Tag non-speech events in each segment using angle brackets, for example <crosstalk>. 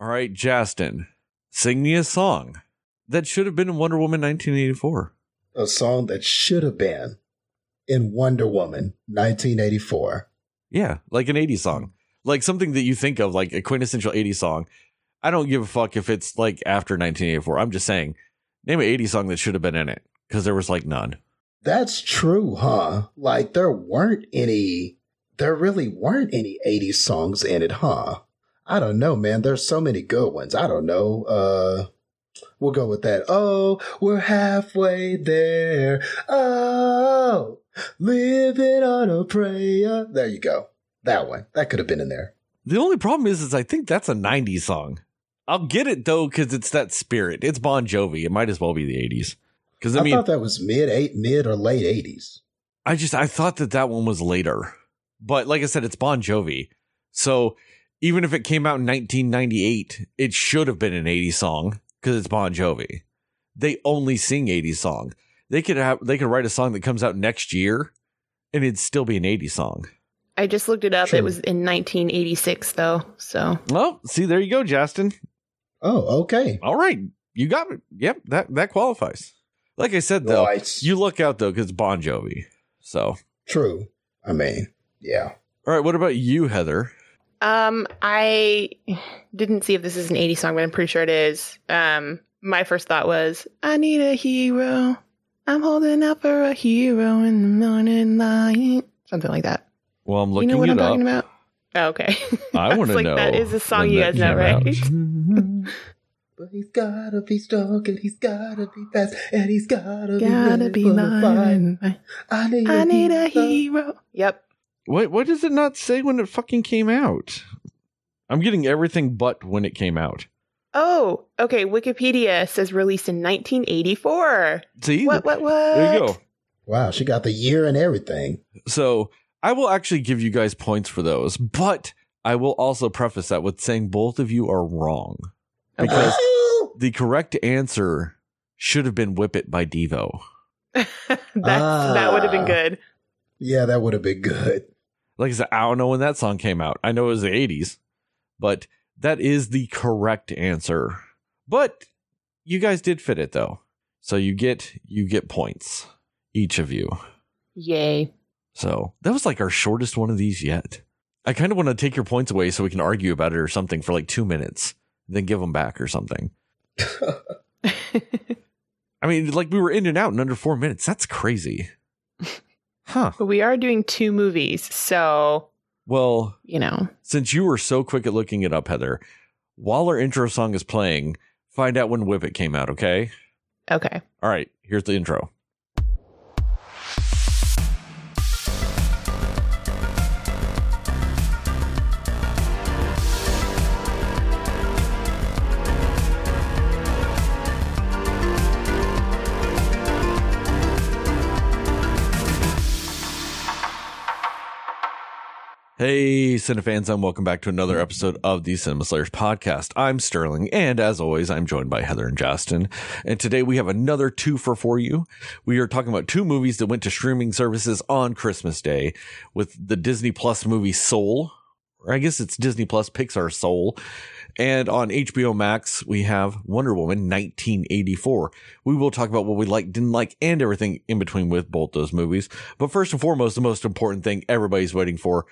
All right, Justin, sing me a song that should have been in Wonder Woman 1984. A song that should have been in Wonder Woman 1984. Yeah, like an 80s song. Like something that you think of, like a quintessential 80s song. I don't give a fuck if it's like after 1984. I'm just saying, name an 80s song that should have been in it because there was like none. That's true, huh? Like there weren't any, there really weren't any 80s songs in it, huh? I don't know, man. There's so many good ones. I don't know. Uh, we'll go with that. Oh, we're halfway there. Oh, living on a prayer. There you go. That one. That could have been in there. The only problem is, is I think that's a 90s song. I'll get it though because it's that spirit. It's Bon Jovi. It might as well be the 80s. Because I, I mean, thought that was mid eight, mid or late 80s. I just I thought that that one was later. But like I said, it's Bon Jovi. So even if it came out in 1998, it should have been an 80s song because it's Bon Jovi. They only sing 80s song. They could have they could write a song that comes out next year and it'd still be an 80s song. I just looked it up. True. It was in 1986, though. So Well, see, there you go, Justin. Oh, okay. All right. You got it. Yep, that that qualifies. Like I said though, Right. you look out though because Bon Jovi. So, True. I mean, yeah. all right. What about you, Heather? Um, I didn't see if this is an 80s song, but I'm pretty sure it is. Um, my first thought was, I need a hero. I'm holding out for a hero in the morning light. Something like that. Well, I'm looking You know what I'm up. talking about? Oh, okay. I <laughs> want to like, know. That is a song you guys know, right? <laughs> But he's gotta be strong and he's gotta be fast and he's gotta, Gotta be be ready for the fight. mine. I need, I need a hero. hero. Yep. What what does it not say when it fucking came out? I'm getting everything but when it came out. Oh, okay. Wikipedia says released in 1984. See, What, what, what? there you go. Wow, she got the year and everything. So I will actually give you guys points for those, but I will also preface that with saying both of you are wrong because Oh! the correct answer should have been "Whip It" by Devo. <laughs> That's, That would have been Ah. good. yeah, that would have been good. Like I said, I don't know when that song came out. I know it was the 80s, but that is the correct answer. But you guys did fit it though. So you get you get points each of you. Yay. So that was like our shortest one of these yet. I kind of want to take your points away so we can argue about it or something for like 2 minutes, then give them back or something. <laughs> I mean, like we were in and out in under 4 minutes. That's crazy. Huh. but we are doing two movies, so, Well, you know. since you were so quick at looking it up, Heather, while our intro song is playing, find out when Whip It came out, okay? Okay. All right, here's the intro. Hey, Cinefans, and welcome back to another episode of the Cinema Slayers podcast. I'm Sterling, and as always, I'm joined by Heather and Justin. And today we have another two for for you. We are talking about two movies that went to streaming services on Christmas Day with the Disney Plus movie Soul, or I guess it's Disney Plus Pixar Soul. And on HBO Max, we have Wonder Woman 1984. We will talk about what we like, didn't like, and everything in between with both those movies. But first and foremost, the most important thing everybody's waiting for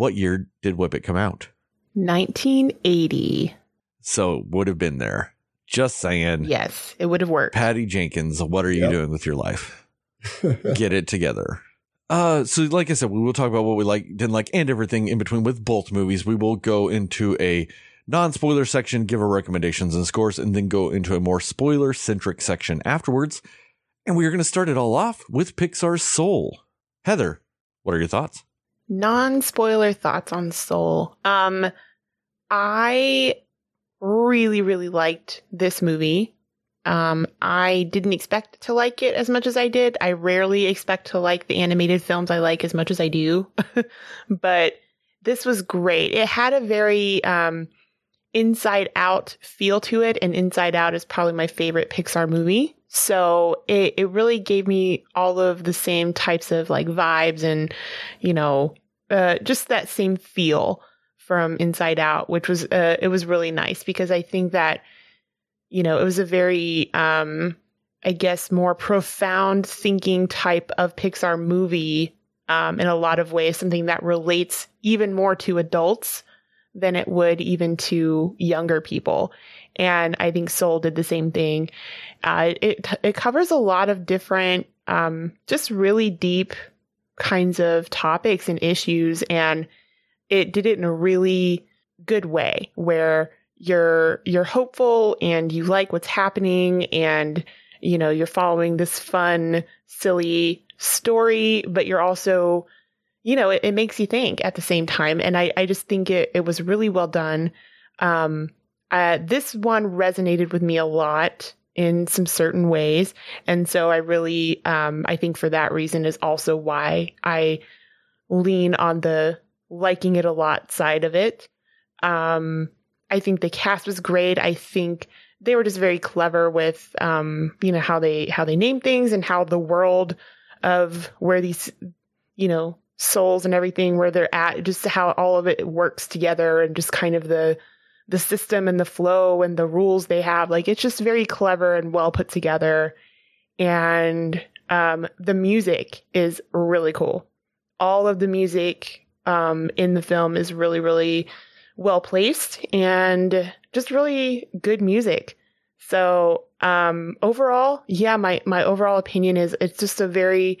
what year did Whip It come out? 1980. So it would have been there. Just saying. Yes, it would have worked. Patty Jenkins, what are you Yep. doing with your life? <laughs> Get it together. Uh, so like I said, we will talk about what we like, didn't like, and everything in between with both movies. We will go into a non-spoiler section, give our recommendations and scores, and then go into a more spoiler-centric section afterwards. And we are going to start it all off with Pixar's Soul. Heather, what are your thoughts? Non-spoiler thoughts on soul. Um i really really liked this movie. Um i didn't expect to like it as much as i did. I rarely expect to like the animated films i like as much as i do. <laughs> But this was great. It had a very um inside out feel to it and inside out is probably my favorite pixar movie. So it, it really gave me all of the same types of like vibes and you know uh, just that same feel from Inside Out, which was uh, it was really nice because I think that you know it was a very um, I guess more profound thinking type of Pixar movie um, in a lot of ways, something that relates even more to adults than it would even to younger people. And I think Soul did the same thing. Uh, it it covers a lot of different, um, just really deep kinds of topics and issues, and it did it in a really good way where you're you're hopeful and you like what's happening and you know you're following this fun silly story but you're also you know it, it makes you think at the same time and i i just think it it was really well done. Um uh, this one resonated with me a lot in some certain ways. And so I really, um, I think for that reason is also why I lean on the liking it a lot side of it. Um, I think the cast was great. I think they were just very clever with, um, you know, how they, how they name things and how the world of where these, you know, souls and everything, where they're at, just how all of it works together and just kind of the, the system and the flow and the rules they have. Like it's just very clever and well put together. And um, the music is really cool. All of the music um, in the film is really, really well placed and just really good music. So um, overall, yeah, my my overall opinion is it's just a very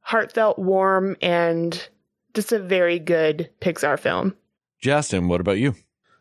heartfelt, warm, and just a very good Pixar film. Justin, what about you?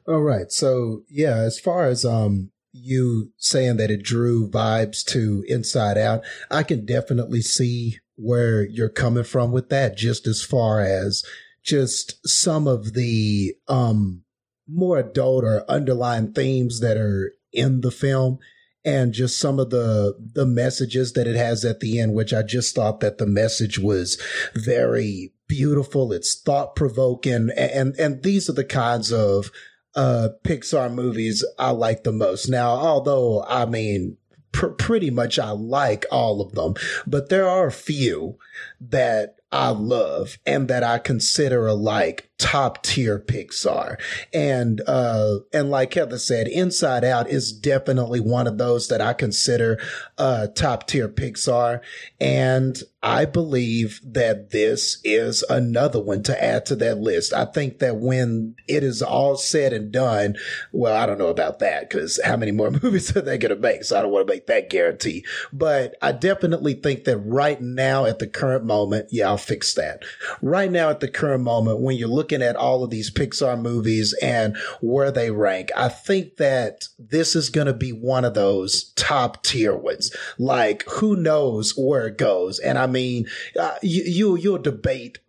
All right. So yeah, as far as um you saying that it drew vibes to Inside Out, I can definitely see where you're coming from with that, just as far as just some of the um more adult or underlying themes that are in the film and just some of the the messages that it has at the end which i just thought that the message was very beautiful it's thought provoking and and these are the kinds of uh, Pixar movies I like the most. Now, although I mean, pr- pretty much I like all of them, but there are a few that I love and that I consider a like top tier Pixar. And, uh, and like Heather said, Inside Out is definitely one of those that I consider, uh, top tier Pixar. And I believe that this is another one to add to that list. I think that when it is all said and done, well, I don't know about that because how many more <laughs> movies are they going to make? So I don't want to make that guarantee, but I definitely think that right now at the current moment, yeah, I'll fix that. Right now at the current moment, when you're looking at all of these Pixar movies and where they rank, I think that this is going to be one of those top tier ones. Like who knows where it goes. And I mean, uh, you, you you'll debate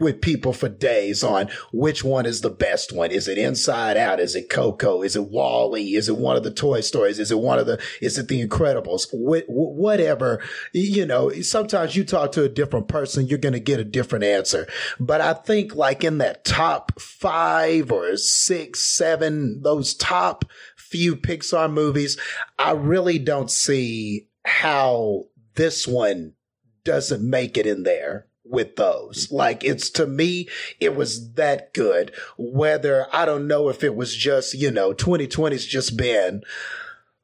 with people for days on which one is the best one. Is it Inside Out? Is it Coco? Is it WALL-E? Is it one of the Toy Stories? Is it one of the, is it the Incredibles? Wh- whatever. You know, sometimes you talk to a different person, you're going to get a different answer. But I think like in that top five or six, seven, those top few Pixar movies, I really don't see how this one doesn't make it in there with those. Like it's to me, it was that good. Whether I don't know if it was just, you know, 2020's just been,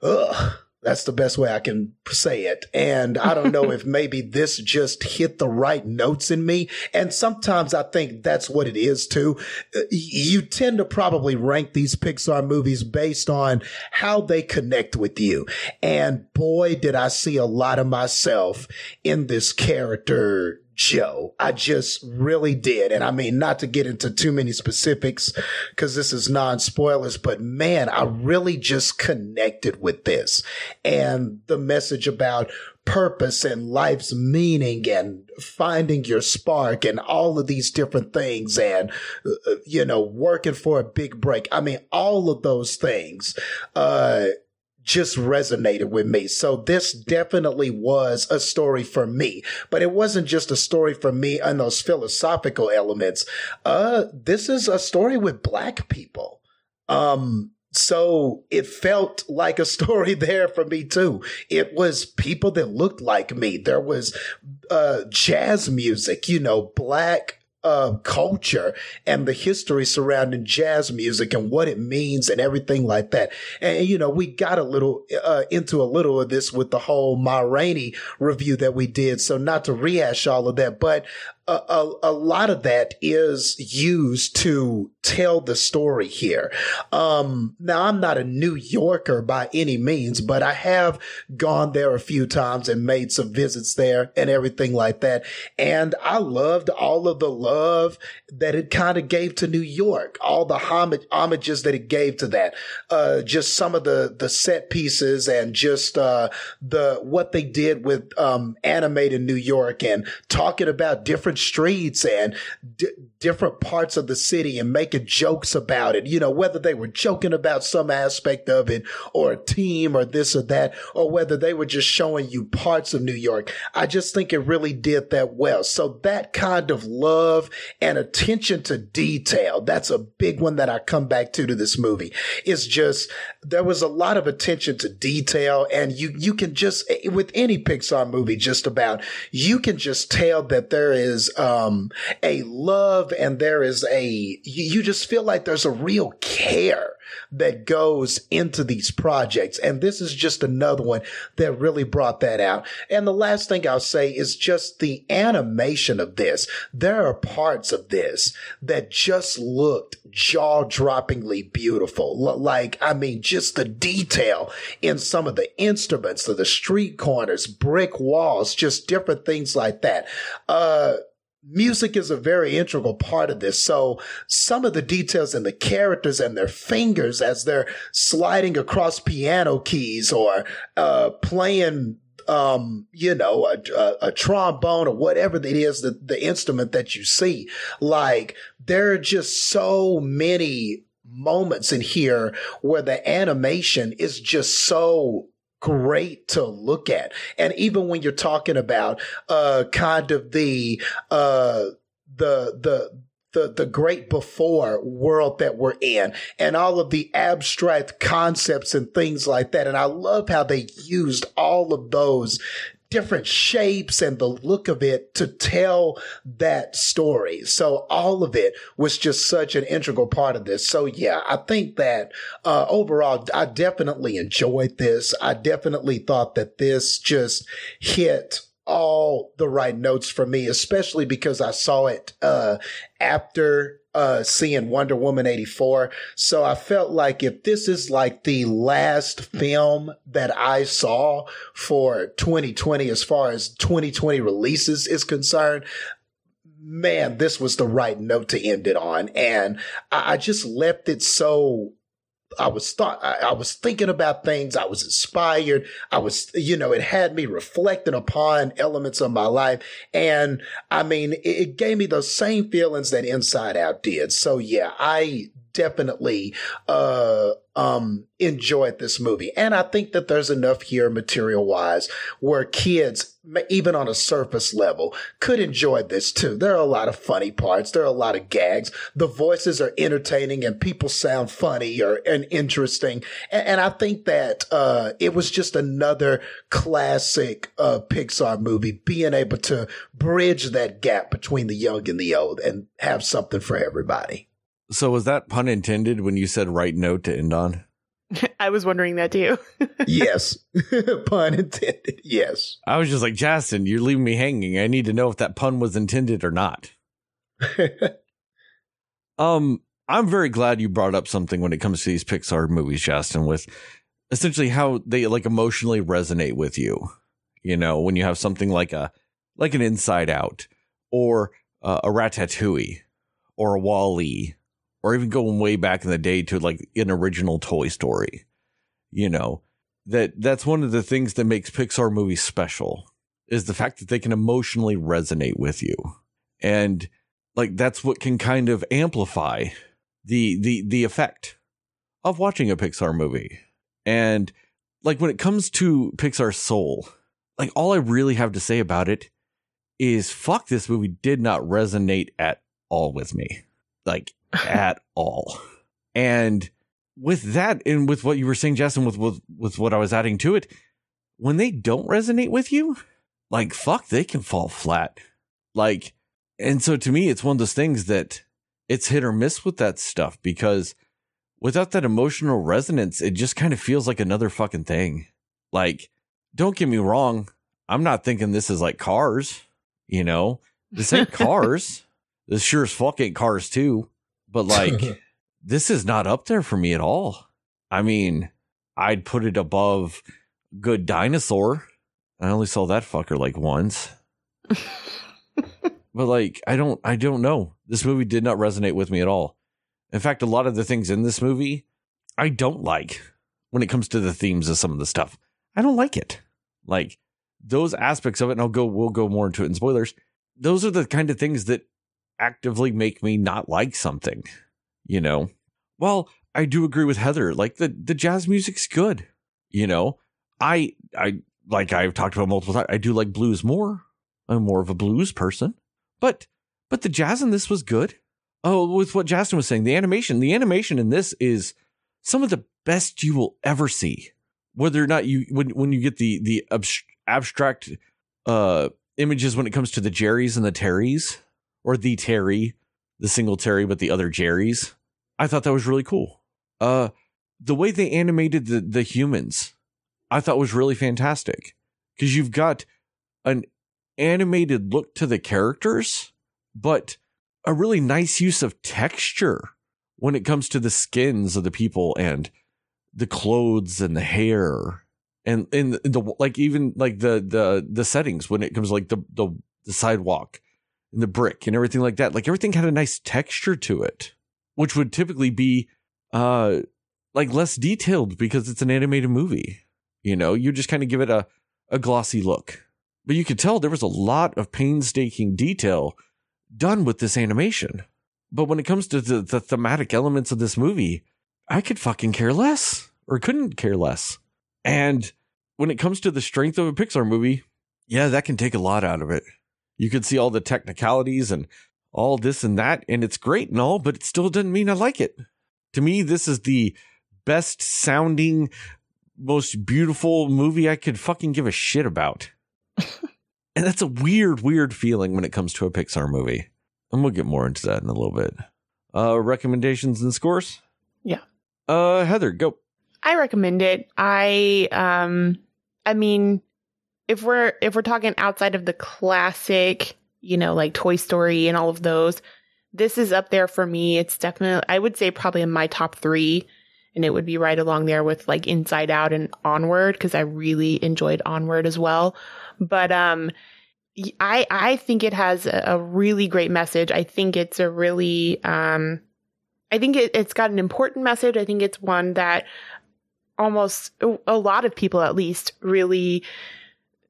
ugh, that's the best way I can say it. And I don't know <laughs> if maybe this just hit the right notes in me. And sometimes I think that's what it is too. Uh, you tend to probably rank these Pixar movies based on how they connect with you. And boy, did I see a lot of myself in this character Joe. I just really did. And I mean, not to get into too many specifics because this is non spoilers, but man, I really just connected with this and the message about purpose and life's meaning and finding your spark and all of these different things and, uh, you know, working for a big break. I mean, all of those things, uh, just resonated with me. So this definitely was a story for me, but it wasn't just a story for me on those philosophical elements. Uh, this is a story with black people. Um, so it felt like a <laughs> story there for me too. It was people that looked like me. There was, uh, jazz music, you know, black, uh, culture and the history surrounding jazz music and what it means and everything like that. And, you know, we got a little uh, into a little of this with the whole Ma Rainey review that we did. So not to rehash all of that, but a, a, a, lot of that is used to tell the story here. Um, now I'm not a New Yorker by any means, but I have gone there a few times and made some visits there and everything like that. And I loved all of the love that it kind of gave to New York, all the homage, homages that it gave to that. Uh, just some of the, the set pieces and just, uh, the, what they did with, um, animated New York and talking about different different streets and d- different parts of the city and making jokes about it. You know, whether they were joking about some aspect of it or a team or this or that, or whether they were just showing you parts of New York. I just think it really did that well. So that kind of love and attention to detail, that's a big one that I come back to to this movie. It's just, there was a lot of attention to detail and you, you can just, with any Pixar movie, just about, you can just tell that there is um, a love and there is a, you, just feel like there's a real care that goes into these projects. And this is just another one that really brought that out. And the last thing I'll say is just the animation of this. There are parts of this that just looked jaw droppingly beautiful. Like, I mean, just the detail in some of the instruments, of the street corners, brick walls, just different things like that. Uh, music is a very integral part of this. So some of the details and the characters and their fingers as they're sliding across piano keys or uh, playing um, you know, a, a, a, trombone or whatever it is, the, the instrument that you see. Like, there are just so many moments in here where the animation is just so great to look at. And even when you're talking about uh kind of the uh the the the, the great before world that we're in and all of the abstract concepts and things like that. And I love how they used all of those different shapes and the look of it to tell that story. So all of it was just such an integral part of this. So yeah, I think that uh, overall, I definitely enjoyed this. I definitely thought that this just hit all the right notes for me, especially because I saw it uh, after uh, seeing Wonder Woman 84. So I felt like if this is like the last film that I saw for 2020, as far as 2020 releases is concerned, man, this was the right note to end it on. And I, I just left it so I was thought I, I, was thinking about things. I was inspired. I was, you know, it had me reflecting upon elements of my life. And I mean, it, it gave me those same feelings that Inside Out did. So yeah, I definitely uh, um, enjoyed this movie. And I think that there's enough here material wise where kids, even on a surface level, could enjoy this too. There are a lot of funny parts. There are a lot of gags. The voices are entertaining and people sound funny or and interesting. And, and I think that uh, it was just another classic uh, Pixar movie being able to bridge that gap between the young and the old and have something for everybody. So was that pun intended when you said right note to end on? <laughs> I was wondering that too. <laughs> yes. <laughs> pun intended. Yes. I was just like, Justin, you're leaving me hanging. I need to know if that pun was intended or not. um, I'm very glad you brought up something when it comes to these Pixar movies, Justin, with essentially how they like emotionally resonate with you. You know, when you have something like a like an Inside Out or uh, a Ratatouille or a WALL-E or even going way back in the day to like an original Toy Story. You know, that that's one of the things that makes Pixar movies special is the fact that they can emotionally resonate with you. And like that's what can kind of amplify the the the effect of watching a Pixar movie. And like when it comes to Pixar Soul, like all I really have to say about it is fuck this movie did not resonate at all with me. Like at all. And with that, and with what you were saying, Justin, with, with with what I was adding to it, when they don't resonate with you, like fuck, they can fall flat. Like and so to me, it's one of those things that it's hit or miss with that stuff because without that emotional resonance, it just kind of feels like another fucking thing. Like, don't get me wrong. I'm not thinking this is like cars, you know, this ain't <laughs> cars. this sure as fuck ain't cars too. But like, <laughs> this is not up there for me at all. I mean, I'd put it above Good Dinosaur. I only saw that fucker like once. <laughs> but like, I don't, I don't know. This movie did not resonate with me at all. In fact, a lot of the things in this movie I don't like when it comes to the themes of some of the stuff. I don't like it. Like those aspects of it, and I'll go, we'll go more into it in spoilers. Those are the kind of things that actively make me not like something, you know? Well, I do agree with Heather. Like the, the jazz music's good, you know? I, I, like I've talked about multiple times, I do like blues more. I'm more of a blues person, but, but the jazz in this was good. Oh, with what Justin was saying, the animation, the animation in this is some of the best you will ever see. Whether or not you, when, when you get the, the abstract, uh, images when it comes to the Jerrys and the Terrys, or the Terry, the single Terry, but the other Jerrys. I thought that was really cool. Uh, the way they animated the, the humans, I thought was really fantastic because you've got an animated look to the characters, but a really nice use of texture when it comes to the skins of the people and the clothes and the hair and in the, like even like the the the settings when it comes like the the, the sidewalk and the brick and everything like that. Like everything had a nice texture to it which would typically be uh like less detailed because it's an animated movie you know? You just kind of give it a a glossy look. But you could tell there was a lot of painstaking detail done with this animation. But when it comes to the, the thematic elements of this movie i could fucking care less or couldn't care less. And when it comes to the strength of a Pixar movie, yeah, that can take a lot out of it. You can see all the technicalities and all this and that, and it's great and all, but it still doesn't mean I like it. To me, this is the best sounding, most beautiful movie I could fucking give a shit about. <laughs> and that's a weird, weird feeling when it comes to a Pixar movie. And we'll get more into that in a little bit. Uh, recommendations and scores? Yeah. Uh, Heather, go. I recommend it. I um I mean if we're if we're talking outside of the classic, you know, like Toy Story and all of those, this is up there for me. It's definitely I would say probably in my top 3 and it would be right along there with like Inside Out and Onward because I really enjoyed Onward as well. But um I I think it has a really great message. I think it's a really um I think it, has got an important message. I think it's one that almost a lot of people at least really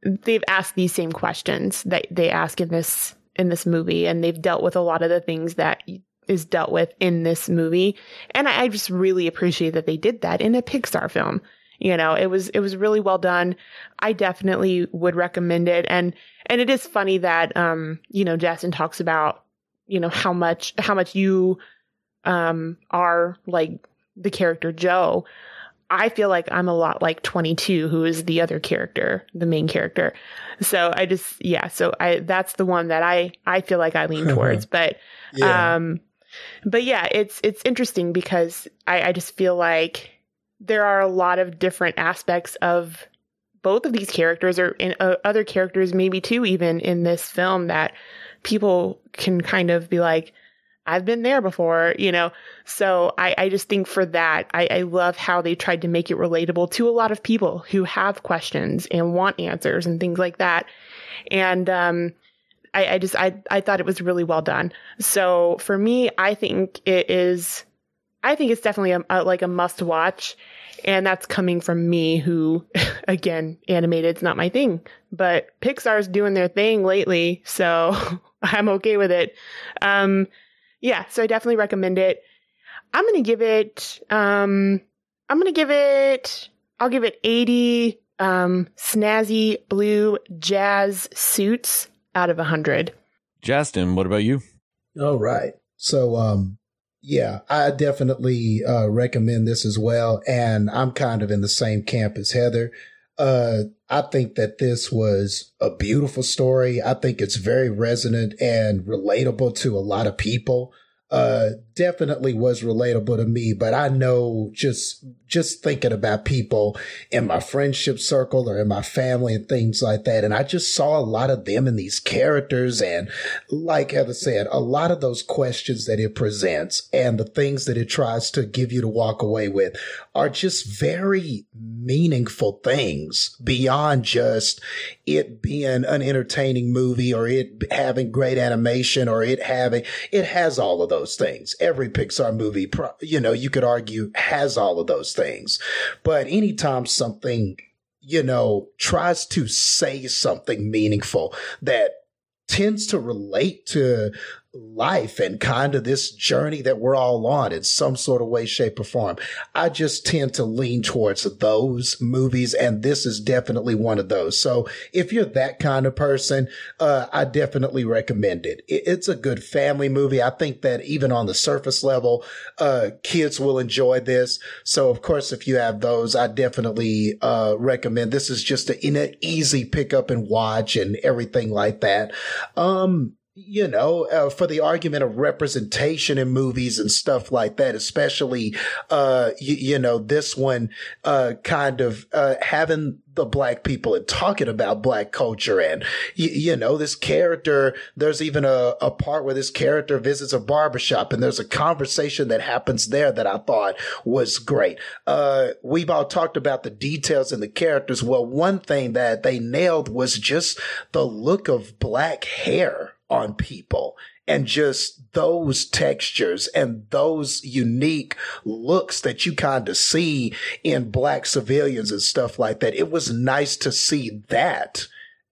they've asked these same questions that they ask in this in this movie and they've dealt with a lot of the things that is dealt with in this movie. And I, I just really appreciate that they did that in a pixar film. You know it was it was really well done. I definitely would recommend it. And and it is funny that um you know justin talks about you know how much how much you um are like the character joe I feel like I'm a lot like 22, who is the other character, the main character. So I just, yeah, so I, that's the one that I, I feel like I lean <laughs> towards, but, yeah. um, but yeah, it's, it's interesting because I, I just feel like there are a lot of different aspects of both of these characters or in uh, other characters, maybe too, even in this film that people can kind of be like, I've been there before, you know. So I, I just think for that, I, I love how they tried to make it relatable to a lot of people who have questions and want answers and things like that. And um, I, I just I I thought it was really well done. So for me, I think it is. I think it's definitely a, a, like a must watch, and that's coming from me, who, <laughs> again, animated's not my thing, but Pixar's doing their thing lately, so <laughs> I'm okay with it. Um, yeah, so I definitely recommend it. I'm gonna give it. Um, I'm gonna give it. I'll give it 80 um, snazzy blue jazz suits out of 100. Justin, what about you? All right. So, um, yeah, I definitely uh, recommend this as well. And I'm kind of in the same camp as Heather. Uh, I think that this was a beautiful story. I think it's very resonant and relatable to a lot of people uh, definitely was relatable to me. But I know just just thinking about people in my friendship circle or in my family and things like that, and I just saw a lot of them in these characters, and like Heather said, a lot of those questions that it presents and the things that it tries to give you to walk away with are just very meaningful things beyond just it being an entertaining movie or it having great animation or it having it has all of those things every pixar movie you know you could argue has all of those things. But anytime something you know tries to say something meaningful that tends to relate to life and kind of this journey that we're all on in some sort of way, shape, or form. I just tend to lean towards those movies, and this is definitely one of those. So if you're that kind of person, uh, I definitely recommend it. It's a good family movie. I think that even on the surface level, uh, kids will enjoy this. So of course, if you have those, I definitely uh, recommend. This is just an easy pick up and watch and everything like that. Um, you know, uh, for the argument of representation in movies and stuff like that, especially, uh, you, you know, this one, uh, kind of, uh, having the black people and talking about black culture and, you, you know, this character, there's even a, a part where this character visits a barbershop and there's a conversation that happens there that I thought was great. Uh, we've all talked about the details and the characters. Well, one thing that they nailed was just the look of black hair on people and just those textures and those unique looks that you kind of see in black civilians and stuff like that. It was nice to see that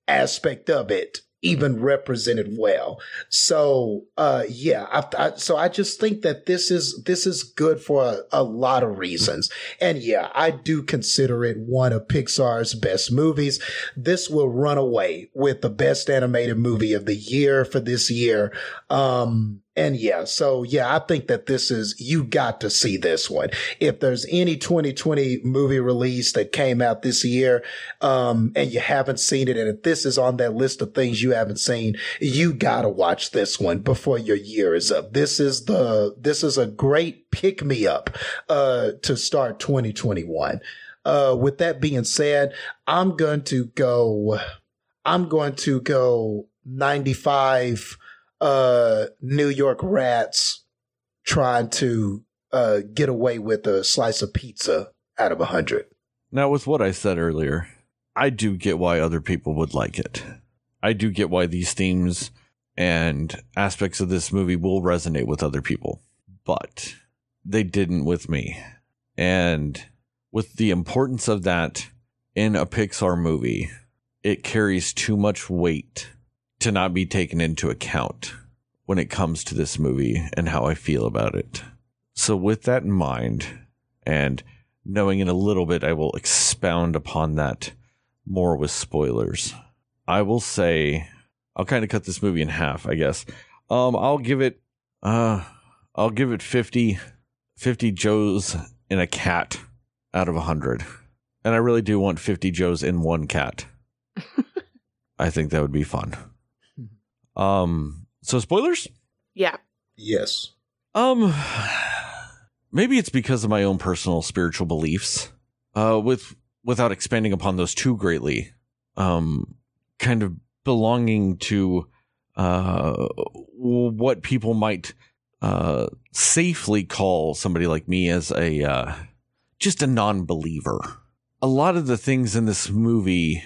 aspect of it even represented well. So, uh, yeah, I, I, so I just think that this is, this is good for a, a, lot of reasons. And yeah, I do consider it one of Pixar's best movies. This will run away with the best animated movie of the year for this year. Um, and yeah, so yeah, I think that this is, you got to see this one. If there's any 2020 movie release that came out this year, um, and you haven't seen it, and if this is on that list of things you haven't seen, you gotta watch this one before your year is up. This is the, this is a great pick me up, uh, to start 2021. Uh, with that being said, I'm going to go, I'm going to go 95, uh, New York rats trying to uh, get away with a slice of pizza out of a hundred. Now, with what I said earlier, I do get why other people would like it. I do get why these themes and aspects of this movie will resonate with other people, but they didn't with me. And with the importance of that in a Pixar movie, it carries too much weight to not be taken into account when it comes to this movie and how I feel about it. So, with that in mind, and knowing in a little bit, I will expound upon that more with spoilers. I will say, I'll kind of cut this movie in half, I guess. Um, I'll give it, uh, I'll give it 50, 50 Joes in a cat out of 100. And I really do want 50 Joes in one cat. <laughs> I think that would be fun. Um, so spoilers? Yeah. Yes. Um, <sighs> maybe it's because of my own personal spiritual beliefs. Uh, with without expanding upon those too greatly, um, kind of belonging to uh what people might uh safely call somebody like me as a uh just a non-believer. A lot of the things in this movie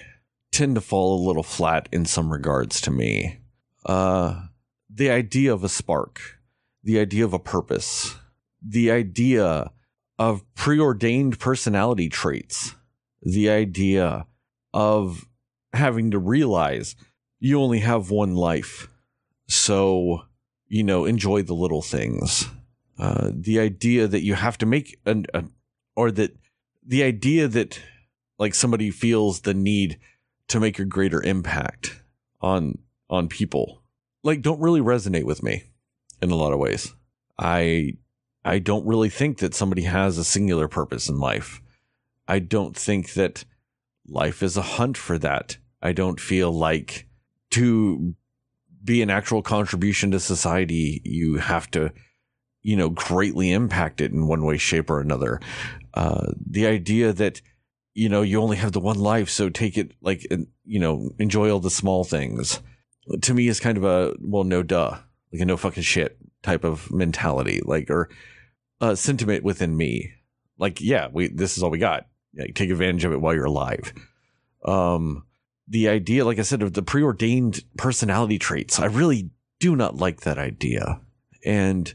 tend to fall a little flat in some regards to me. Uh, the idea of a spark, the idea of a purpose, the idea of preordained personality traits, the idea of having to realize you only have one life. So, you know, enjoy the little things. Uh, the idea that you have to make an, or that the idea that like somebody feels the need to make a greater impact on on people like don't really resonate with me in a lot of ways. I I don't really think that somebody has a singular purpose in life. I don't think that life is a hunt for that. I don't feel like to be an actual contribution to society, you have to, you know, greatly impact it in one way, shape, or another. Uh, the idea that, you know, you only have the one life, so take it like, you know, enjoy all the small things. To me, is kind of a well, no, duh, like a no fucking shit type of mentality, like or a sentiment within me. Like, yeah, we this is all we got. Like, take advantage of it while you're alive. Um, the idea, like I said, of the preordained personality traits, I really do not like that idea. And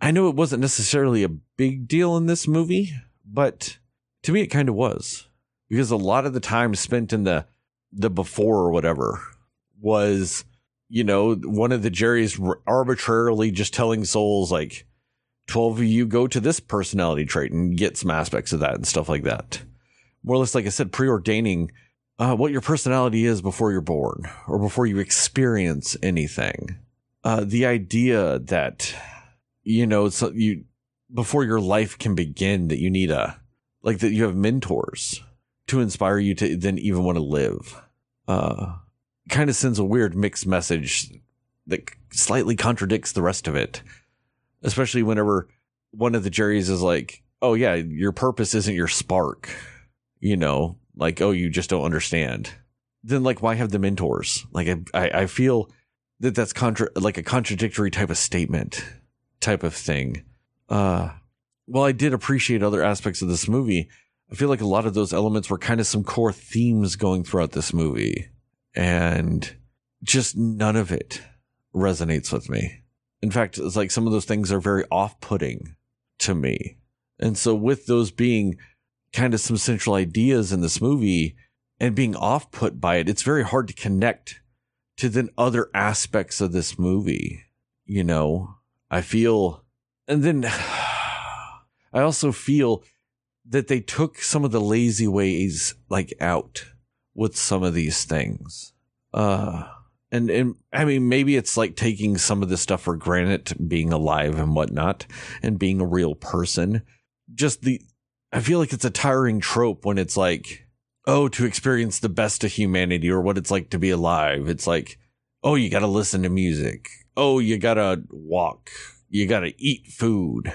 I know it wasn't necessarily a big deal in this movie, but to me it kind of was. Because a lot of the time spent in the the before or whatever was, you know, one of the Jerry's arbitrarily just telling souls like 12 of you go to this personality trait and get some aspects of that and stuff like that. More or less, like I said, preordaining uh, what your personality is before you're born or before you experience anything. Uh, the idea that, you know, so you, before your life can begin, that you need a, like that you have mentors to inspire you to then even want to live. Uh, kind of sends a weird mixed message that slightly contradicts the rest of it, especially whenever one of the Jerry's is like, oh yeah, your purpose isn't your spark, you know, like oh you just don't understand. Then like why have the mentors? Like i i, feel that that's contra like a contradictory type of statement type of thing. Uh well i did appreciate other aspects of this movie i feel like a lot of those elements were kind of some core themes going throughout this movie and just none of it resonates with me. In fact it's like some of those things are very off-putting to me. And so with those being kind of some central ideas in this movie and being off put by it, it's very hard to connect to then other aspects of this movie. You know, I feel, and then <sighs> I also feel that they took some of the lazy ways like out with some of these things. Uh, and, and I mean, maybe it's like taking some of this stuff for granted, being alive and whatnot, and being a real person. Just the I feel like it's a tiring trope when it's like, oh, to experience the best of humanity or what it's like to be alive. It's like, oh, you got to listen to music. Oh, you got to walk. You got to eat food.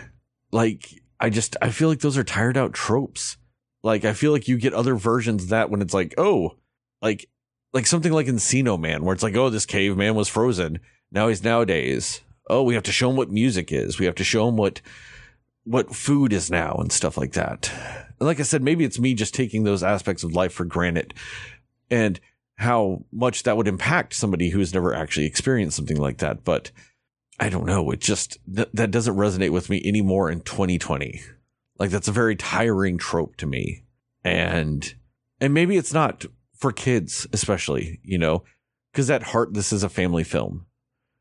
Like, I just, I feel like those are tired out tropes. Like, I feel like you get other versions of that when it's like, oh, like, like something like Encino Man, where it's like, oh, this caveman was frozen. Now he's nowadays. Oh, we have to show him what music is. We have to show him what what food is now and stuff like that. And Like I said, maybe it's me just taking those aspects of life for granted and how much that would impact somebody who's never actually experienced something like that. But I don't know. It just, th- that doesn't resonate with me anymore in 2020. Like that's a very tiring trope to me. And, and maybe it's not for kids, especially, you know, because at heart, this is a family film.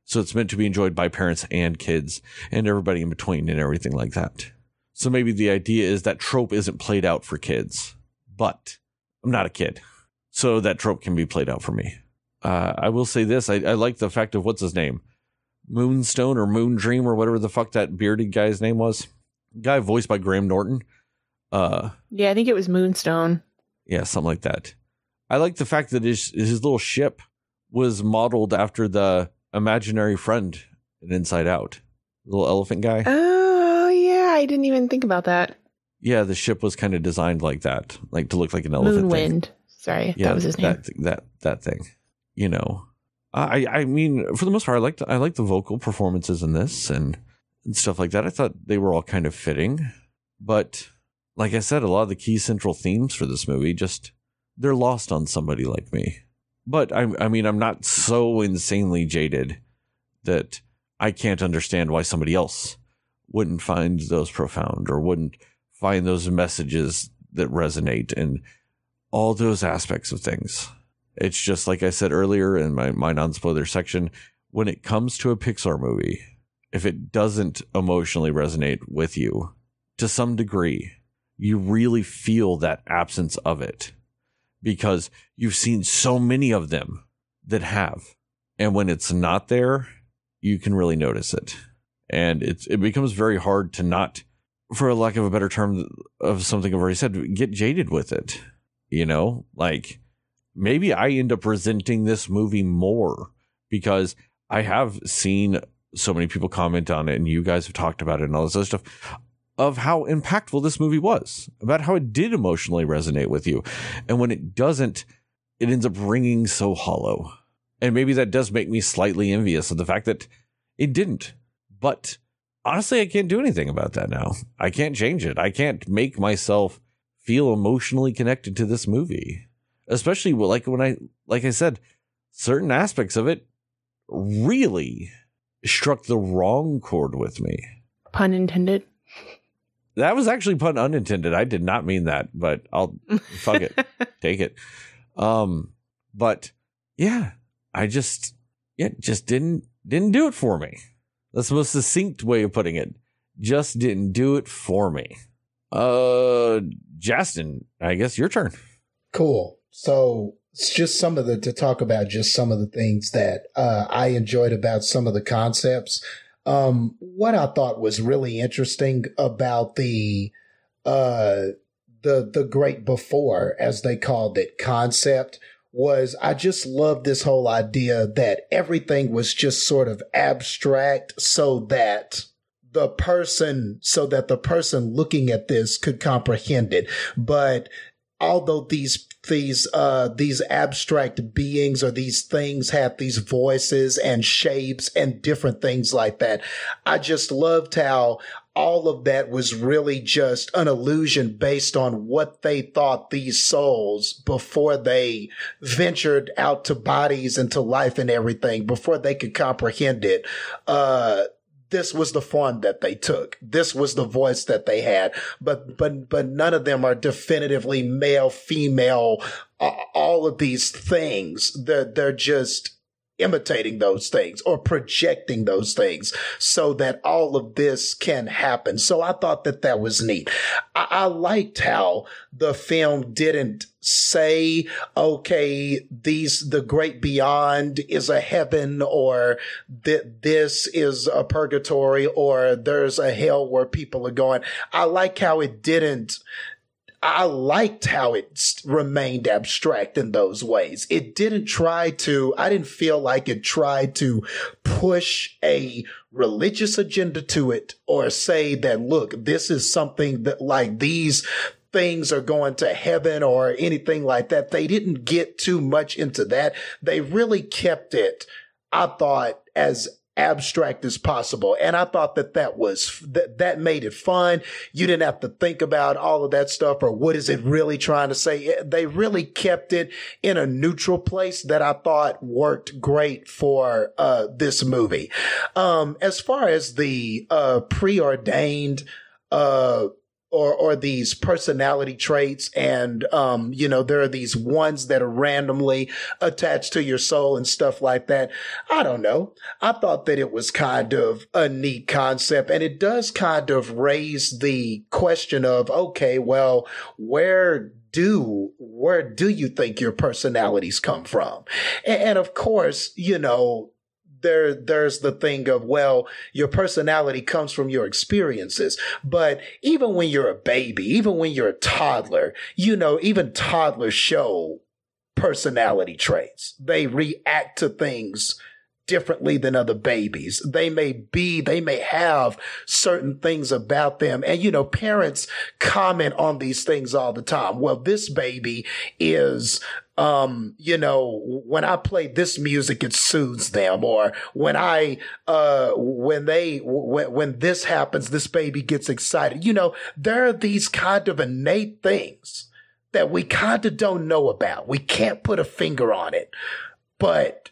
So it's meant to be enjoyed by parents and kids and everybody in between and everything like that. So maybe the idea is that trope isn't played out for kids, but I'm not a kid. So that trope can be played out for me. Uh, I will say this I, I like the fact of what's his name? Moonstone or Moon Dream or whatever the fuck that bearded guy's name was. Guy voiced by Graham Norton. Uh, yeah, I think it was Moonstone. Yeah, something like that. I like the fact that his his little ship was modeled after the imaginary friend in Inside Out, little elephant guy. Oh yeah, I didn't even think about that. Yeah, the ship was kind of designed like that, like to look like an elephant. Moonwind. Sorry, yeah, that was his name. That, that that thing. You know, I I mean, for the most part, I liked I liked the vocal performances in this and and stuff like that. I thought they were all kind of fitting, but like I said, a lot of the key central themes for this movie just they're lost on somebody like me. But I, I mean, I'm not so insanely jaded that I can't understand why somebody else wouldn't find those profound or wouldn't find those messages that resonate and all those aspects of things. It's just like I said earlier in my, my non spoiler section when it comes to a Pixar movie, if it doesn't emotionally resonate with you to some degree, you really feel that absence of it because you've seen so many of them that have. And when it's not there, you can really notice it. And it's, it becomes very hard to not, for lack of a better term of something I've already said, get jaded with it. You know, like maybe I end up resenting this movie more because I have seen so many people comment on it and you guys have talked about it and all this other stuff of how impactful this movie was, about how it did emotionally resonate with you. And when it doesn't, it ends up ringing so hollow. And maybe that does make me slightly envious of the fact that it didn't. But honestly, I can't do anything about that now. I can't change it. I can't make myself feel emotionally connected to this movie. Especially like when I, like I said, certain aspects of it really struck the wrong chord with me. Pun intended. That was actually pun unintended. I did not mean that, but I'll fuck it. <laughs> Take it. Um, but yeah, I just yeah, just didn't didn't do it for me. That's the most succinct way of putting it. Just didn't do it for me. Uh Justin, I guess your turn. Cool. So it's just some of the to talk about just some of the things that uh, I enjoyed about some of the concepts. Um, what I thought was really interesting about the uh, the the great before, as they called it, concept was I just loved this whole idea that everything was just sort of abstract so that the person so that the person looking at this could comprehend it but although these these uh these abstract beings or these things have these voices and shapes and different things like that i just loved how all of that was really just an illusion based on what they thought these souls before they ventured out to bodies and to life and everything before they could comprehend it. Uh this was the form that they took. This was the voice that they had. But but but none of them are definitively male, female. All of these things. They're they're just imitating those things or projecting those things so that all of this can happen. So I thought that that was neat. I, I liked how the film didn't say, okay, these, the great beyond is a heaven or that this is a purgatory or there's a hell where people are going. I like how it didn't I liked how it remained abstract in those ways. It didn't try to, I didn't feel like it tried to push a religious agenda to it or say that, look, this is something that like these things are going to heaven or anything like that. They didn't get too much into that. They really kept it, I thought, as abstract as possible. And I thought that that was, that, that made it fun. You didn't have to think about all of that stuff or what is it really trying to say. They really kept it in a neutral place that I thought worked great for, uh, this movie. Um, as far as the, uh, preordained, uh, or or these personality traits and um you know there are these ones that are randomly attached to your soul and stuff like that. I don't know. I thought that it was kind of a neat concept and it does kind of raise the question of okay well where do where do you think your personalities come from? And, and of course you know there there's the thing of well your personality comes from your experiences but even when you're a baby even when you're a toddler you know even toddlers show personality traits they react to things differently than other babies. They may be, they may have certain things about them. And, you know, parents comment on these things all the time. Well, this baby is um, you know, when I play this music, it soothes them. Or when I, uh, when they, when, when this happens, this baby gets excited. You know, there are these kind of innate things that we kind of don't know about. We can't put a finger on it, but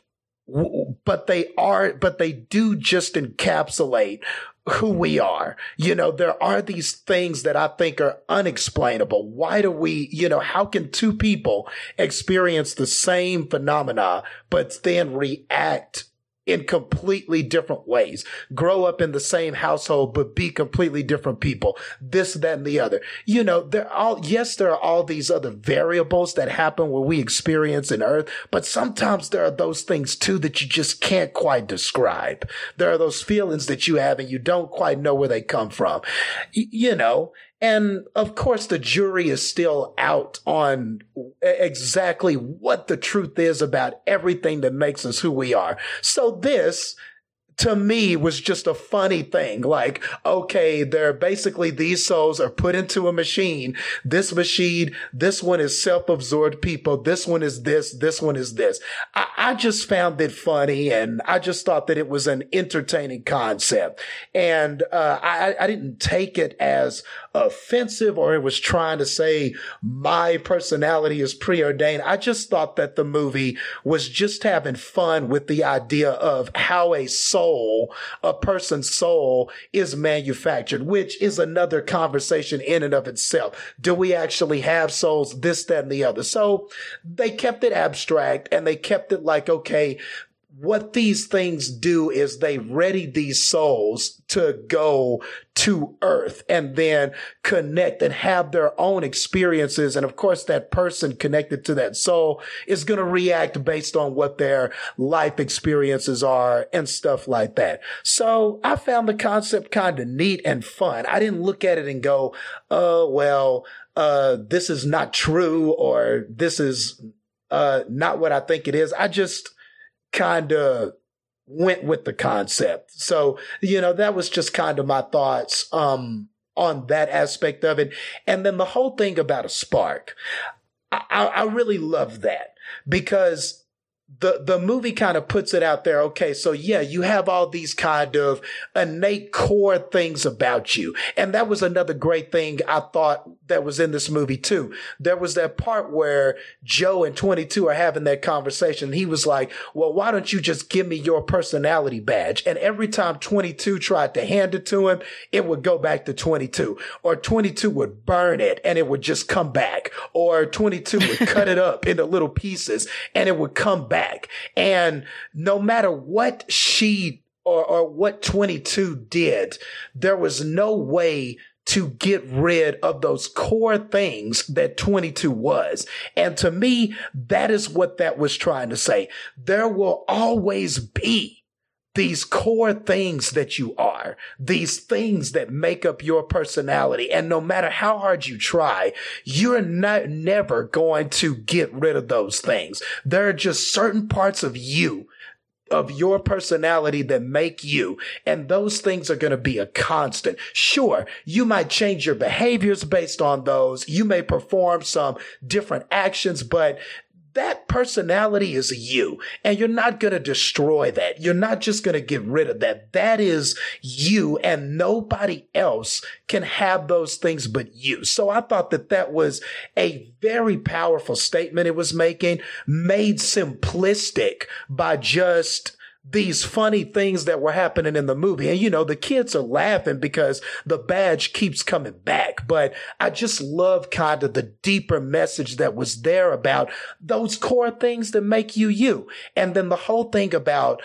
but they are, but they do just encapsulate who we are. You know, there are these things that I think are unexplainable. Why do we, you know, how can two people experience the same phenomena, but then react in completely different ways, grow up in the same household, but be completely different people, this, that, and the other. You know, there all, yes, there are all these other variables that happen when we experience in earth, but sometimes there are those things too that you just can't quite describe. There are those feelings that you have and you don't quite know where they come from, y- you know, And of course, the jury is still out on exactly what the truth is about everything that makes us who we are. So this to me was just a funny thing. Like, okay, they're basically these souls are put into a machine. This machine, this one is self-absorbed people. This one is this. This one is this. I, I just found it funny and I just thought that it was an entertaining concept. And, uh, I, I didn't take it as offensive or it was trying to say my personality is preordained. I just thought that the movie was just having fun with the idea of how a soul soul, a person's soul is manufactured, which is another conversation in and of itself. Do we actually have souls? This, that, and the other. So they kept it abstract and they kept it like, okay, what these things do is they ready these souls to go to earth and then connect and have their own experiences. And of course, that person connected to that soul is going to react based on what their life experiences are and stuff like that. So I found the concept kind of neat and fun. I didn't look at it and go, oh, well, uh, this is not true or this is, uh, not what I think it is. I just, kind of went with the concept. So, you know, that was just kind of my thoughts um, on that aspect of it. And then the whole thing about a spark, I, I really love that because the the movie kind of puts it out there. Okay so yeah you have all these kind of innate core things about you. And that was another great thing i thought that was in this movie too. There was that part where joe and 22 are having that conversation. He was like well why don't you just give me your personality badge? And every time 22 tried to hand it to him it would go back to 22 or 22 would burn it and it would just come back or 22 would cut it up into little pieces and it would come back back. And no matter what she or, or what 22 did, there was no way to get rid of those core things that 22 was. And to me, that is what that was trying to say. There will always be these core things that you are, these things that make up your personality. And no matter how hard you try, you're not never going to get rid of those things. There are just certain parts of you of your personality that make you. And those things are going to be a constant. Sure, you might change your behaviors based on those. You may perform some different actions, but that personality is you and you're not going to destroy that. You're not just going to get rid of that. That is you and nobody else can have those things but you. So I thought that that was a very powerful statement it was making, made simplistic by just these funny things that were happening in the movie. And you know, the kids are laughing because the badge keeps coming back. But I just love kind of the deeper message that was there about those core things that make you you. And then the whole thing about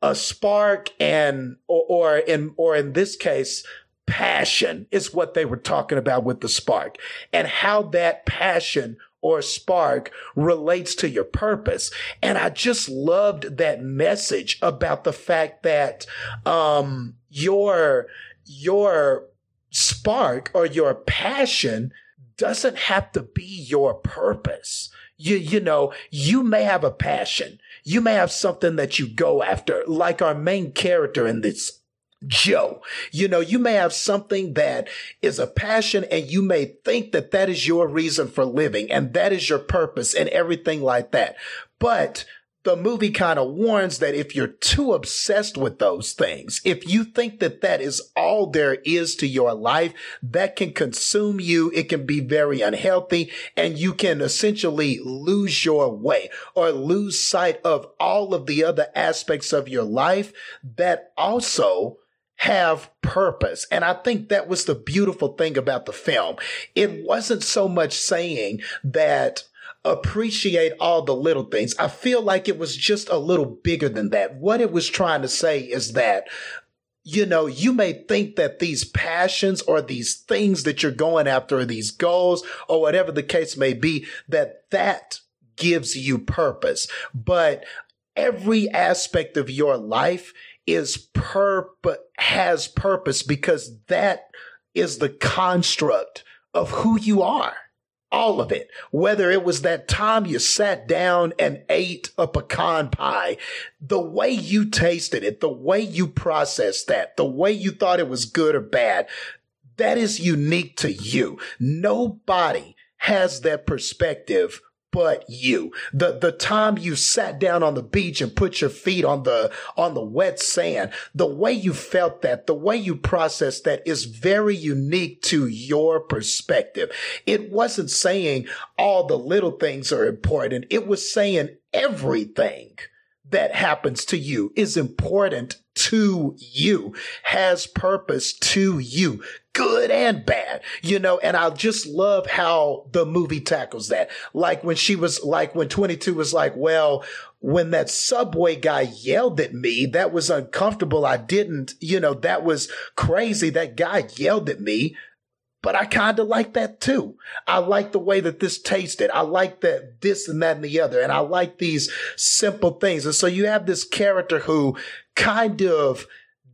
a spark and, or, or in, or in this case, passion is what they were talking about with the spark and how that passion or spark relates to your purpose. And I just loved that message about the fact that, um, your, your spark or your passion doesn't have to be your purpose. You, you know, you may have a passion. You may have something that you go after, like our main character in this Joe. You know, you may have something that is a passion and you may think that that is your reason for living and that is your purpose and everything like that. But the movie kind of warns that if you're too obsessed with those things, if you think that that is all there is to your life, that can consume you. It can be very unhealthy and you can essentially lose your way or lose sight of all of the other aspects of your life that also have purpose. And I think that was the beautiful thing about the film. It wasn't so much saying that appreciate all the little things. I feel like it was just a little bigger than that. What it was trying to say is that you know, you may think that these passions or these things that you're going after or these goals or whatever the case may be, that that gives you purpose. But every aspect of your life is purpose has purpose because that is the construct of who you are. All of it. Whether it was that time you sat down and ate a pecan pie, the way you tasted it, the way you processed that, the way you thought it was good or bad, that is unique to you. Nobody has that perspective but you. The the time you sat down on the beach and put your feet on the on the wet sand, the way you felt that, the way you processed that is very unique to your perspective. It wasn't saying all the little things are important. It was saying everything that happens to you is important to you, has purpose to you, good and bad, you know, and I just love how the movie tackles that. Like when she was like, when 22 was like, well, when that subway guy yelled at me, that was uncomfortable. I didn't, you know, that was crazy. That guy yelled at me but I kind of like that too. I like the way that this tasted. I like that this and that and the other. And I like these simple things. And so you have this character who kind of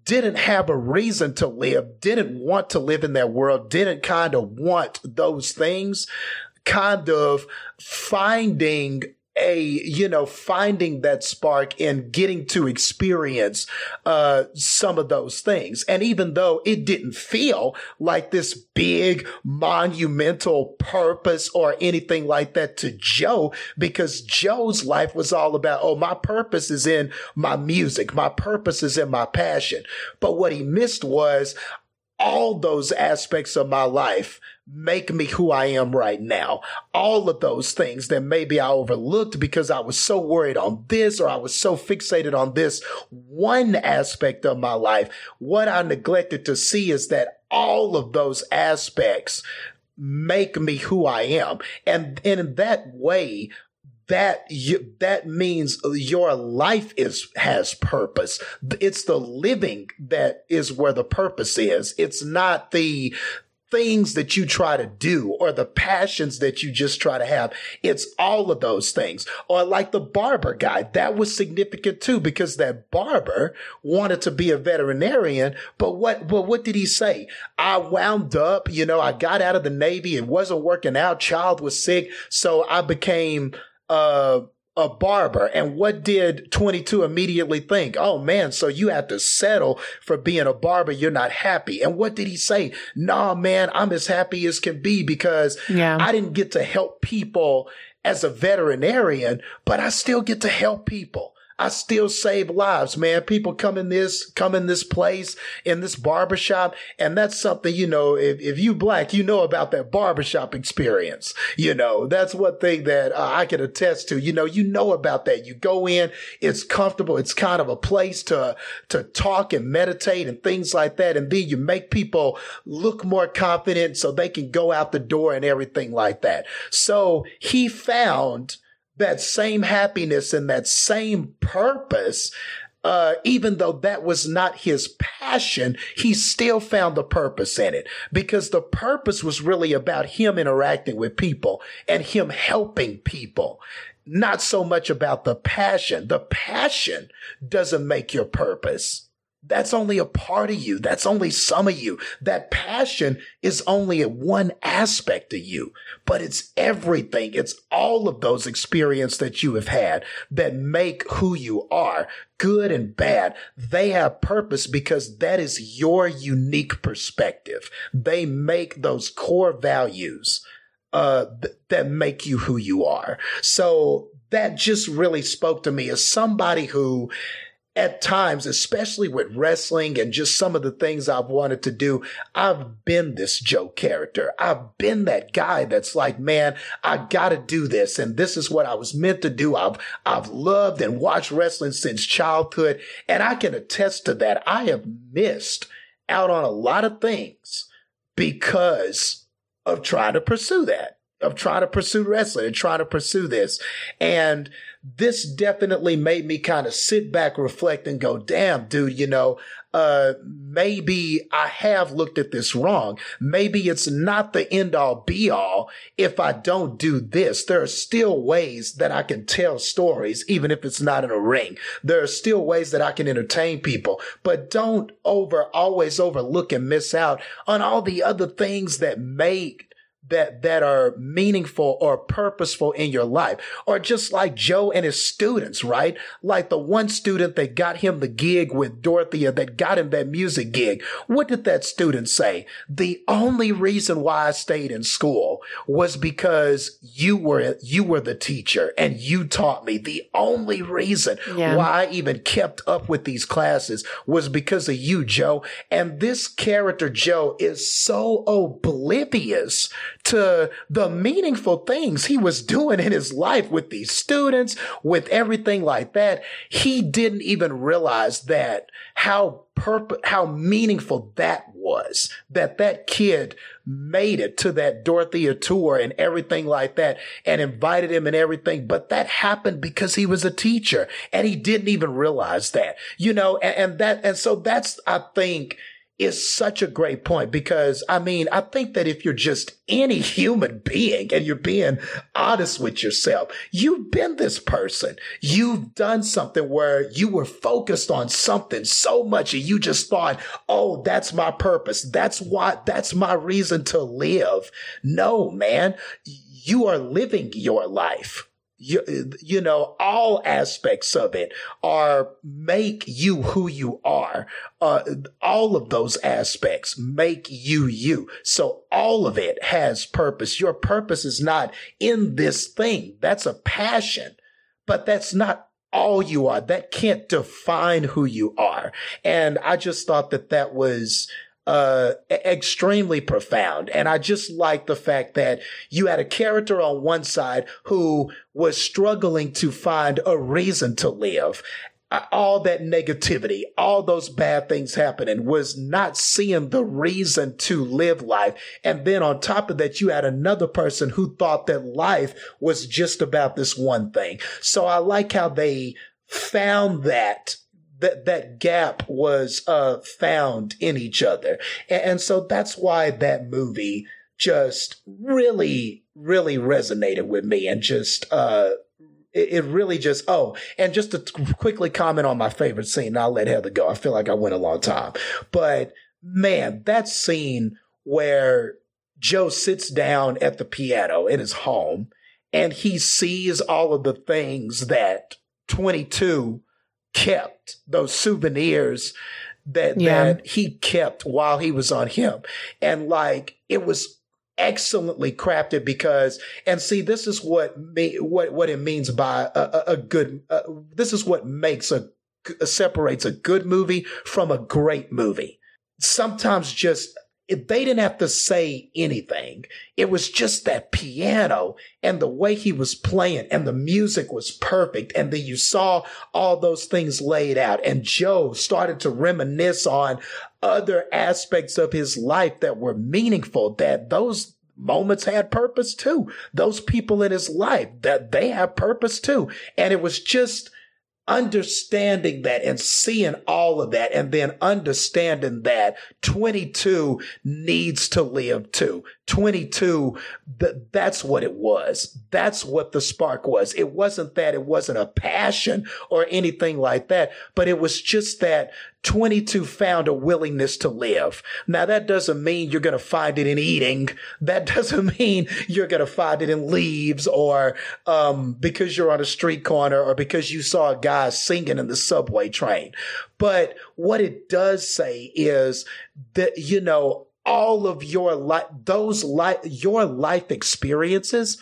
didn't have a reason to live, didn't want to live in that world, didn't kind of want those things, kind of finding a you know finding that spark and getting to experience uh, some of those things. And even though it didn't feel like this big monumental purpose or anything like that to joe because joe's life was all about oh my purpose is in my music. My purpose is in my passion. But what he missed was all those aspects of my life make me who I am right now. All of those things that maybe I overlooked because I was so worried on this or I was so fixated on this one aspect of my life. What I neglected to see is that all of those aspects make me who I am. And, and in that way, that you, that means your life is has purpose. It's the living that is where the purpose is. It's not the things that you try to do or the passions that you just try to have. It's all of those things. Or like the barber guy, that was significant too because that barber wanted to be a veterinarian. But what, but what did he say? I wound up, you know, I got out of the Navy. It wasn't working out. Child was sick. So I became, uh, a barber. And what did 22 immediately think? Oh man, so you have to settle for being a barber. You're not happy. And what did he say? Nah, man, I'm as happy as can be because yeah. I didn't get to help people as a veterinarian, but I still get to help people. I still save lives, man. People come in this, come in this place, in this barbershop. And that's something, you know, if, if you black, you know about that barbershop experience. You know, that's one thing that uh, I can attest to. You know, you know about that. You go in, it's comfortable. It's kind of a place to, to talk and meditate and things like that. And then you make people look more confident so they can go out the door and everything like that. So he found, that same happiness and that same purpose uh, even though that was not his passion, he still found the purpose in it because the purpose was really about him interacting with people and him helping people. Not so much about the passion. The passion doesn't make your purpose. That's only a part of you. That's only some of you. That passion is only one aspect of you, but it's everything. It's all of those experiences that you have had that make who you are, good and bad. They have purpose because that is your unique perspective. They make those core values uh, th- that make you who you are. So that just really spoke to me as somebody who at times, especially with wrestling and just some of the things I've wanted to do, I've been this Joe character. I've been that guy that's like, man, I gotta do this. And this is what I was meant to do. I've, I've loved and watched wrestling since childhood. And I can attest to that. I have missed out on a lot of things because of trying to pursue that of trying to pursue wrestling and trying to pursue this. And this definitely made me kind of sit back, reflect and go, damn, dude, you know, uh, maybe I have looked at this wrong. Maybe it's not the end all be all if I don't do this. There are still ways that I can tell stories, even if it's not in a ring. There are still ways that I can entertain people, but don't over, always overlook and miss out on all the other things that make that that are meaningful or purposeful in your life. Or just like joe and his students right? Like the one student that got him the gig with dorothea that got him that music gig. What did that student say? The only reason why i stayed in school was because you were you were the teacher and you taught me. The only reason yeah. why i even kept up with these classes was because of you joe. And this character joe is so oblivious to the meaningful things he was doing in his life with these students, with everything like that. He didn't even realize that how purpose, how meaningful that was, that that kid made it to that Dorothea tour and everything like that and invited him and everything. But that happened because he was a teacher and he didn't even realize that, you know, and, and that, and so that's, I think, is such a great point because I mean, I think that if you're just any <laughs> human being and you're being honest with yourself, you've been this person. You've done something where you were focused on something so much and you just thought, oh, that's my purpose. That's why, that's my reason to live. No, man, you are living your life you, you know, all aspects of it are make you who you are. Uh, all of those aspects make you you. So all of it has purpose. Your purpose is not in this thing. That's a passion, but that's not all you are. That can't define who you are. And I just thought that that was, uh, extremely profound. And I just like the fact that you had a character on one side who was struggling to find a reason to live. All that negativity, all those bad things happening was not seeing the reason to live life. And then on top of that, you had another person who thought that life was just about this one thing. So I like how they found that that that gap was uh, found in each other, and, and so that's why that movie just really, really resonated with me, and just uh, it, it, really just oh, and just to quickly comment on my favorite scene, I'll let Heather go. I feel like I went a long time, but man, that scene where Joe sits down at the piano in his home and he sees all of the things that 22 kept those souvenirs that yeah. that he kept while he was on him and like it was excellently crafted because and see this is what me what what it means by a, a, a good uh, this is what makes a separates a good movie from a great movie sometimes just they didn't have to say anything. It was just that piano and the way he was playing and the music was perfect. And then you saw all those things laid out and Joe started to reminisce on other aspects of his life that were meaningful, that those moments had purpose too. Those people in his life that they have purpose too. And it was just, understanding that and seeing all of that and then understanding that 22 needs to live too. 22, th- that's what it was. That's what the spark was. It wasn't that it wasn't a passion or anything like that, but it was just that 22 found a willingness to live. Now that doesn't mean you're going to find it in eating. That <laughs> doesn't mean you're going to find it in leaves or, um, because you're on a street corner or because you saw a guy singing in the subway train. But what it does say is that, you know, all of your life, those life, your life experiences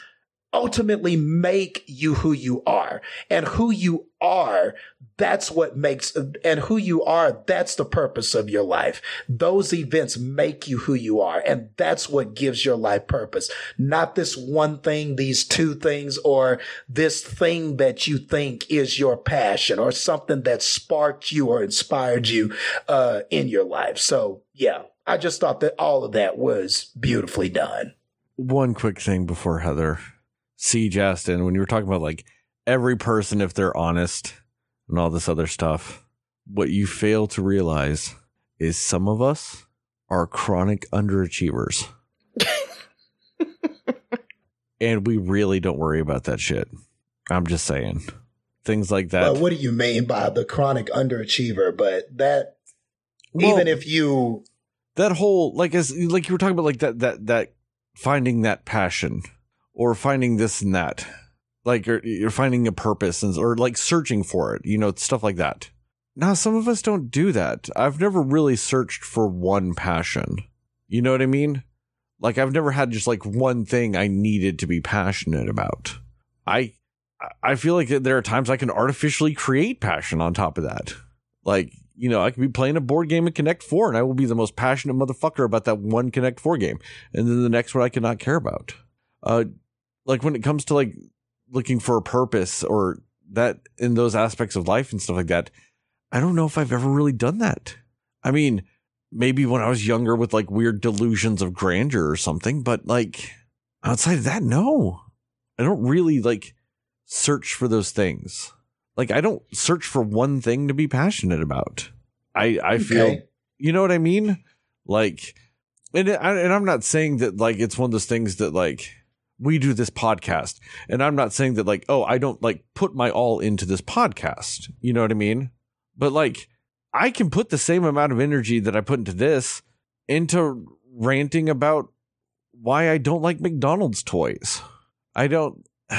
ultimately make you who you are and who you are. That's what makes, and who you are, that's the purpose of your life. Those events make you who you are. And that's what gives your life purpose. Not this one thing, these two things, or this thing that you think is your passion or something that sparked you or inspired you, uh, in your life. So yeah, I just thought that all of that was beautifully done. One quick thing before Heather, see Justin, when you were talking about like every person, if they're honest and all this other stuff, what you fail to realize is some of us are chronic underachievers. <laughs> and we really don't worry about that shit. I'm just saying. Things like that. But what do you mean by the chronic underachiever? But that well, even if you that whole like as like you were talking about like that that that finding that passion or finding this and that like you're, you're finding a purpose and, or like searching for it you know stuff like that. Now some of us don't do that. I've never really searched for one passion. You know what i mean? Like i've never had just like one thing i needed to be passionate about. I i feel like there are times i can artificially create passion on top of that. Like you know, I could be playing a board game in Connect Four, and I will be the most passionate motherfucker about that one Connect Four game, and then the next one I could not care about. Uh, like when it comes to like looking for a purpose or that in those aspects of life and stuff like that, I don't know if I've ever really done that. I mean, maybe when I was younger with like weird delusions of grandeur or something, but like outside of that, no, I don't really like search for those things. Like I don't search for one thing to be passionate about. I I feel you know what I mean? Like and and I'm not saying that like it's one of those things that like we do this podcast and I'm not saying that like oh I don't like put my all into this podcast. You know what I mean? But like I can put the same amount of energy that I put into this into ranting about why I don't like McDonald's toys. I don't <sighs>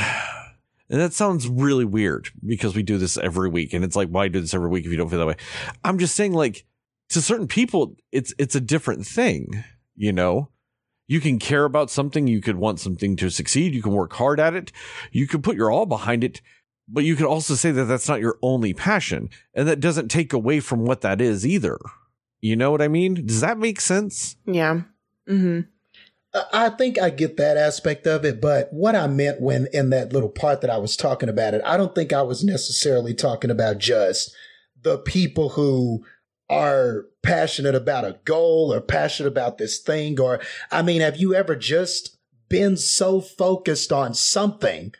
and that sounds really weird because we do this every week. And it's like, why do this every week if you don't feel that way? I'm just saying, like, to certain people, it's it's a different thing, you know? You can care about something, you could want something to succeed, you can work hard at it, you can put your all behind it, but you could also say that that's not your only passion. And that doesn't take away from what that is either. You know what I mean? Does that make sense? Yeah. Mm-hmm. I think I get that aspect of it, but what I meant when in that little part that I was talking about it, I don't think I was necessarily talking about just the people who are passionate about a goal or passionate about this thing. Or, I mean, have you ever just been so focused on something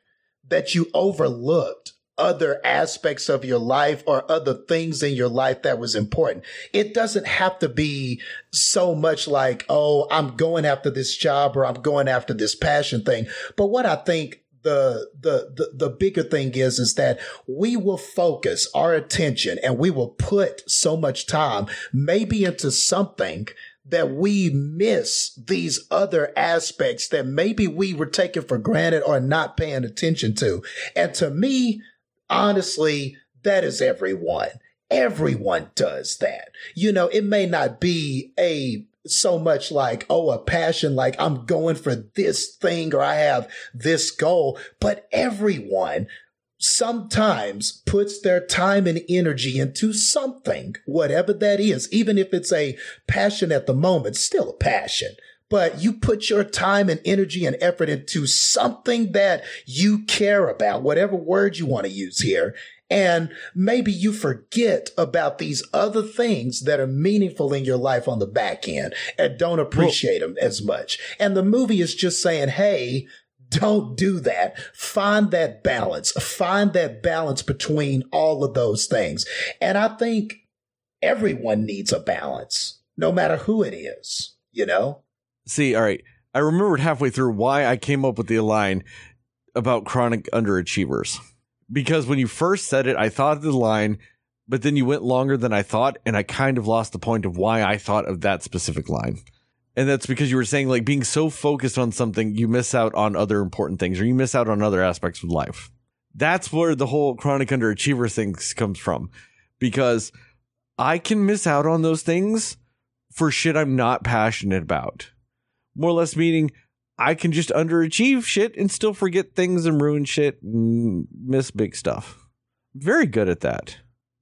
that you overlooked other aspects of your life or other things in your life that was important. It doesn't have to be so much like, oh, I'm going after this job or I'm going after this passion thing. But what I think the, the, the, the bigger thing is, is that we will focus our attention and we will put so much time maybe into something that we miss these other aspects that maybe we were taking for granted or not paying attention to. And to me, honestly, that is everyone. Everyone does that. You know, it may not be a so much like, oh, a passion, like I'm going for this thing or I have this goal, but everyone sometimes puts their time and energy into something, whatever that is, even if it's a passion at the moment, still a passion but you put your time and energy and effort into something that you care about, whatever word you want to use here. And maybe you forget about these other things that are meaningful in your life on the back end and don't appreciate well, them as much. And the movie is just saying, Hey, don't do that. Find that balance. Find that balance between all of those things. And I think everyone needs a balance, no matter who it is, you know? See, all right. I remembered halfway through why I came up with the line about chronic underachievers. Because when you first said it, I thought of the line, but then you went longer than I thought, and I kind of lost the point of why I thought of that specific line. And that's because you were saying, like, being so focused on something, you miss out on other important things, or you miss out on other aspects of life. That's where the whole chronic underachiever thing comes from. Because I can miss out on those things for shit I'm not passionate about more or less meaning I can just underachieve shit and still forget things and ruin shit and miss big stuff. Very good at that.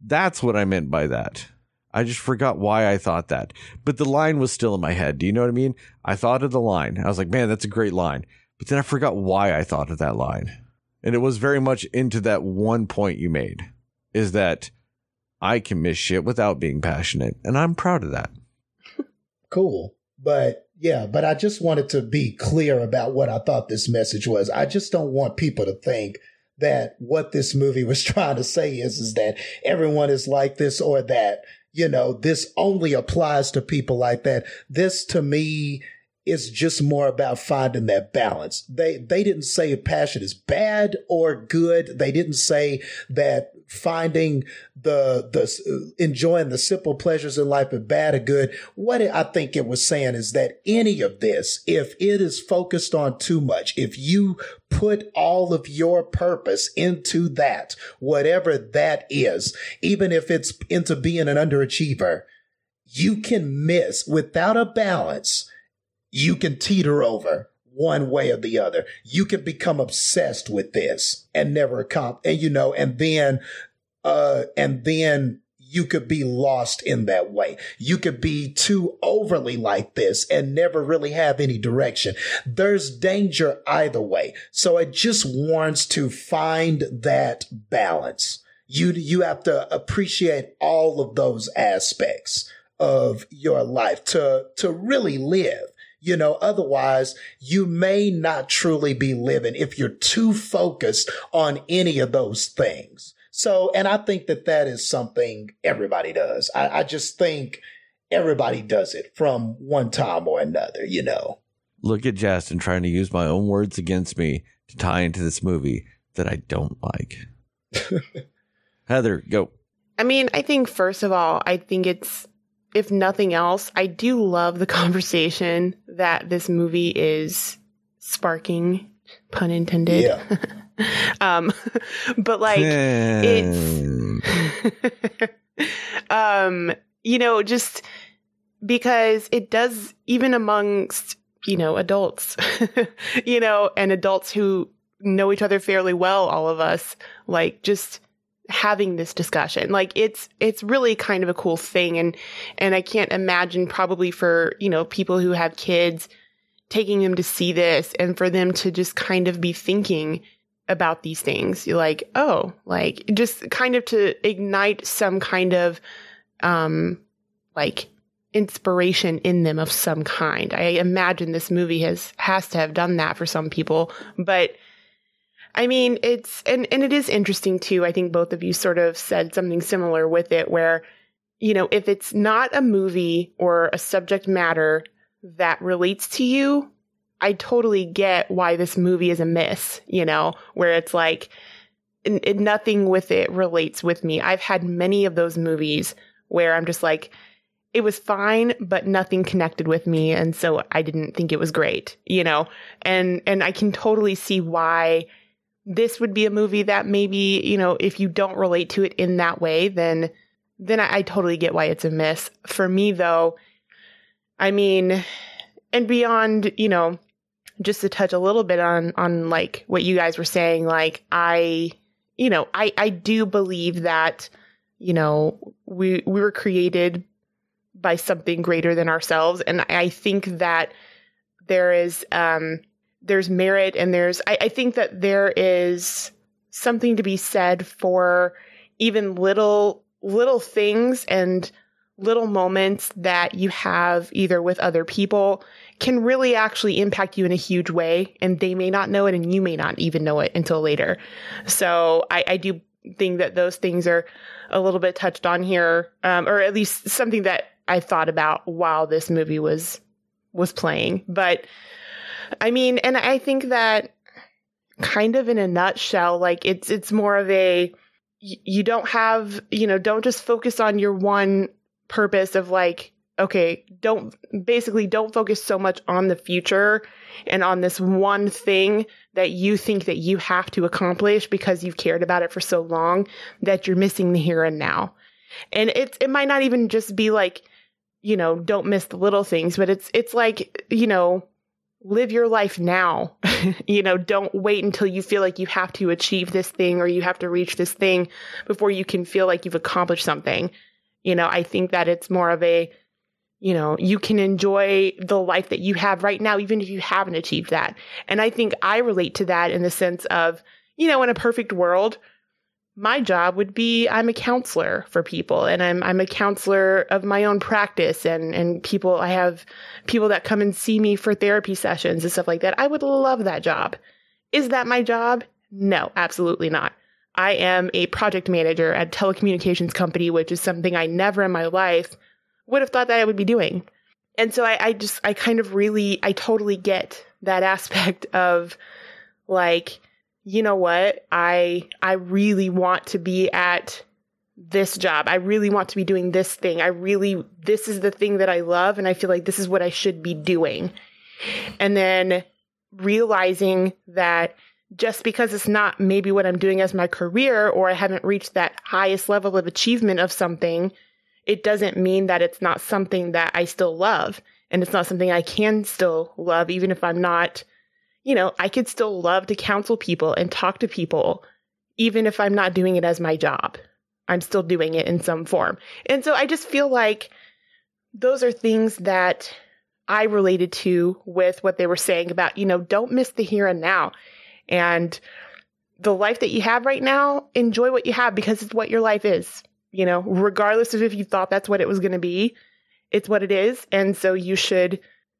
That's what I meant by that. I just forgot why I thought that. But the line was still in my head. Do you know what I mean? I thought of the line. I was like, man, that's a great line. But then I forgot why I thought of that line. And it was very much into that one point you made is that I can miss shit without being passionate. And I'm proud of that. cool. But yeah, but I just wanted to be clear about what I thought this message was. I just don't want people to think that what this movie was <laughs> trying to say is is that everyone is like this or that you know, this only applies to people like that. This to me is just more about finding that balance. They they didn't say passion is bad or good. They didn't say that finding the the enjoying the simple pleasures in life are bad or good. What I think it was saying is that any of this, if it is focused on too much, if you put all of your purpose into that, whatever that is, even if it's into being an underachiever, you can miss without a balance you can teeter over one way or the other. You can become obsessed with this and never come and you know, and then, uh, and then you could be lost in that way. You could be too overly like this and never really have any direction. There's danger either way. So it just warns to find that balance. You, you have to appreciate all of those aspects of your life to, to really live. You know, otherwise you may not truly be living if you're too focused on any of those things. So, and I think that that is something everybody does. I, I just think everybody does it from one time or another, you know. Look at Justin trying to use my own words against me to tie into this movie that I don't like. <laughs> Heather, go. I mean, I think first of all, I think it's if nothing else, I do love the <laughs> conversation that this movie is sparking, pun intended. Yeah. <laughs> um, <laughs> but like it's, um, you know, just because it does, even amongst, you know, adults, you know, and adults who know each other fairly well, all of us, like just having this discussion. Like it's it's really kind of a cool thing and and I can't imagine probably for, you know, people who have kids taking them to see this and for them to just kind of be thinking about these things. You're like, oh, like just kind of to ignite some kind of um like inspiration in them of some kind. I imagine this movie has has to have done that for some people, but I mean, it's and and it is interesting too. I think both of you sort of said something similar with it where you know, if it's not a movie or a subject matter that relates to you, I totally get why this movie is a miss, you know, where it's like nothing with it relates with me. I've had many of those movies where I'm just like it was fine but nothing connected with me and so I didn't think it was great, you know. And and I can totally see why this would be a movie that maybe, you know, if you don't relate to it in that way, then then I, I totally get why it's a miss. For me though, I mean, and beyond, you know, just to touch a little bit on on like what you guys were saying, like I you know, I I do believe that, you know, we we were created by something greater than ourselves. And I think that there is um there's merit and there's I, I think that there is something to be said for even little little things and little moments that you have either with other people can really actually impact you in a huge way and they may not know it and you may not even know it until later. So i, I do think that those things are a little bit touched on here um, or at least something that i thought about while this movie was was playing. But I mean, and I think that kind of in a nutshell, like it's it's more of a you don't have, you know, don't just focus on your one purpose of like okay, don't basically don't focus so much on the future and on this one thing that you think that you have to accomplish because you've cared about it for so long that you're missing the here and now. And it it might not even just be like, you know, don't miss the little things, but it's it's like, you know, live your life now. <laughs> you know, don't wait until you feel like you have to achieve this thing or you have to reach this thing before you can feel like you've accomplished something. You know, I think that it's more of a, you know, you can enjoy the life that you have right now, even if you haven't achieved that. And I think I relate to that in the sense of, you know, in a perfect world, my job would be I'm a counselor for people and I'm I'm a counselor of my own practice and and people I have people that come and see me for therapy sessions and stuff like that. I would love that job. Is that my job? No, absolutely not. I am a project manager at a telecommunications company, which is something I never in my life would have thought that I would be doing. And so I, I just, I kind of really, I totally get that <laughs> aspect of like, you know what? I, I really want to be at this job. I really want to be doing this thing. I really, this is the thing that I love. And I feel like this is what I should be doing. And then realizing that just because it's not maybe what I'm doing as my career or I haven't reached that highest level of achievement of something, it doesn't mean that it's not something that I still love. And it's not something I can still love, even if I'm not, you know, I could still love to counsel people and talk to people, even if I'm not doing it as my job. I'm still doing it in some form. And so I just feel like those are things that I related to with what they were saying about, you know, don't miss the here and now. And the life that you have right now, enjoy what you have because it's what your life is. You know, regardless of if you thought that's what it was going to be, it's what it is. And so you should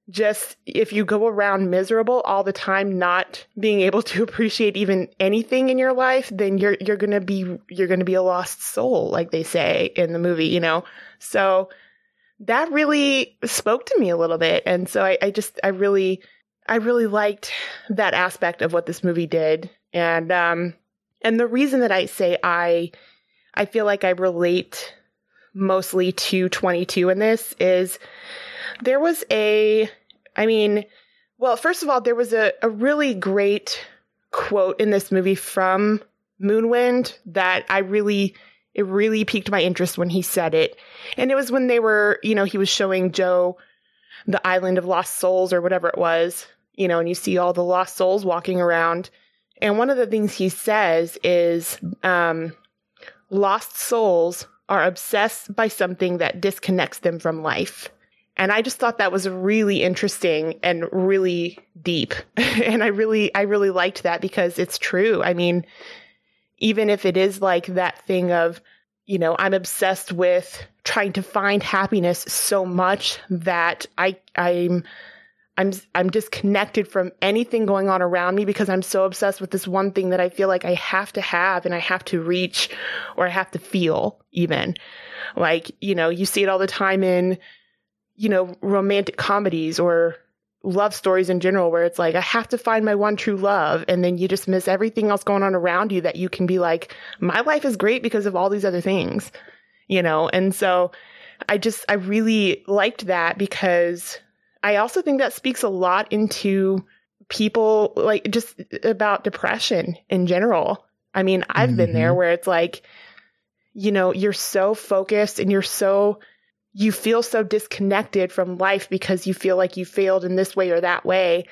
just, if you go around miserable all the time, not being able to <laughs> appreciate even anything in your life, then you're, you're going to be, you're going to be a lost soul, like they say in the movie, you know? So that really spoke to me a little bit. And so I, I just, I really, I really liked that aspect of what this movie did. And, um, and the reason that I say I, I feel like I relate mostly to 22 in this is there was a, I mean, well, first of all, there was a, a really great quote in this movie from Moonwind that I really, it really piqued my interest when he said it. And it was when they were, you know, he was showing Joe the island of lost souls or whatever it was, you know, and you see all the lost souls walking around. And one of the things he says is um, lost souls are obsessed by something that disconnects them from life. And I just thought that was really interesting and really deep. <laughs> and I really, I really liked that because it's true. I mean, even if it is like that thing of, you know, I'm obsessed with trying to find happiness so much that I, I'm, I'm I'm disconnected from anything going on around me because I'm so obsessed with this one thing that I feel like I have to have and I have to reach or I have to feel even. Like, you know, you see it all the time in you know, romantic comedies or love stories in general where it's like I have to find my one true love and then you just miss everything else going on around you that you can be like my life is great because of all these other things. You know, and so I just I really liked that because I also think that speaks a lot into people like just about depression in general. I mean, I've mm-hmm. been there mm-hmm. where it's like, you know, you're so focused and you're so, you feel so disconnected from life because you feel like you failed in this way or that way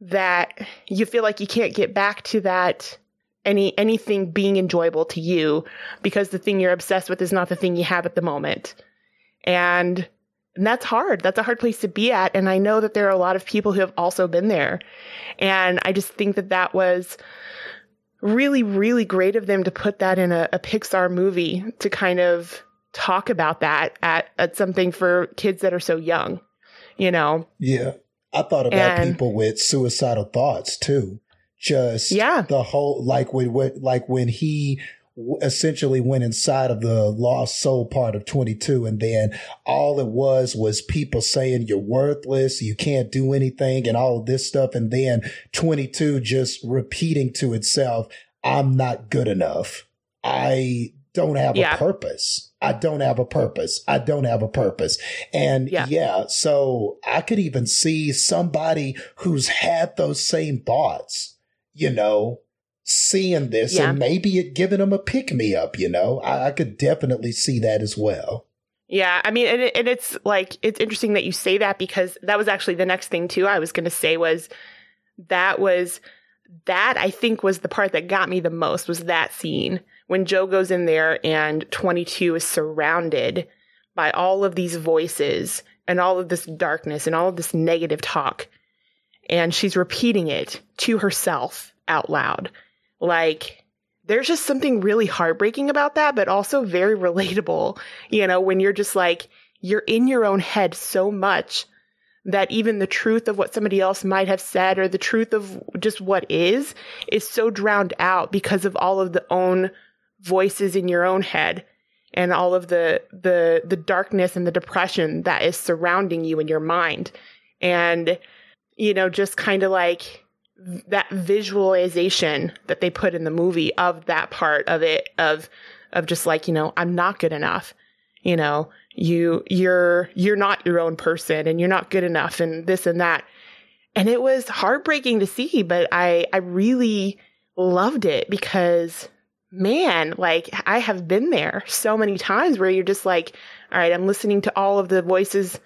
that you feel like you can't get back to that any anything being enjoyable to you because the thing you're obsessed with is not the thing you have at the moment. And and that's hard. That's a hard place to be at. And I know that there are a lot of people who have also been there. And I just think that that was really, really great of them to put that in a, a Pixar movie to kind of talk about that at, at something for kids that are so young, you know? Yeah. I thought about and, people with suicidal thoughts too. Just yeah. the whole, like when, like when he essentially went inside of the lost soul part of 22 and then all it was was people saying you're worthless you can't do anything and all of this stuff and then 22 just repeating to itself i'm not good enough i don't have yeah. a purpose I don't have a purpose. I don't have a purpose. And yeah. yeah. so I could even see somebody who's had those same thoughts, you know, seeing this yeah. and maybe it giving them a pick me up, you know? I, I, could definitely see that as well. Yeah, I mean, and, it, and it's like, it's interesting that you say that because that was actually the next thing too I was going to say was that was, that I think was the part that got me the most was that scene when Joe goes in there and 22 is surrounded by all of these voices and all of this darkness and all of this negative talk. And she's repeating it to herself out loud. Like, there's just something really heartbreaking about that, but also very <laughs> relatable, you know, when you're just like, you're in your own head so much that even the truth of what somebody else might have said or the truth of just what is is so drowned out because of all of the own voices in your own head and all of the the the darkness and the depression that is surrounding you in your mind. And you know just kind of like that visualization that they put in the movie of that part of it of of just like you know I'm not good enough. You know you you're you're not your own person and you're not good enough and this and that. And it was heartbreaking to see but i i really loved it because man like i have been there so many times where you're just like all right i'm listening to all of the voices.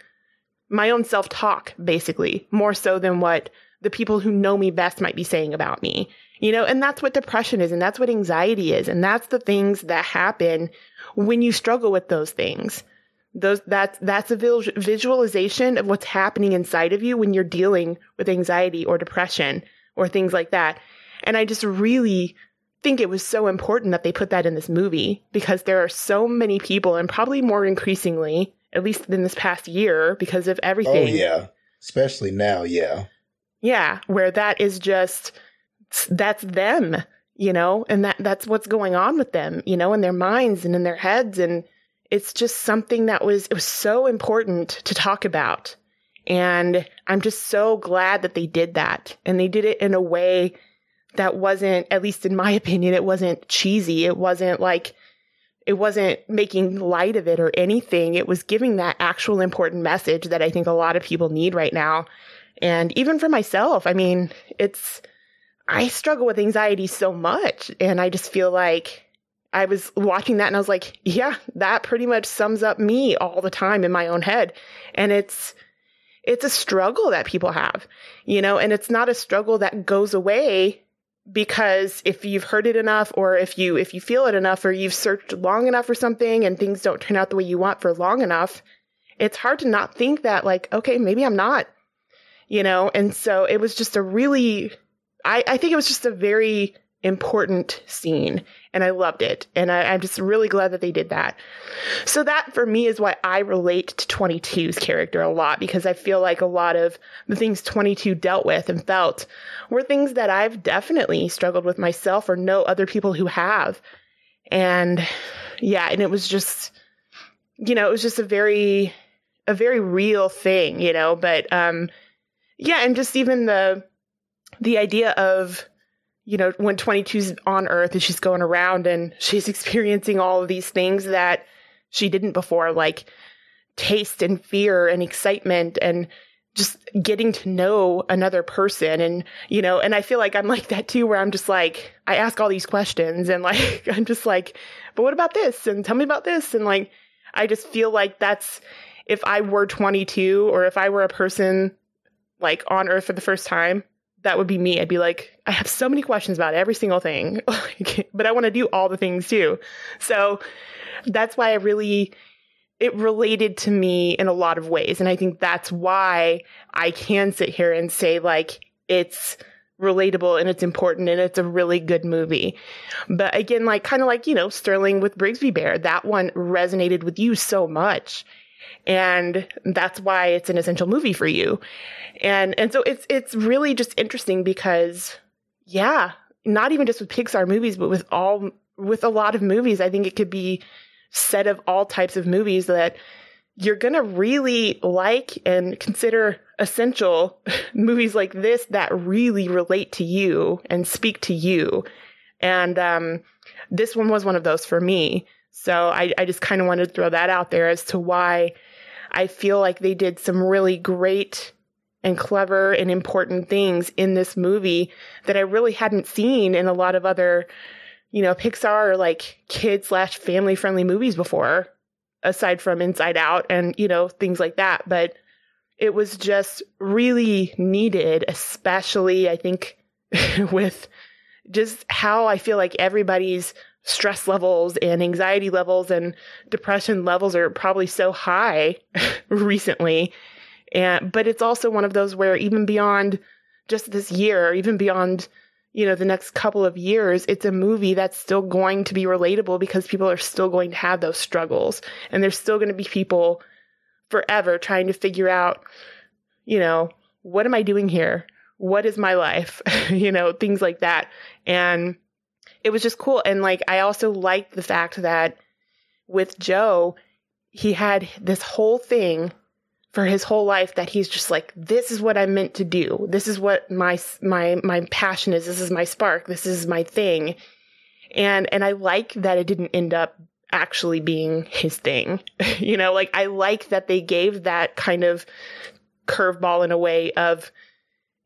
My own self talk basically more so than what the people who know me best might be saying about me you know? And that's what depression is and that's what anxiety is and that's the things that happen when you struggle with those things. Those that's that's a visualization of what's happening inside of you when you're dealing with anxiety or depression or things like that. And i just really think it was so important that they put that in this movie because there are so many people and probably more increasingly at least in this past year because of oh, everything. oh yeah. Especially now yeah yeah. Where that is just that's them you know and that that's what's going on with them you know in their minds and in their heads. And it's just something that was it was so important to talk about. And i'm just so glad that they did that. And they did it in a way that wasn't at least in my <laughs> opinion it wasn't cheesy. It wasn't like it wasn't making light of it or anything. It was giving that actual important message that i think a lot of people need right now and even for myself i mean it's i struggle with anxiety so much and i just feel like I was watching that and I was like, yeah, that pretty much sums up me all the time in my own head. And it's, it's a struggle that people have, you know, and it's not a struggle that goes away because if you've heard it enough or if you if you feel it enough or you've searched long enough for something and things don't turn out the way you want for long enough, it's hard to not think that like, okay, maybe I'm not. You know, and so it was just a really I, I think it was just a very important scene and I loved it. And I, am just really glad that they did that. So that for me is why I relate to 22's character a lot because I feel like a lot of the things 22 dealt with and felt were things that I've definitely struggled with myself or know other people who have. And yeah, and it was just, you know, it was just a very, a very real thing, you know, but, um, yeah, and just even the, the idea of, you know, when 22's on Earth and she's going around and she's experiencing all of these things that she didn't before, like taste and fear and excitement and just getting to know another person. And, you know, and I feel like I'm like that too, where I'm just like, I ask all these questions and <laughs> like, I'm just like, but what about this? And tell me about this. And like, I just feel like that's, if I were 22 or if I were a person like on Earth for the first time, that would be me. I'd be like, I have so many questions about every single thing, <laughs> but I want to do all the things too. So that's why I really, it related to me in a lot of ways. And I think that's why I can sit here and say, like, it's relatable and it's important and it's a really good movie. But again, like, kind of like, you know, Sterling with Brigsby Bear, that one resonated with you so much and that's why it's an essential movie for you. And and so it's it's really just interesting because yeah, not even just with Pixar movies, but with all with a lot of movies, I think it could be said of all types of movies that you're going to really like and consider essential <laughs> movies like this that really relate to you and speak to you. And um, this one was one of those for me. So I, I just kind of wanted to throw that out there as to why I feel like they did some really great and clever and important things in this movie that I really hadn't seen in a lot of other, you know, Pixar or like kid slash family friendly movies before, aside from Inside Out and, you know, things like that. But it was just really needed, especially I think <laughs> with just how I feel like everybody's stress levels and anxiety levels and depression levels are probably so high <laughs> recently. And, but it's also one of those where even beyond just this year, even beyond, you know, the next couple of years, it's a movie that's still going to be relatable because people are still going to have those struggles. And there's still going to be people forever trying to figure out, you know, what am I doing here? What is my life? <laughs> you know, things like that. And it was just cool. And like, I also liked the fact that with Joe, he had this whole thing for his whole life that he's just like this is what I'm meant to do. This is what my my my passion is. This is my spark. This is my thing. And and I like that it didn't end up actually being his thing. <laughs> you know, like I like that they gave that kind of curveball in a way of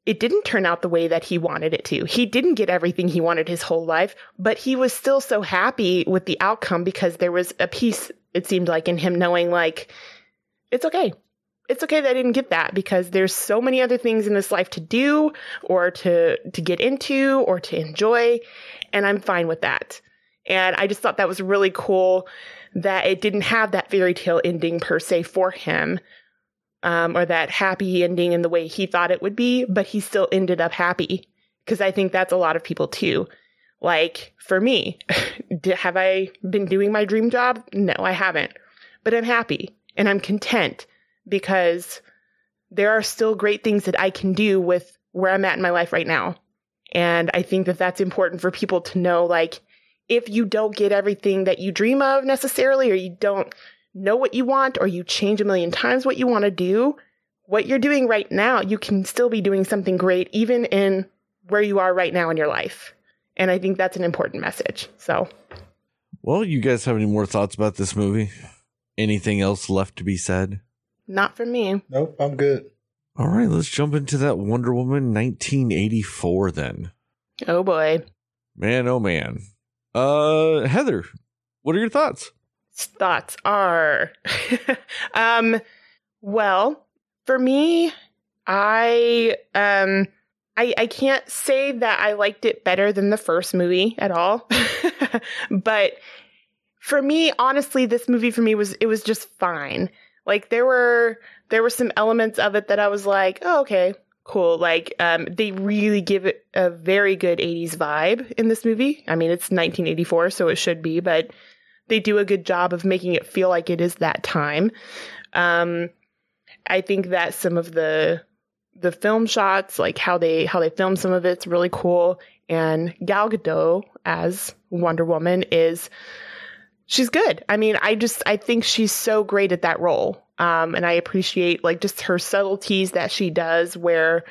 it didn't turn out the way that he wanted it to. He didn't get everything he wanted his whole life, but he was still so happy with the outcome because there was a piece, it seemed like, in him knowing, like, it's okay. It's okay that I didn't get that because there's so many other things in this life to do or to, to get into or to enjoy. And I'm fine with that. And I just thought that was really cool that it didn't have that fairy tale ending per se for him, um, or that happy ending in the way he thought it would be, but he still ended up happy. Because I think that's a lot of people too. Like for me, <laughs> have I been doing my dream job? No, I haven't. But I'm happy and I'm content because there are still great things that I can do with where I'm at in my life right now. And I think that that's important for people to know like, if you don't get everything that you dream of necessarily, or you don't know what you want or you change a million times what you want to do, what you're doing right now, you can still be doing something great even in where you are right now in your life. And I think that's an important message. So, well, you guys have any more thoughts about this movie? Anything else left to be said? Not for me. Nope, I'm good. All right, let's jump into that Wonder Woman 1984 then. Oh boy. Man, oh man. Uh Heather, what are your thoughts? Thoughts are <laughs> um well for me i um I, I can't say that I liked it better than the first movie at all. <laughs> but for me, honestly, this movie for me was it was just fine. Like there were there were some elements of it that I was like, oh, okay, cool. Like um, they really give it a very good 80s vibe in this movie. I mean, it's 1984, so it should be, but they do a good job of making it feel like it is that time. Um, I think that some of the the film shots, like how they how they film some of it's really cool. And Gal Gadot as Wonder Woman is she's good. I mean, I just I think she's so great at that role. Um, and I appreciate like just her subtleties that she does where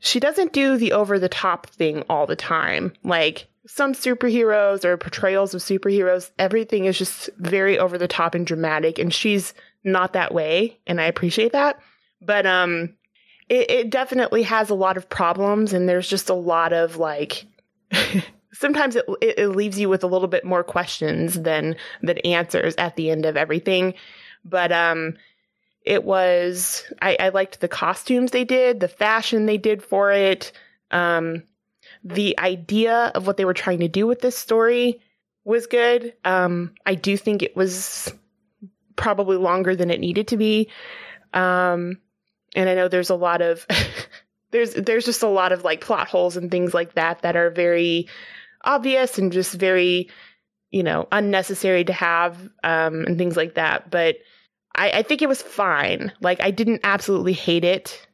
she doesn't do the over the top thing all the time. Like some superheroes or portrayals of superheroes, everything is just very over the top and dramatic, and she's not that way, and I appreciate that. But um, it, it definitely has a lot of problems, and there's just a lot of like. <laughs> sometimes it, it leaves you with a little bit more questions than than answers at the end of everything. But um, it was I, I liked the costumes they did, the fashion they did for it. Um, the idea of what they were trying to do with this story was good. Um, I do think it was probably longer than it needed to be. Um, and I know there's a lot of <laughs> there's there's just a lot of like plot holes and things like that that are very obvious and just very you know unnecessary to have um, and things like that. But I, I think it was fine. Like I didn't absolutely hate it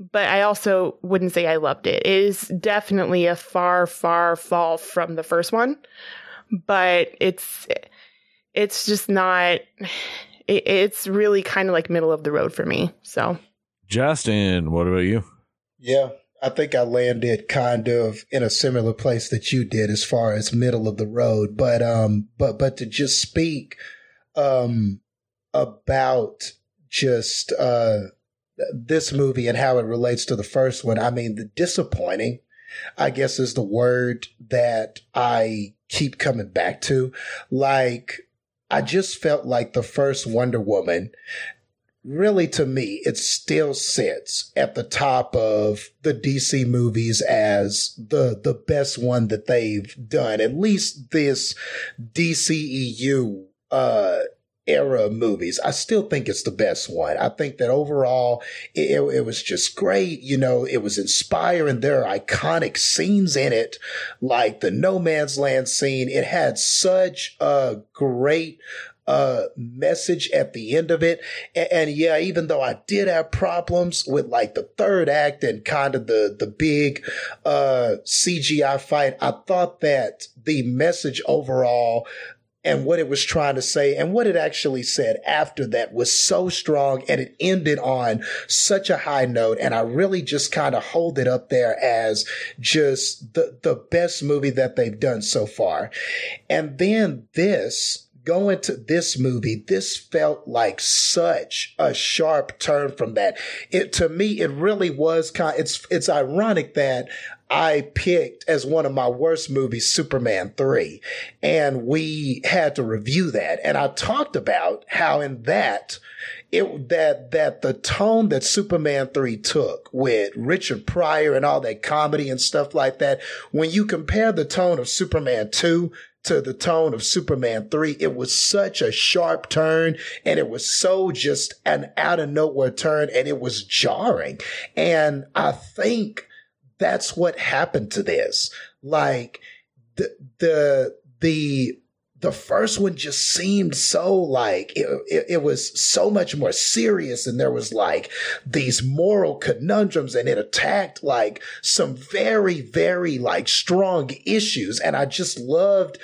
but I also wouldn't say I loved it. It is definitely a far, far fall from the first one, but it's it's just not. It, it's really kind of like middle of the road for me. So, Justin, what about you? Yeah, I think I landed kind of in a similar place that you did as far as middle of the road, but um, but but to just speak um about just uh this movie and how it relates to the first one, I mean, the disappointing, I guess, is the word that I keep coming back to. Like, I just felt like the first Wonder Woman really to me it still sits at the top of the DC movies as the the best one that they've done at least this DCEU uh era movies. I still think it's the best one. I think that overall it, it, was just great. You know, it was inspiring. There are iconic scenes in it, like the No Man's Land scene. It had such a great uh, message at the end of it. And, and, yeah, even though I did have problems with like the third act and kind of the, the big, uh, CGI fight, I thought that the message overall and what it was trying to say and what it actually said after that was so strong and it ended on such a high note. And I really just kind of hold it up there as just the, the best movie that they've done so far. And then this, going to this movie, this felt like such a sharp turn from that. It to me, it really was kind. It's it's ironic that I picked as one of my worst movies, Superman 3. And we had to review that. And I talked about how in that, it, that, that the tone that Superman 3 took with Richard Pryor and all that comedy and stuff like that, when you compare the tone of Superman 2 to the tone of Superman 3, it was such a sharp turn and it was so just an out of nowhere turn and it was jarring. And I think that's what happened to this. Like the the the the first one just seemed so like it, it, it, was so much more serious and there was like these moral conundrums and it attacked like some very very like strong issues and i just loved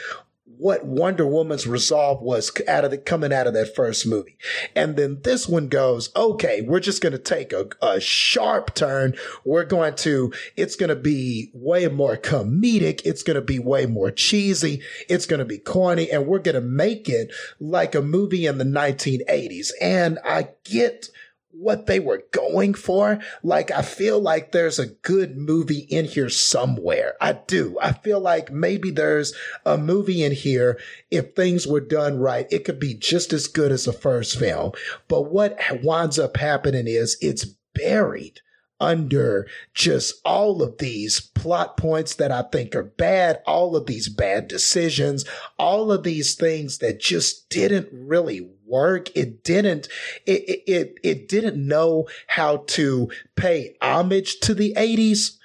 what Wonder Woman's resolve was out of the coming out of that first movie. And then this one goes, okay, we're just going to take a, a sharp turn. We're going to, it's going to be way more comedic. It's going to be way more cheesy. It's going to be corny and we're going to make it like a movie in the 1980s. And I get, what they were going for. Like, I feel like there's a good movie in here somewhere. I do. I feel like maybe there's a movie in here. If things were done right, it could be just as good as the first film. But what winds up happening is it's buried under just all of these plot points that I think are bad, all of these bad decisions, all of these things that just didn't really work. It didn't, it, it, it didn't know how to pay homage to the 80s,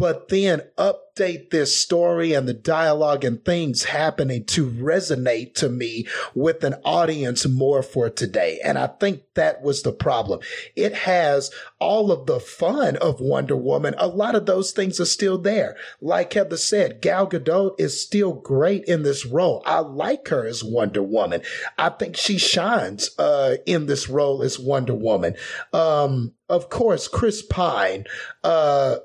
but then update this story and the dialogue and things happening to resonate to me with an audience more for today. And I think that was the problem. It has all of the fun of Wonder Woman. A lot of those things are still there. Like Heather said, Gal Gadot is still great in this role. I like her as Wonder Woman. I think she shines uh, in this role as Wonder Woman. Um, of course, Chris Pine, uh,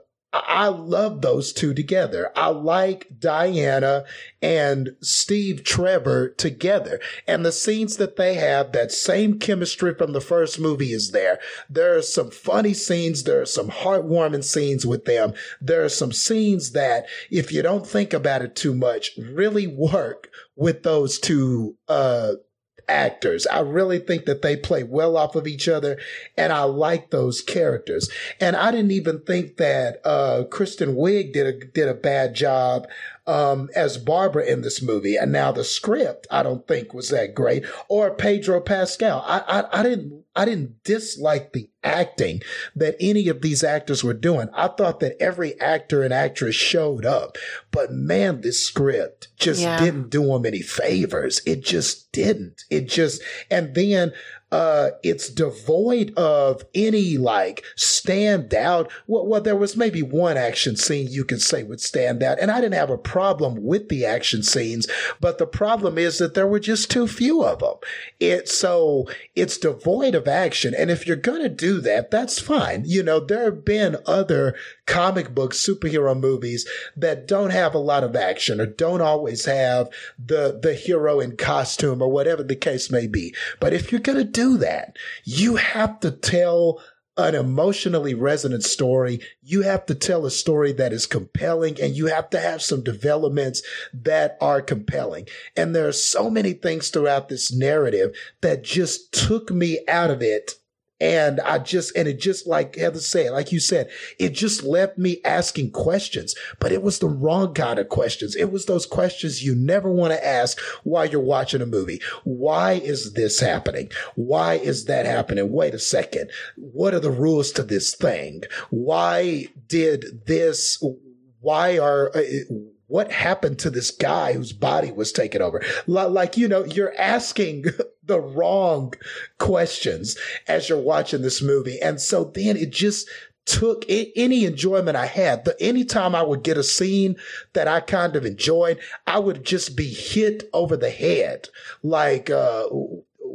I love those two together. I like Diana and Steve Trevor together. And the scenes that they have, that same chemistry from the first movie is there. There are some funny scenes. There are some heartwarming scenes with them. There are some scenes that, if you don't think about it too much, really work with those two, uh, actors. I really think that they play well off of each other and I like those characters. And I didn't even think that uh, Kristen Wiig did a did a bad job um, as Barbara in this movie. And now the script, I don't think was that great. Or Pedro Pascal. I, I, I didn't, I didn't dislike the acting that any of these actors were doing. I thought that every actor and actress showed up, but man, this script just yeah. didn't do them any favors. It just didn't. It just, and then uh, it's devoid of any like stand out. Well, well, there was maybe one action scene you could say would stand out, and I didn't have a problem with the action scenes, but the problem is that there were just too few of them. It so it's devoid of action, and if you're gonna do that, that's fine. You know, there have been other comic book superhero movies that don't have a lot of action or don't always have the the hero in costume or whatever the case may be. But if you're gonna do that, you have to tell an emotionally resonant story. You have to tell a story that is compelling and you have to have some developments that are compelling. And there are so many things throughout this narrative that just took me out of it and I just, and it just like Heather said, like you said, it just left me asking questions, but it was the wrong kind of questions. It was those questions you never want to ask while you're watching a movie. Why is this happening? Why is that happening? Wait a second. What are the rules to this thing? Why did this, why are, uh, what happened to this guy whose body was taken over? Like, you know, you're asking <laughs> the wrong questions as you're watching this movie. And so then it just took any enjoyment I had. The anytime I would get a scene that I kind of enjoyed, I would just be hit over the head. Like, uh,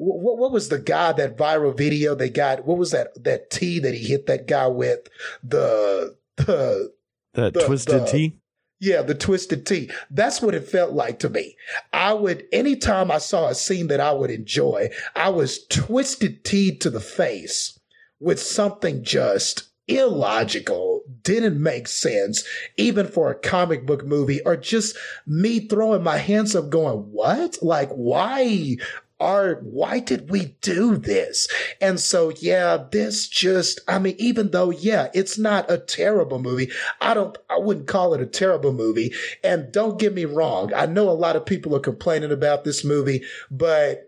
what, what was the guy that viral video they got? What was that that tea that he hit that guy with? The the that the, twisted tea. Yeah, the twisted tea. That's what it felt like to me. I would, anytime I saw a scene that I would enjoy, I was twisted tea to the face with something just illogical, didn't make sense, even for a comic book movie, or just me throwing my hands up going, what? Like, why are why did we do this? And so, yeah, this just, I mean, even though, yeah, it's not a terrible movie, I don't, I wouldn't call it a terrible movie. And don't get me wrong, I know a lot of people are complaining about this movie, but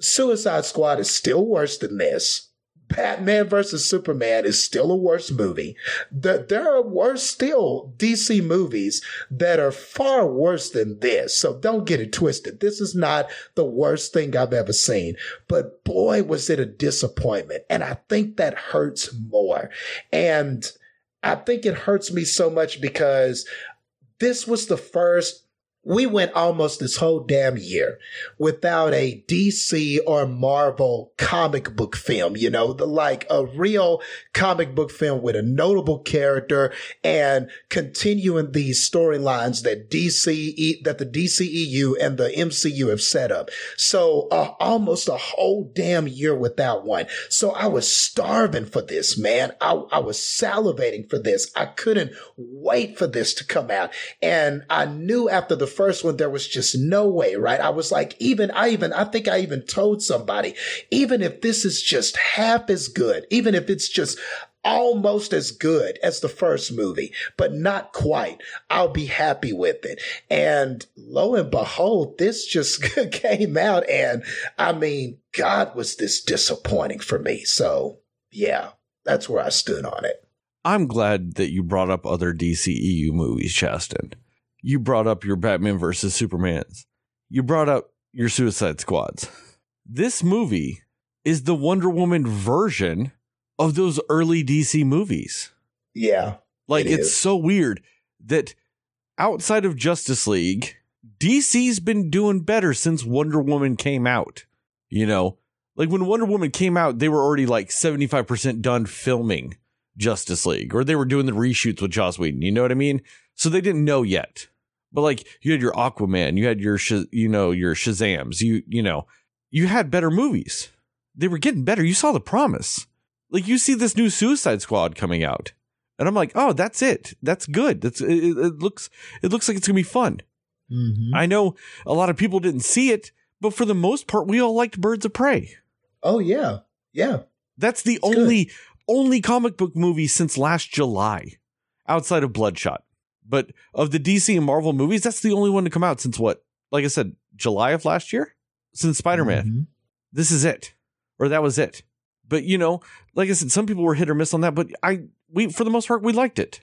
Suicide Squad is still worse than this. Batman versus Superman is still a worse movie. The, there are worse still DC movies that are far worse than this. So don't get it twisted. This is not the worst thing I've ever seen, but boy, was it a disappointment. And I think that hurts more. And I think it hurts me so much because this was the first we went almost this whole damn year without a DC or Marvel comic book film, you know, the, like a real comic book film with a notable character and continuing these storylines that DC, that the DCEU and the MCU have set up. So uh, almost a whole damn year without one. So I was starving for this, man. I, I was salivating for this. I couldn't wait for this to come out. And I knew after the first one, there was just no way, right? I was like, even, I even, I think I even told somebody, even if this is just half as good, even if it's just almost as good as the first movie, but not quite. I'll be happy with it. And lo and behold, this just <laughs> came out. And I mean, God, was this disappointing for me. So yeah, that's where I stood on it. I'm glad that you brought up other DCEU movies, Justin you brought up your Batman versus Supermans. You brought up your Suicide Squads. This movie is the Wonder Woman version of those early DC movies. Yeah. Like it it's is. so weird that outside of Justice League, DC's been doing better since Wonder Woman came out. You know, like when Wonder Woman came out, they were already like 75% done filming Justice League or they were doing the reshoots with Joss Whedon. You know what I mean? So they didn't know yet. But like you had your Aquaman, you had your you know your Shazams, you you know you had better movies. They were getting better. You saw the promise. Like you see this new Suicide Squad coming out, and I'm like, oh, that's it. That's good. That's it, it looks it looks like it's gonna be fun. Mm-hmm. I know a lot of people didn't see it, but for the most part, we all liked Birds of Prey. Oh yeah, yeah. That's the it's only good. only comic book movie since last July, outside of Bloodshot. But of the DC and Marvel movies, that's the only one to come out since what? Like I said, July of last year? Since Spider Man. Mm-hmm. This is it. Or that was it. But you know, like I said, some people were hit or miss on that, but I we for the most part we liked it.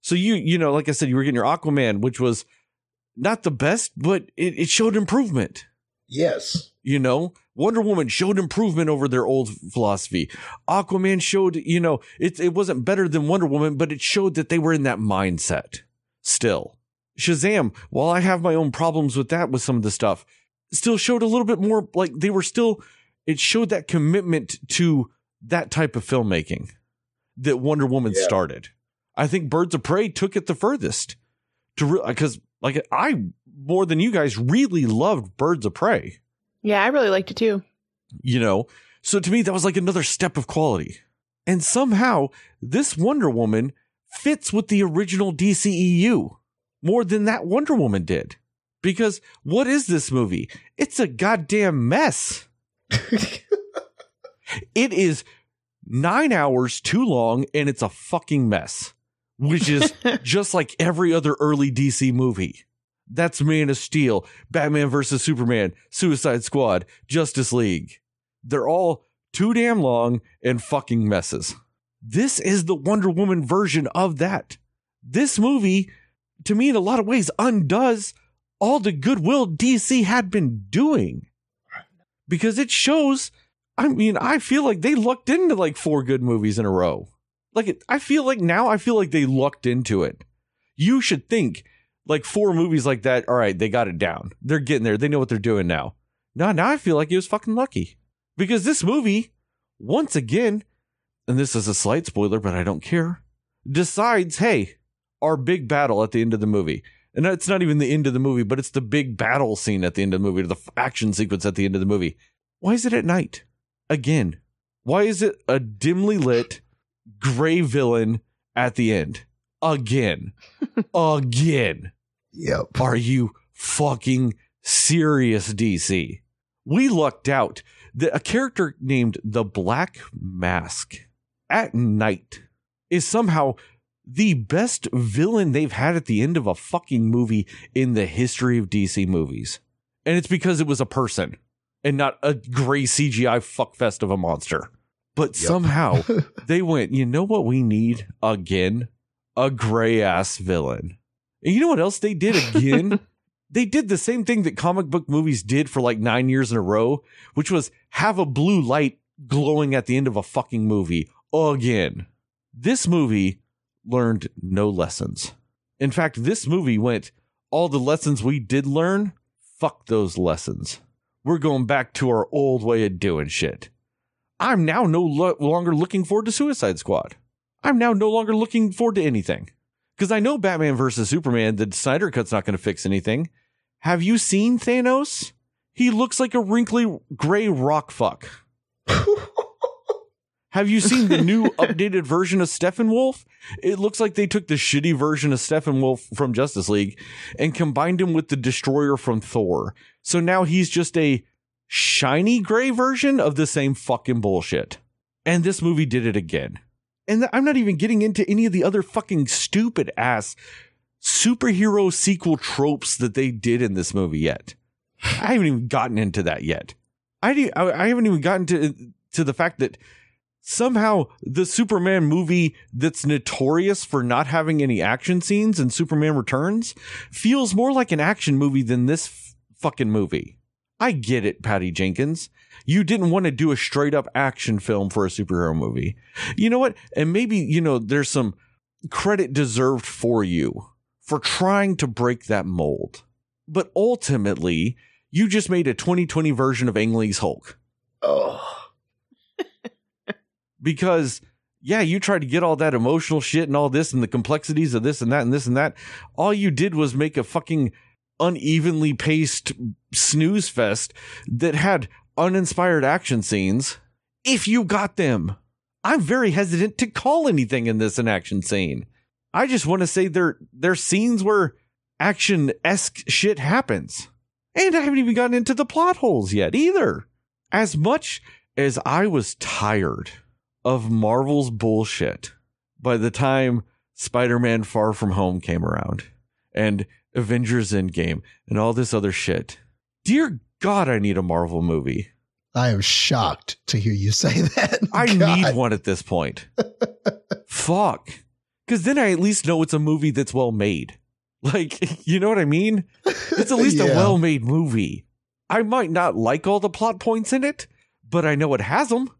So you you know, like I said, you were getting your Aquaman, which was not the best, but it, it showed improvement. Yes. You know, Wonder Woman showed improvement over their old philosophy. Aquaman showed, you know, it it wasn't better than Wonder Woman, but it showed that they were in that mindset still. Shazam, while I have my own problems with that with some of the stuff, still showed a little bit more like they were still it showed that commitment to that type of filmmaking that Wonder Woman yeah. started. I think Birds of Prey took it the furthest to because re- like I more than you guys really loved Birds of Prey. Yeah, I really liked it too. You know, so to me that was like another step of quality. And somehow this Wonder Woman fits with the original DCEU more than that Wonder Woman did. Because what is this movie? It's a goddamn mess. <laughs> it is nine hours too long and it's a fucking mess, which is <laughs> just like every other early DC movie. That's Man of Steel, Batman vs. Superman, Suicide Squad, Justice League. They're all too damn long and fucking messes. This is the Wonder Woman version of that. This movie to me, in a lot of ways, undoes all the goodwill DC had been doing because it shows. I mean, I feel like they lucked into like four good movies in a row. Like, it, I feel like now I feel like they lucked into it. You should think like four movies like that. All right, they got it down. They're getting there. They know what they're doing now. Now, now I feel like he was fucking lucky because this movie, once again, and this is a slight spoiler, but I don't care, decides, hey, our big battle at the end of the movie. And it's not even the end of the movie, but it's the big battle scene at the end of the movie, the action sequence at the end of the movie. Why is it at night? Again. Why is it a dimly lit gray villain at the end? Again. <laughs> Again. Yep. Are you fucking serious, DC? We lucked out that a character named the Black Mask at night is somehow the best villain they've had at the end of a fucking movie in the history of DC movies. And it's because it was a person and not a gray CGI fuckfest of a monster. But Yep. somehow <laughs> they went, you know what we need again? A gray ass villain. And you know what else they did again? <laughs> they did the same thing that comic book movies did for like nine years in a row, which was have a blue light glowing at the end of a fucking movie again. This movie learned no lessons. In fact, this movie went, all the lessons we did learn, fuck those lessons. We're going back to our old way of doing shit. I'm now no lo- longer looking forward to Suicide Squad. I'm now no longer looking forward to anything. Because I know Batman versus Superman, the Snyder Cut's not going to fix anything. Have you seen Thanos? He looks like a wrinkly gray rock fuck. <laughs> Have you seen the new <laughs> updated version of Steppenwolf? It looks like they took the shitty version of Steppenwolf from Justice League and combined him with the Destroyer from Thor. So now he's just a shiny gray version of the same fucking bullshit. And this movie did it again. And I'm not even getting into any of the other fucking stupid ass superhero sequel tropes that they did in this movie yet. I haven't even gotten into that yet. I I haven't even gotten to to the fact that somehow the Superman movie that's notorious for not having any action scenes and Superman Returns feels more like an action movie than this f- fucking movie. I get it, Patty Jenkins. You didn't want to do a straight up action film for a superhero movie. You know what? And maybe, you know, there's some credit deserved for you for trying to break that mold. But ultimately, you just made a 2020 version of Ang Lee's Hulk oh, because yeah, you tried to get all that emotional shit and all this and the complexities of this and that and this and that. All you did was make a fucking unevenly paced snooze fest that had uninspired action scenes. If you got them, I'm very hesitant to call anything in this an action scene. I just want to say there there's scenes where action esque shit happens. And I haven't even gotten into the plot holes yet either. As much as I was tired of Marvel's bullshit by the time Spider Man Far From Home came around and Avengers Endgame and all this other shit. Dear God, I need a Marvel movie. I am shocked to hear you say <laughs> that. I God. need one at this point. <laughs> Fuck. Because then I at least know it's a movie that's well made. Like, <laughs> you know what I mean? It's at least a well made movie. I might not like all the plot points in it, but I know it has them.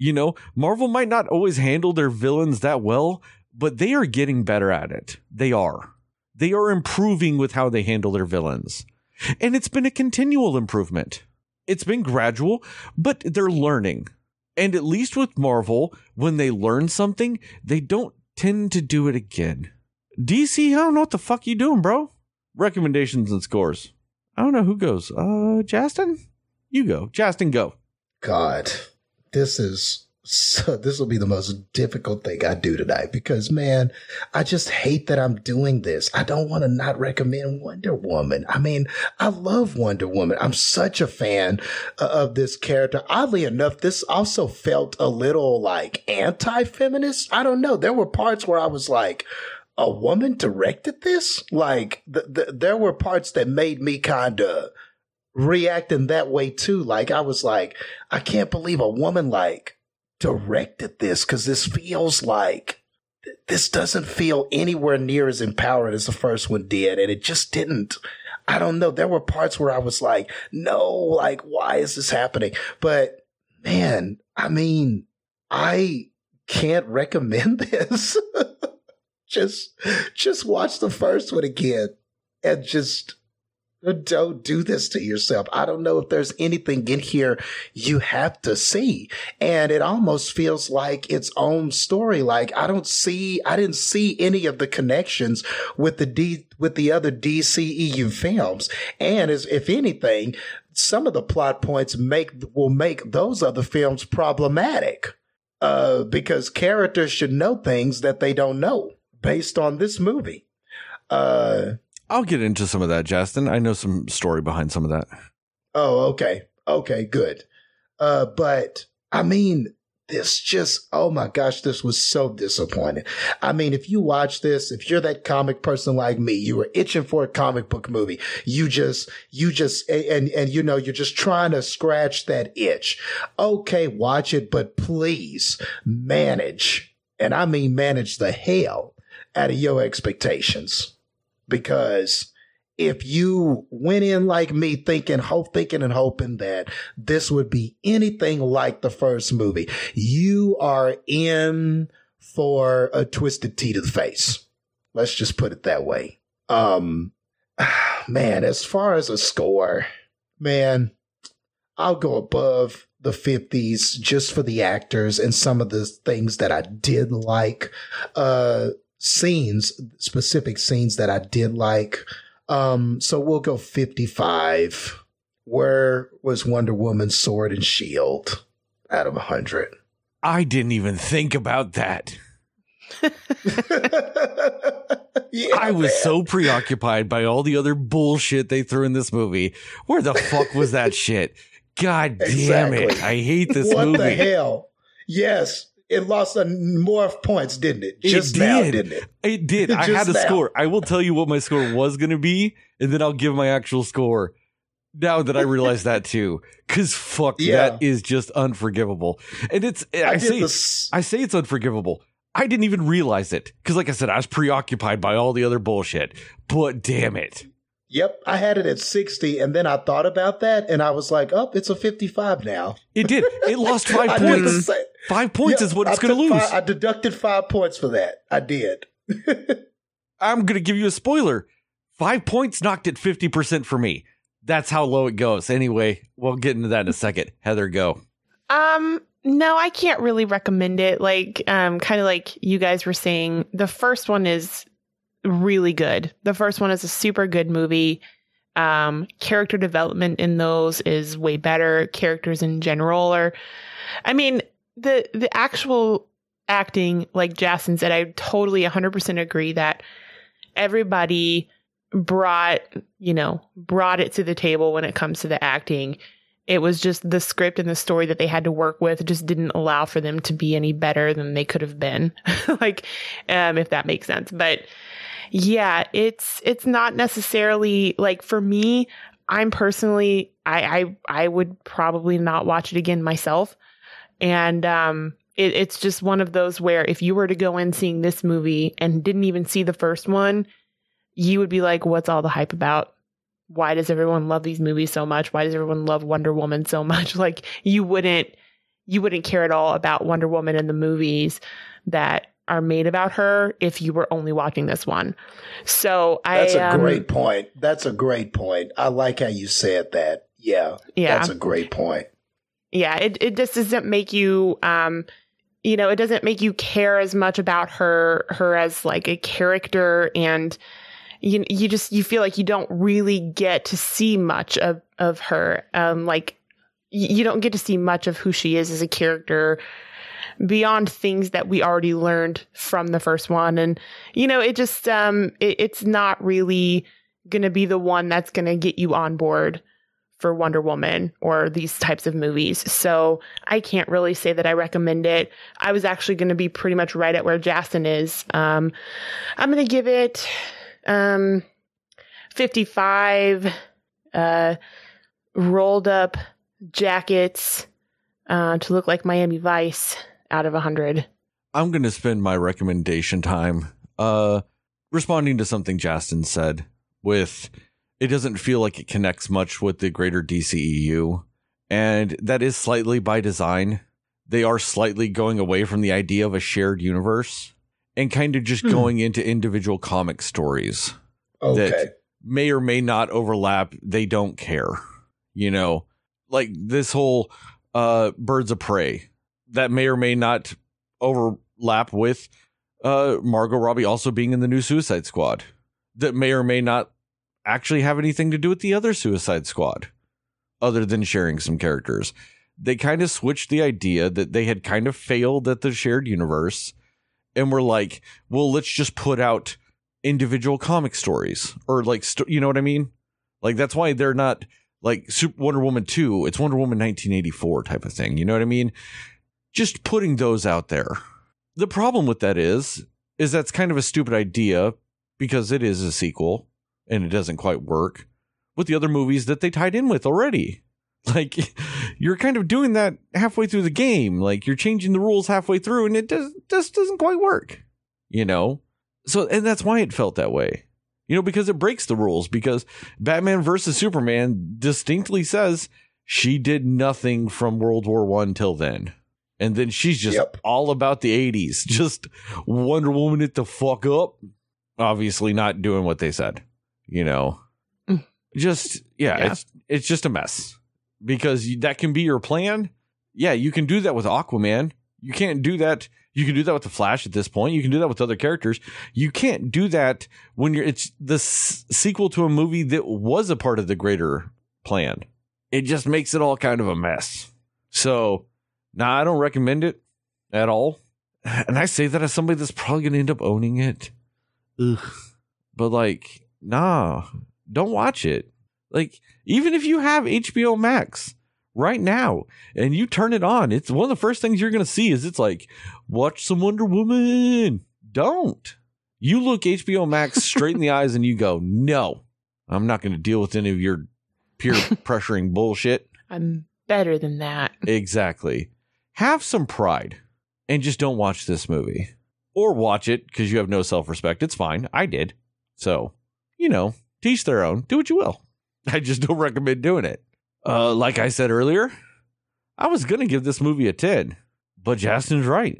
You know, Marvel might not always handle their villains that well, but they are getting better at it. They are. They are improving with how they handle their villains. And it's been a continual improvement. It's been gradual, but they're learning. And at least with Marvel, when they learn something, they don't tend to do it again. DC, I don't know what the fuck you doing, bro. Recommendations and scores. I don't know who goes. Uh, Justin? You go. Justin, go. God, this is so, this will be the most difficult thing I do tonight because man, I just hate that I'm doing this. I don't want to not recommend Wonder Woman. I mean, I love Wonder Woman. I'm such a fan of this character. Oddly enough, this also felt a little like anti-feminist. I don't know. There were parts where I was like, a woman directed this? Like, th- th- there were parts that made me kind of reacting that way too. Like, I was like, I can't believe a woman like directed this because this feels like this doesn't feel anywhere near as empowering as the first one did. And it just didn't. I don't know. There were parts where I was like, no, like, why is this happening? But man, I mean, I can't recommend <laughs> this. just, just watch the first one again and just don't do this to yourself. I don't know if there's anything in here you have to see. And it almost feels like its own story. Like I don't see, I didn't see any of the connections with the D, with the other DCEU films. And as, if anything, some of the plot points make, will make those other films problematic. Uh, because characters should know things that they don't know based on this movie. Uh, I'll get into some of that, Justin. I know some story behind some of that. Oh, okay. Okay, good. Uh, but I mean, this just, oh my gosh, this was so disappointing. I mean, if you watch this, if you're that comic person like me, you were itching for a comic book movie. You just, you just, and, and you know, you're just trying to scratch that itch. Okay, watch it, but please manage, and I mean manage the hell out of your expectations because if you went in like me thinking, hope, thinking and hoping that this would be anything like the first movie, you are in for a twisted T to the face. Let's just put it that way. Um, <sighs> man, as far as a score, man, I'll go above the 50s just for the actors and some of the things that I did like. Uh, scenes, specific scenes that I did like. Um, so we'll go 55. Where was Wonder Woman's sword and shield out of 100? I didn't even think about that. <laughs> yeah, I was man. so preoccupied by all the other bullshit they threw in this movie. Where the fuck was that <laughs> shit? God damn exactly. it. I hate this what movie. What the hell? Yes, it lost a, more points, didn't it? Just it did. now, didn't it? It did. <laughs> I had a now. score. I will tell you what my score was going to be, and then I'll give my actual score. Now that I realize that too, because fuck, yeah. that is just unforgivable. And it's eh, I, I say this. I say it's unforgivable. I didn't even realize it because, like I said, I was preoccupied by all the other bullshit. But damn it, Yep, I had it at 60 and then I thought about that and I was like, "Oh, it's a 55 now." It did. It lost <laughs> 5 points. 5 points is what it's going to lose. Five, I deducted 5 points for that. I did. <laughs> I'm going to give you a spoiler. 5 points knocked it 50% for me. That's how low it goes. Anyway, we'll get into that in a second. Heather, go. Um no, I can't really recommend it. Like, um, kind of like you guys were saying, the first one is really good. The first one is a super good movie. Um, character development in those is way better. Characters in general are, I mean, the the actual acting, like Justin said, I totally 100% agree that everybody brought, you know, brought it to the table when it comes to the acting. It was just the script and the story that they had to work with just didn't allow for them to be any better than they could have been. <laughs> like, um, if that makes sense. But yeah, it's it's not necessarily like for me, I'm personally I I I would probably not watch it again myself. And um it, it's just one of those where if you were to go in seeing this movie and didn't even see the first one, you would be like, What's all the hype about? Why does everyone love these movies so much? Why does everyone love Wonder Woman so much? <laughs> Like you wouldn't you wouldn't care at all about Wonder Woman in the movies that are made about her if you were only watching this one. So I That's a um, great point. That's a great point. I like how you said that. Yeah. Yeah. That's a great point. Yeah, it it just doesn't make you um you know, it doesn't make you care as much about her her as like a character and you you just you feel like you don't really get to see much of of her um like you don't get to see much of who she is as a character beyond things that we already learned from the first one. And, you know, it just, um, it, it's not really going to be the one that's going to get you on board for Wonder Woman or these types of movies. So I can't really say that I recommend it. I was actually going to be pretty much right at where Justin is. Um, I'm going to give it, um, 55, uh, rolled up jackets, uh, to look like Miami Vice out of 100. I'm going to spend my recommendation time uh responding to something Justin said with it doesn't feel like it connects much with the greater DCEU and that is slightly by design. They are slightly going away from the idea of a shared universe and kind of just Hmm. going into individual comic stories Okay. that may or may not overlap. They don't care. You know, like this whole uh birds of prey that may or may not overlap with uh Margot Robbie also being in the new Suicide Squad. That may or may not actually have anything to do with the other Suicide Squad other than sharing some characters. They kind of switched the idea that they had kind of failed at the shared universe and were like, well, let's just put out individual comic stories or like, sto- you know what I mean? Like, that's why they're not like Super Wonder Woman 2, it's Wonder Woman 1984 type of thing. You know what I mean? Just putting those out there. The problem with that is, is that's kind of a stupid idea because it is a sequel and it doesn't quite work with the other movies that they tied in with already. <laughs> Like you're kind of doing that halfway through the game. Like you're changing the rules halfway through and it does just doesn't quite work. You know? So and that's why it felt that way. You know, because it breaks the rules because Batman versus Superman distinctly says she did nothing from World War 1 till then. And then she's just Yep. all about the 80s. <laughs> Just Wonder Woman it the fuck up. Obviously not doing what they said. You know. Mm. Just yeah, Yeah. it's it's just a mess because that can be your plan. Yeah, you can do that with Aquaman. You can't do that. You can do that with the Flash at this point. You can do that with other characters. You can't do that when you're. It's the s- sequel to a movie that was a part of the greater plan. It just makes it all kind of a mess. So, nah, I don't recommend it at all. And I say that as somebody that's probably going to end up owning it. Ugh. But like, nah, don't watch it. Like, even if you have HBO Max right now and you turn it on, it's one of the first things you're going to see is it's like, watch some Wonder Woman. Don't. You look HBO Max straight in the <laughs> eyes and you go, no, I'm not going to deal with any of your peer pressuring bullshit. I'm better than that. Exactly. Have some pride and just don't watch this movie. Or watch it because you have no self respect. It's fine. I did. So, you know, teach their own. Do what you will. <laughs> I just don't recommend doing it. Uh, like I said earlier, I was going to give this movie a 10, but Justin's right.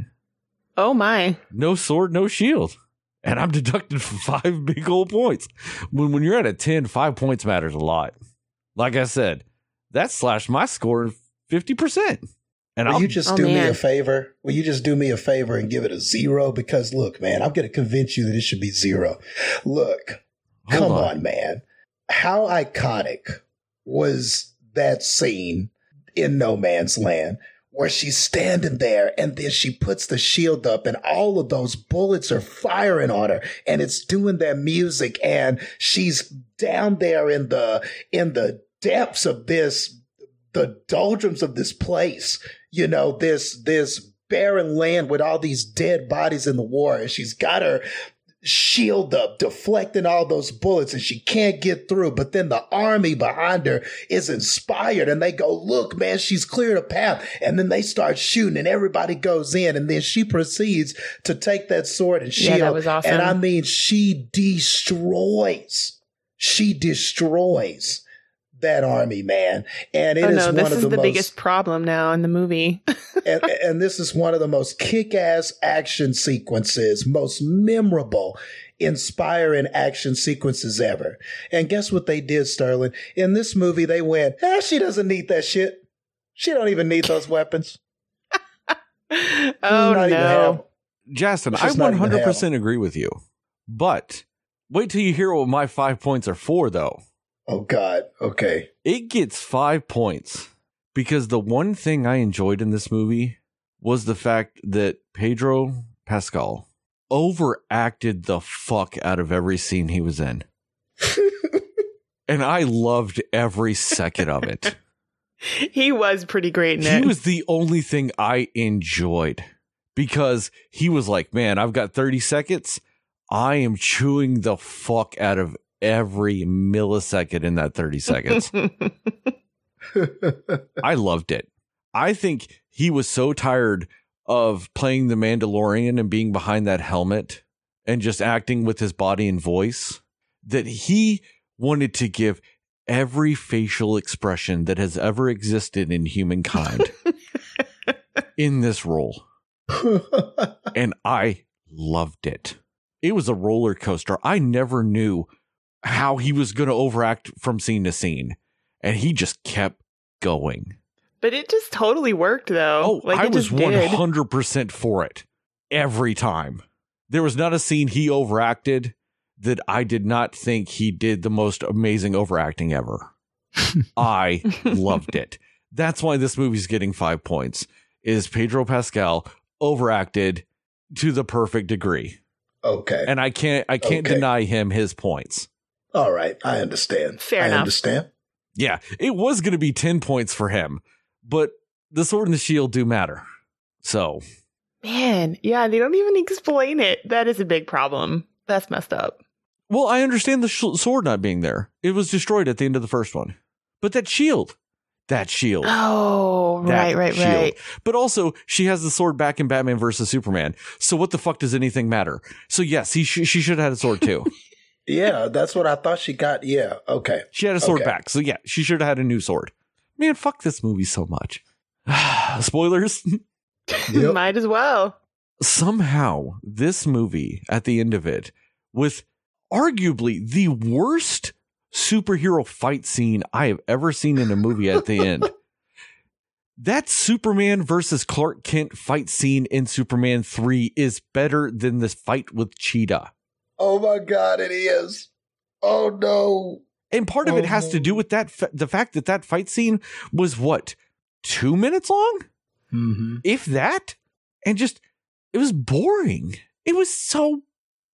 Oh my. No sword, no shield. And I'm deducted <laughs> five big old points. When, when you're at a 10, five points matters a lot. Like I said, that slashed my score 50%. And Will I'll you just Oh, do me a favor? Will you just do me a favor and give it a zero? Because look, man, I'm going to convince you that it should be zero. Look, Hold come on. on. man. How iconic was that scene in No Man's Land where she's standing there and then she puts the shield up and all of those bullets are firing on her and it's doing their music and she's down there in the in the depths of this the doldrums of this place you know this this barren land with all these dead bodies in the war. And she's got her shield up deflecting all those bullets and she can't get through. But then the army behind her is inspired and they go look man she's cleared a path. And then they start shooting and everybody goes in and then she proceeds to take that sword and Yeah, shield. that was awesome. and i mean she destroys. She destroys that army man and it oh is no, one this of is the, the, most biggest problem now in the movie. <laughs> and, and this is one of the most kick-ass action sequences, most memorable, inspiring action sequences ever. And guess what they did, Sterling? In this movie, they went, ah, she doesn't need that shit. She don't even need those weapons. <laughs> oh Not no. half. Justin, It's I just not even 100% agree with you. But wait till you hear what my five points are for, though. Oh God. Okay. It gets five points because the one thing I enjoyed in this movie was the fact that Pedro Pascal overacted the fuck out of every scene he was in. <laughs> and I loved every second of it. <laughs> He was pretty great in he it. was the only thing I enjoyed because he was like, man, I've got 30 seconds. I am chewing the fuck out of every millisecond in that 30 seconds. <laughs> <laughs> I loved it. I think he was so tired of playing the Mandalorian and being behind that helmet and just acting with his body and voice that he wanted to give every facial expression that has ever existed in humankind <laughs> in this role. and I loved it. It was a roller coaster. I never knew how he was going to overact from scene to scene, and he just kept going. But it just totally worked, though. Oh, I was one hundred percent for it every time. There was not a scene he overacted that I did not think he did the most amazing overacting ever. <laughs> I loved it. <laughs> That's why this movie's getting five points. Is Pedro Pascal overacted to the perfect degree? Okay. And I can't I can't okay. deny him his points. All right, I understand. Fair I enough. understand. Yeah, it was going to be 10 points for him, but the sword and the shield do matter. So, man, yeah, they don't even explain it. That is a big problem. That's messed up. Well, I understand the sh- sword not being there. It was destroyed at the end of the first one. But that shield, that shield. Oh, that right, right, shield. right. But also, she has the sword back in Batman versus Superman. So what the fuck does anything matter? So yes, he sh- she should have had a sword too. <laughs> yeah, that's what I thought she got. Yeah, okay. She had a sword okay. back. So yeah, she should have had a new sword. Man, fuck this movie so much. <sighs> Spoilers. <laughs> Yep. Might as well. Somehow, this movie at the end of it, with arguably the worst superhero fight scene I have ever seen in a movie at the end. <laughs> that Superman versus Clark Kent fight scene in Superman 3 is better than this fight with Cheetah. Oh my God, it is. Oh no. And part of oh, it has no. to do with that the fact that that fight scene was what, two minutes long? Mm-hmm. If that? And just, it was boring. It was so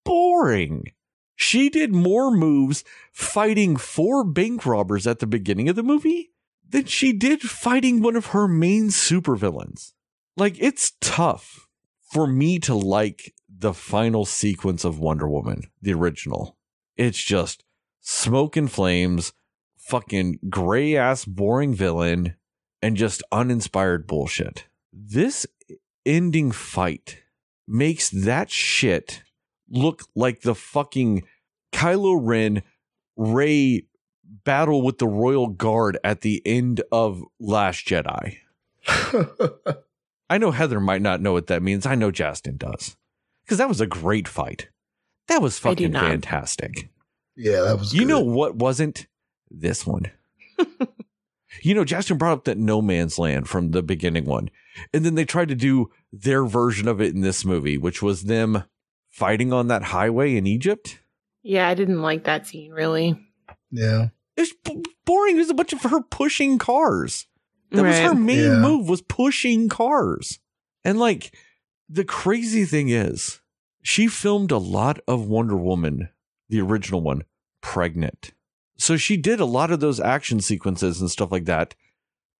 boring. She did more moves fighting four bank robbers at the beginning of the movie than she did fighting one of her main supervillains. Like, it's tough for me to like the final sequence of Wonder Woman, the original. It's just smoke and flames, fucking gray ass boring villain, and just uninspired bullshit. This ending fight makes that shit look like the fucking Kylo Ren Rey battle with the Royal Guard at the end of Last Jedi. <laughs> I know Heather might not know what that means. I know Justin does. Because that was a great fight. That was fucking fantastic. Yeah, that was You good. know what wasn't? This one. <laughs> you know, Justin brought up that No Man's Land from the beginning one. And then they tried to do their version of it in this movie, which was them fighting on that highway in Egypt. Yeah, I didn't like that scene really. Yeah. It's b- boring. It was a bunch of her pushing cars. That right. was her main yeah. move was pushing cars. And like the crazy thing is, she filmed a lot of Wonder Woman, the original one, pregnant. So she did a lot of those action sequences and stuff like that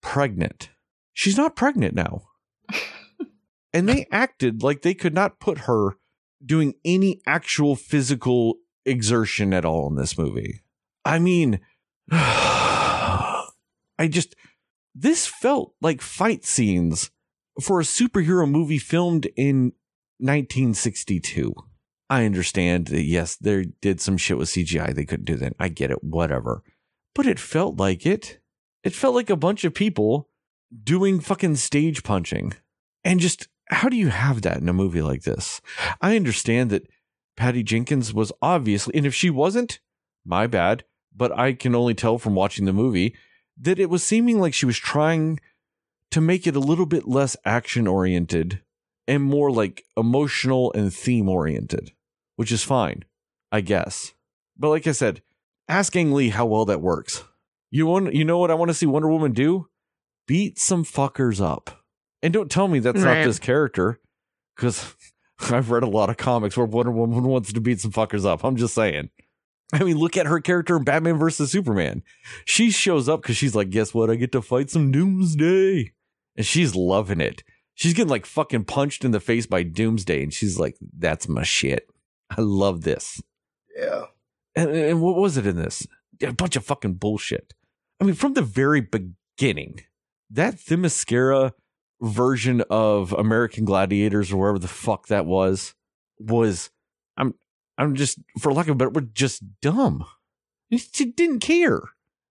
pregnant. She's not pregnant now. <laughs> and they acted like they could not put her doing any actual physical exertion at all in this movie. I mean, <sighs> I just, this felt like fight scenes for a superhero movie filmed in 1962. I understand that, yes, they did some shit with CGI. They couldn't do that. I get it, whatever. But it felt like it. It felt like a bunch of people doing fucking stage punching. And just how do you have that in a movie like this? I understand that Patty Jenkins was obviously, and if she wasn't, my bad, but I can only tell from watching the movie that it was seeming like she was trying to make it a little bit less action oriented and more like emotional and theme oriented, which is fine, I guess. But like I said, ask Ang Lee how well that works. You want, you know what I want to see Wonder Woman do? Beat some fuckers up. And don't tell me that's right. not this character, because <laughs> I've read a lot of comics where Wonder Woman wants to beat some fuckers up. I'm just saying. <laughs> I mean, look at her character in Batman versus Superman. She shows up because she's like, guess what? I get to fight some Doomsday. And she's loving it. She's getting like fucking punched in the face by Doomsday. And she's like, that's my shit. I love this. Yeah. And, and what was it in this? A bunch of fucking bullshit. I mean, from the very beginning, that Themyscira version of American Gladiators or wherever the fuck that was was I'm just for lack of a better word just dumb. She didn't care.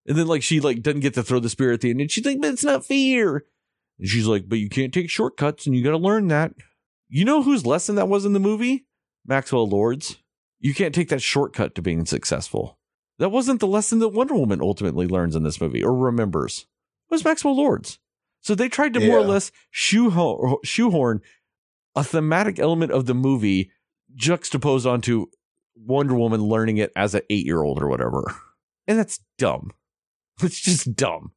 And then like she like doesn't get to throw the spear at the end and she's like, but it's not fair. And she's like, but you can't take shortcuts and you gotta learn that. You know whose lesson that was in the movie? Maxwell Lord's. You can't take that shortcut to being successful. That wasn't the lesson that Wonder Woman ultimately learns in this movie or remembers. It was Maxwell Lord's. So they tried to more or less shoehorn, shoehorn a thematic element of the movie juxtaposed onto Wonder Woman learning it as an eight year old or whatever. And that's dumb. <laughs> It's just dumb.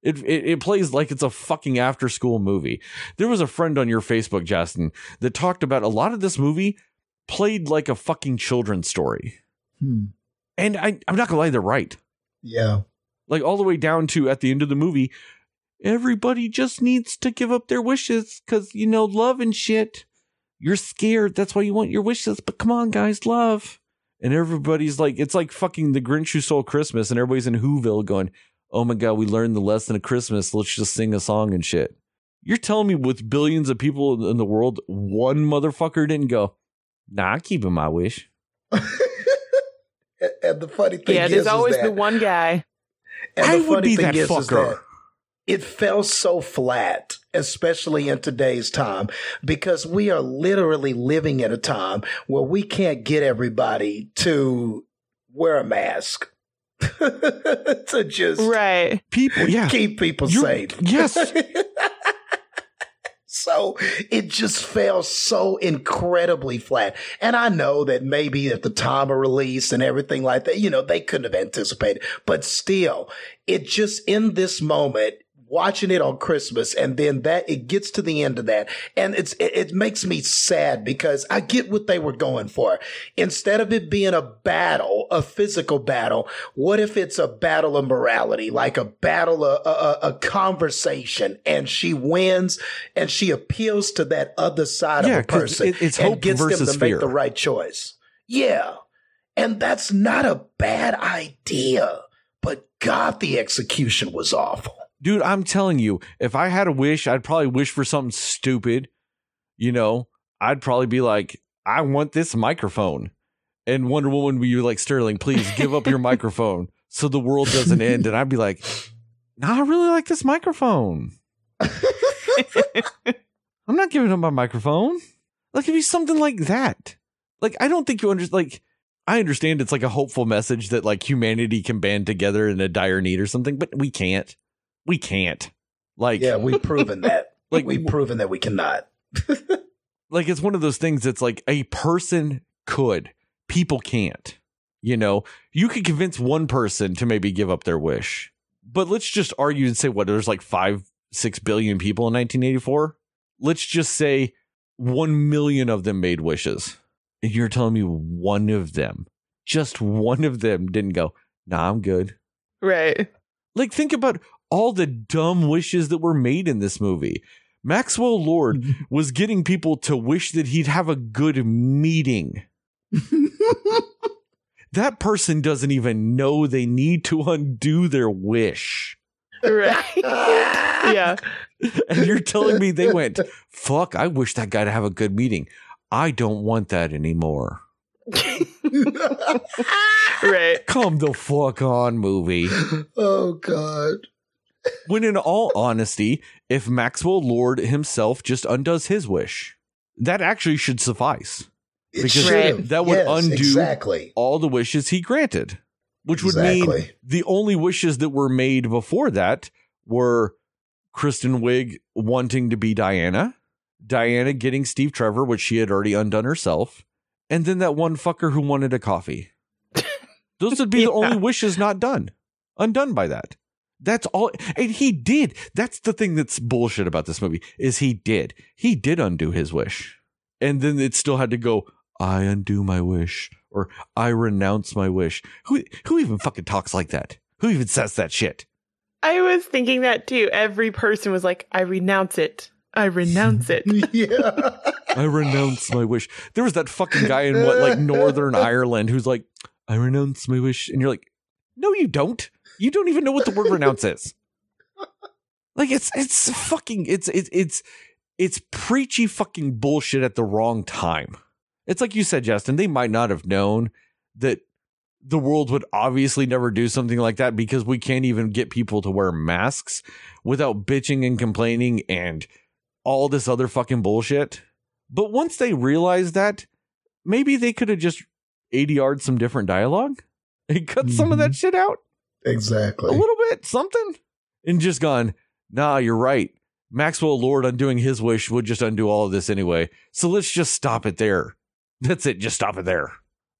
It, it it plays like it's a fucking after school movie. There was a friend on your Facebook, Justin, that talked about a lot of this movie played like a fucking children's story. Hmm. And I, I'm not gonna lie, they're right. Yeah. Like all the way down to at the end of the movie, everybody just needs to give up their wishes because you know love and shit. You're scared, that's why you want your wishes. But come on, guys, love. And everybody's like, it's like fucking the Grinch who stole Christmas, and everybody's in Whoville going, "Oh my god, we learned the lesson of Christmas. Let's just sing a song and shit." You're telling me with billions of people in the world, one motherfucker didn't go, "Nah, I'm keeping my wish." And- <laughs> And the funny thing is, yeah, is, there's is always that, the one guy. and the I would be thing that is, is fucker. that it fell so flat, especially in today's time, because we are literally living at a time where we can't get everybody to wear a mask <laughs> to just Right. People, yeah, keep people You're- safe. yes. <laughs> so it just fell so incredibly flat. And I know that maybe at the time of release and everything like that, you know, they couldn't have anticipated, but still, it just in this moment, watching it on Christmas and then that it gets to the end of that and it's it, it makes me sad because I get what they were going for. Instead of it being a battle, a physical battle, what if it's a battle of morality, like a battle, a, a, a conversation, and she wins and she appeals to that other side Yeah, of a person it- it's and hope gets them to make fear. the right choice. Yeah. And that's not a bad idea, but God, the execution was awful. Dude i'm telling you if i had a wish i'd probably wish for something stupid. You know i'd probably be like i want this microphone. And wonder woman would be like sterling please give up your <laughs> microphone so the world doesn't end. And i'd be like nah i really like this microphone. <laughs> I'm not giving up my microphone. Like it'd be something like that. Like i don't think you understand like i understand it's like a hopeful message that like humanity can band together in a dire need or something but we can't we can't like Yeah, we've proven that. Like- <laughs> like we've proven that we cannot. <laughs> like it's one of those things that's like a person could people can't you know you could convince one person to maybe give up their wish but let's just argue and say what there's like five six billion people in 1984 let's just say one million of them made wishes and you're telling me one of them just one of them didn't go nah i'm good Right. like think about all the dumb wishes that were made in this movie maxwell lord <laughs> was getting people to wish that he'd have a good meeting. That person doesn't even know they need to undo their wish. Right. <laughs> yeah. <laughs> And you're telling me they went, fuck, I wish that guy to have a good meeting. I don't want that anymore. Right. Come the fuck on, movie. oh God. When in all honesty, if Maxwell Lord himself just undoes his wish, that actually should suffice. It Because should've. that would Yes, undo exactly. all the wishes he granted, which would Exactly. mean the only wishes that were made before that were Kristen Wiig wanting to be Diana, Diana getting Steve Trevor, which she had already undone herself, and then that one fucker who wanted a coffee. <laughs> Those would be the only wishes not done, undone by that. That's all, and he did. That's the thing that's bullshit about this movie is he did. He did undo his wish, and then it still had to go. I undo my wish, or I renounce my wish. Who who even fucking talks like that? Who even says that shit? I was thinking that too. Every person was like, I renounce it. I renounce it. <laughs> yeah. I renounce my wish. There was that fucking guy in what like Northern <laughs> Ireland who's like, I renounce my wish, and you're like, no, you don't. You don't even know what the word renounce is. Like it's it's fucking it's it's it's it's preachy fucking bullshit at the wrong time. It's like you said, Justin, they might not have known that the world would obviously never do something like that because we can't even get people to wear masks without bitching and complaining and all this other fucking bullshit. But once they realized that, maybe they could have just ADR'd some different dialogue and cut mm-hmm. some of that mm-hmm. shit out. Exactly. A little bit, something. And just gone, nah, you're right. Maxwell Lord undoing his wish would just undo all of this anyway. So let's just stop it there. That's it. Just stop it there.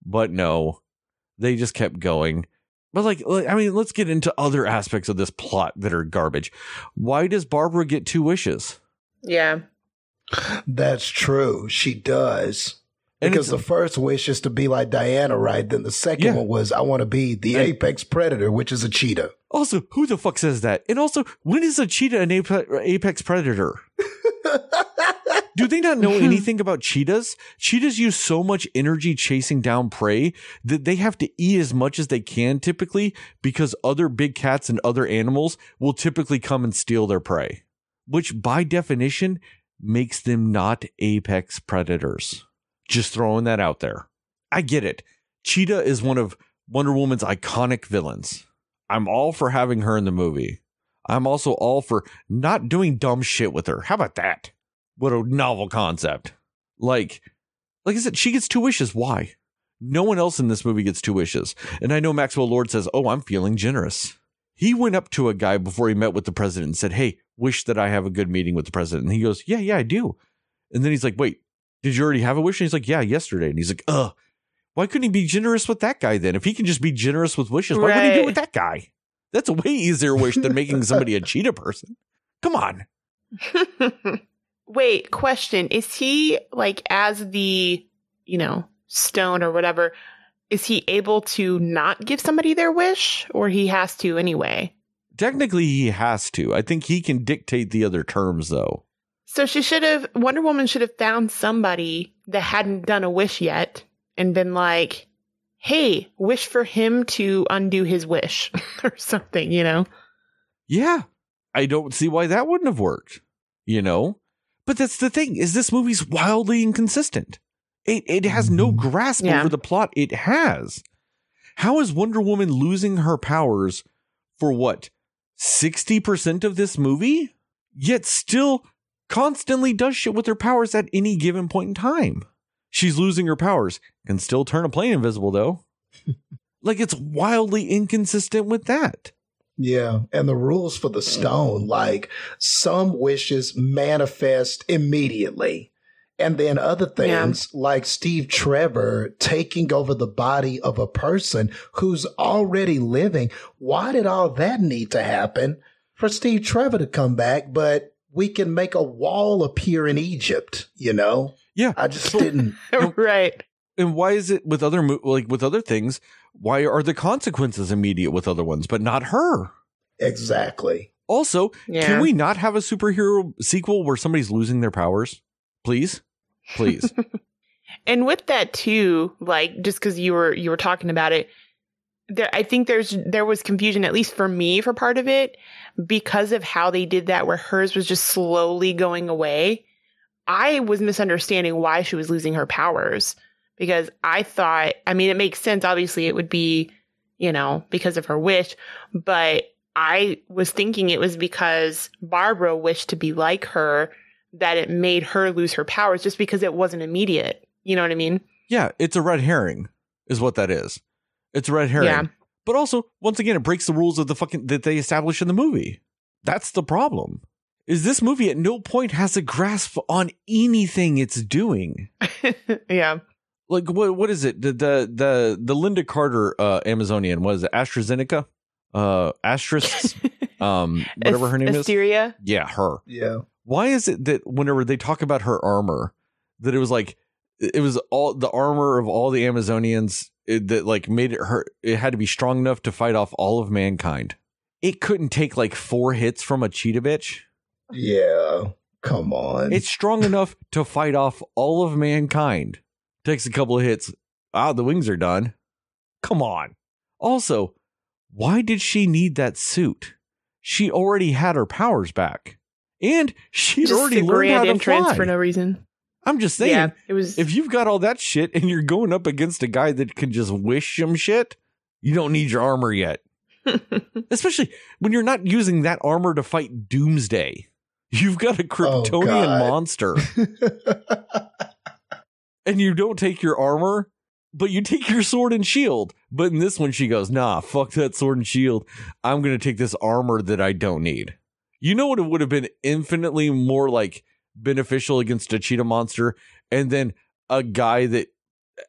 But no, they just kept going. But like, I mean, let's get into other aspects of this plot that are garbage. Why does Barbara get two wishes? Yeah. That's true. She does. Because the first wish is to be like Diana, right? Then the second yeah. one was, I want to be the and, apex predator, which is a cheetah. Also, who the fuck says that? And also, when is a cheetah an apex predator? <laughs> Do they not know anything about cheetahs? Cheetahs use so much energy chasing down prey that they have to eat as much as they can typically because other big cats and other animals will typically come and steal their prey, which by definition makes them not apex predators. Just throwing that out there. I get it. Cheetah is one of Wonder Woman's iconic villains. I'm all for having her in the movie. I'm also all for not doing dumb shit with her. How about that? What a novel concept. Like, like I said, she gets two wishes. Why? No one else in this movie gets two wishes. And I know Maxwell Lord says, Oh, I'm feeling generous. He went up to a guy before he met with the president and said, Hey, wish that I have a good meeting with the president. And he goes, Yeah, yeah, I do. And then he's like, Wait, did you already have a wish? And he's like, Yeah, yesterday. And he's like, Ugh, why couldn't he be generous with that guy then? If he can just be generous with wishes, why right. would he do it with that guy? That's a way easier wish than making somebody a <laughs> cheetah person. Come on. <laughs> Wait, question. Is he like as the, you know, stone or whatever, is he able to not give somebody their wish or he has to anyway? Technically he has to. I think he can dictate the other terms though. So she should have Wonder Woman should have found somebody that hadn't done a wish yet and been like, "Hey, wish for him to undo his wish" <laughs> or something, you know. Yeah. I don't see why that wouldn't have worked. You know? But that's the thing is this movie's wildly inconsistent. It it has no mm-hmm. grasp yeah. over the plot it has. How is Wonder Woman losing her powers for what? 60% of this movie? Yet still constantly does shit with her powers at any given point in time. She's losing her powers. Can still turn a plane invisible though. <laughs> like it's wildly inconsistent with that. Yeah. And the rules for the stone, like some wishes manifest immediately. And then other things yeah. like Steve Trevor taking over the body of a person who's already living. Why did all that need to happen for Steve Trevor to come back? But we can make a wall appear in Egypt, you know? Yeah. I just didn't. <laughs> right. And why is it with other, like with other things, why are the consequences immediate with other ones, but not her? Exactly. Also, yeah. can we not have a superhero sequel where somebody's losing their powers? Please? Please. <laughs> and with that too, like just because you were you were talking about it, there I think there's there was confusion, at least for me, for part of it, because of how they did that, where hers was just slowly going away. I was misunderstanding why she was losing her powers because I thought, I mean, it makes sense. Obviously, it would be, you know, because of her wish, but I was thinking it was because Barbara wished to be like her that it made her lose her powers just because it wasn't immediate. You know what I mean? Yeah, it's a red herring, is what that is. It's a red herring. Yeah. But also, once again, it breaks the rules of the fucking that they establish in the movie. That's the problem. Is this movie at no point has a grasp on anything it's doing? <laughs> yeah like what what is it the the the, the Lynda Carter uh, Amazonian was it AstraZeneca uh asterisk <laughs> um whatever her name Asteria? is yeah her yeah why is it that whenever they talk about her armor that it was like it was all the armor of all the Amazonians it, that like made it hurt. it had to be strong enough to fight off all of mankind it couldn't take like four hits from a cheetah bitch yeah come on it's strong enough to fight off all of mankind takes a couple of hits. Ah, the wings are done. Come on. Also, why did she need that suit? she already had her powers back, and she'd already learned how to entrance fly. for no reason. I'm just saying, yeah, it was. if you've got all that shit and you're going up against a guy that can just wish some shit, you don't need your armor yet. <laughs> Especially when you're not using that armor to fight Doomsday. You've got a oh, Kryptonian God. monster <laughs> and you don't take your armor, but you take your sword and shield. But in this one, she goes, nah, fuck that sword and shield. I'm going to take this armor that I don't need. You know what? It would have been infinitely more like beneficial against a cheetah monster and then a guy that,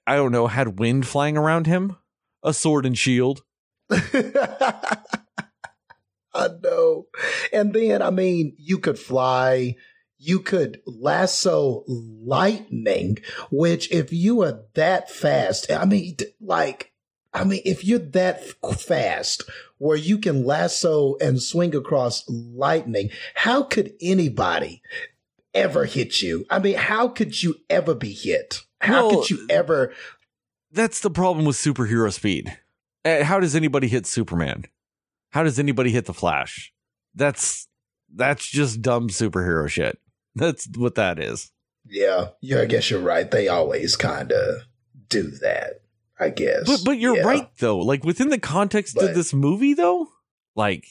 I don't know, had wind flying around him? A sword and shield. <laughs> I know. And then, I mean, you could fly, you could lasso lightning, which if you are that fast, I mean, like, I mean, if you're that fast where you can lasso and swing across lightning, how could anybody ever hit you? I mean, how could you ever be hit? How Well, could you ever? That's the problem with superhero speed. Uh, How does anybody hit Superman? How does anybody hit the Flash? That's that's just dumb superhero shit. <laughs> That's what that is. Yeah, yeah, I guess you're right. They always kind of do that. I guess. But but you're Yeah. right though. Like within the context But- of this movie though, like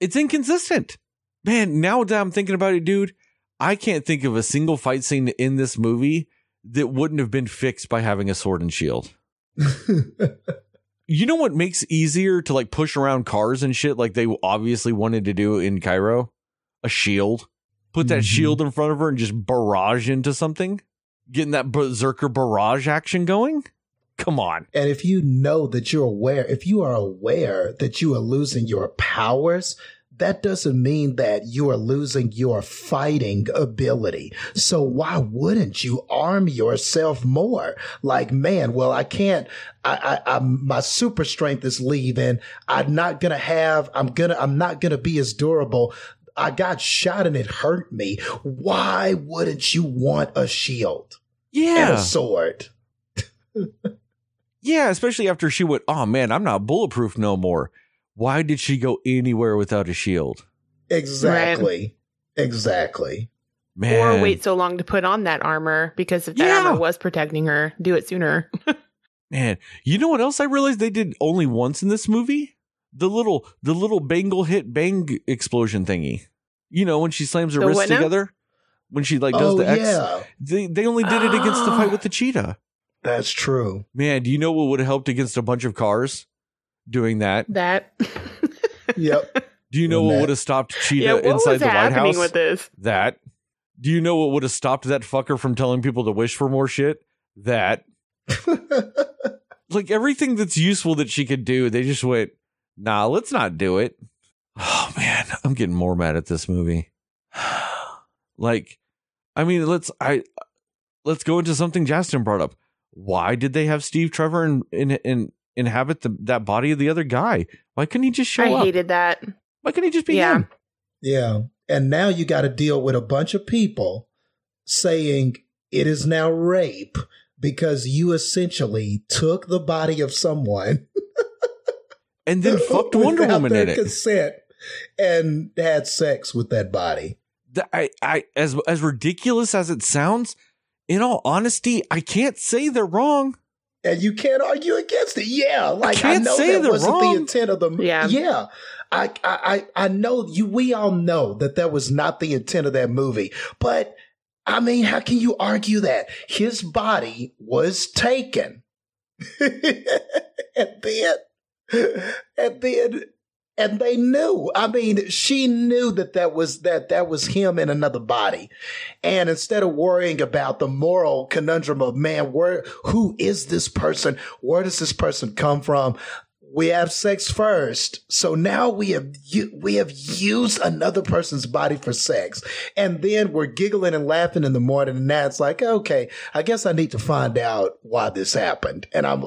it's inconsistent. Man, now that I'm thinking about it, dude, I can't think of a single fight scene in this movie that wouldn't have been fixed by having a sword and shield. <laughs> You know what makes easier to like push around cars and shit like they obviously wanted to do in Cairo? A shield. Put that Mhm. shield in front of her and just barrage into something. Getting that berserker barrage action going? Come on. And if you know that you're aware, if you are aware that you are losing your powers, that doesn't mean that you are losing your fighting ability. So why wouldn't you arm yourself more? Like, man, well, I can't, I, I, I'm, my super strength is leaving. I'm not going to have, I'm going to, I'm not going to be as durable. I got shot and it hurt me. Why wouldn't you want a shield and Yeah. a sword? <laughs> Yeah, especially after she went, oh man, I'm not bulletproof no more. Why did she go anywhere without a shield? Exactly. Exactly. Man. or wait so long to put on that armor because if that Yeah. armor was protecting her, do it sooner. <laughs> Man, you know what else I realized they did only once in this movie? The little the little bangle hit bang explosion thingy. You know, when she slams her The wrists together? When she like does oh, the X. yeah. They they only did it against the fight with the <gasps> cheetah. That's true. Man, do you know what would have helped against a bunch of cars doing that? that. Yep. Do you know what would have stopped Cheetah yeah, inside the White happening House? with this? That. Do you know what would have stopped that fucker from telling people to wish for more shit? That. <laughs> Like everything that's useful that she could do, they just went, nah, let's not do it. Oh man, I'm getting more mad at this movie. <sighs> like, I mean, let's I let's go into something Justin brought up. Why did they have Steve Trevor in, in, in inhabit the, that body of the other guy? Why couldn't he just show I up? hated that. Why couldn't he just be Yeah. him? yeah. And now you got to deal with a bunch of people saying it is now rape because you essentially took the body of someone <laughs> And then <laughs> fucked Wonder without Woman their in it. consent and had sex with that body. I, I, as as ridiculous as it sounds, in all honesty, I can't say they're wrong. And you can't argue against it. Yeah, like I, can't know say that wasn't wrong. the intent of the movie. Yeah. yeah. I, I, I I know you. We all know that that was not the intent of that movie. But I mean, how can you argue that his body was taken, <laughs> and then, and then, and they knew. I mean, she knew that that was that that was him in another body. And instead of worrying about the moral conundrum of man, where who is this person? Where does this person come from? We have sex first, so now we have we have used another person's body for sex, and then we're giggling and laughing in the morning, and it's like, okay, I guess I need to find out why this happened, and I'm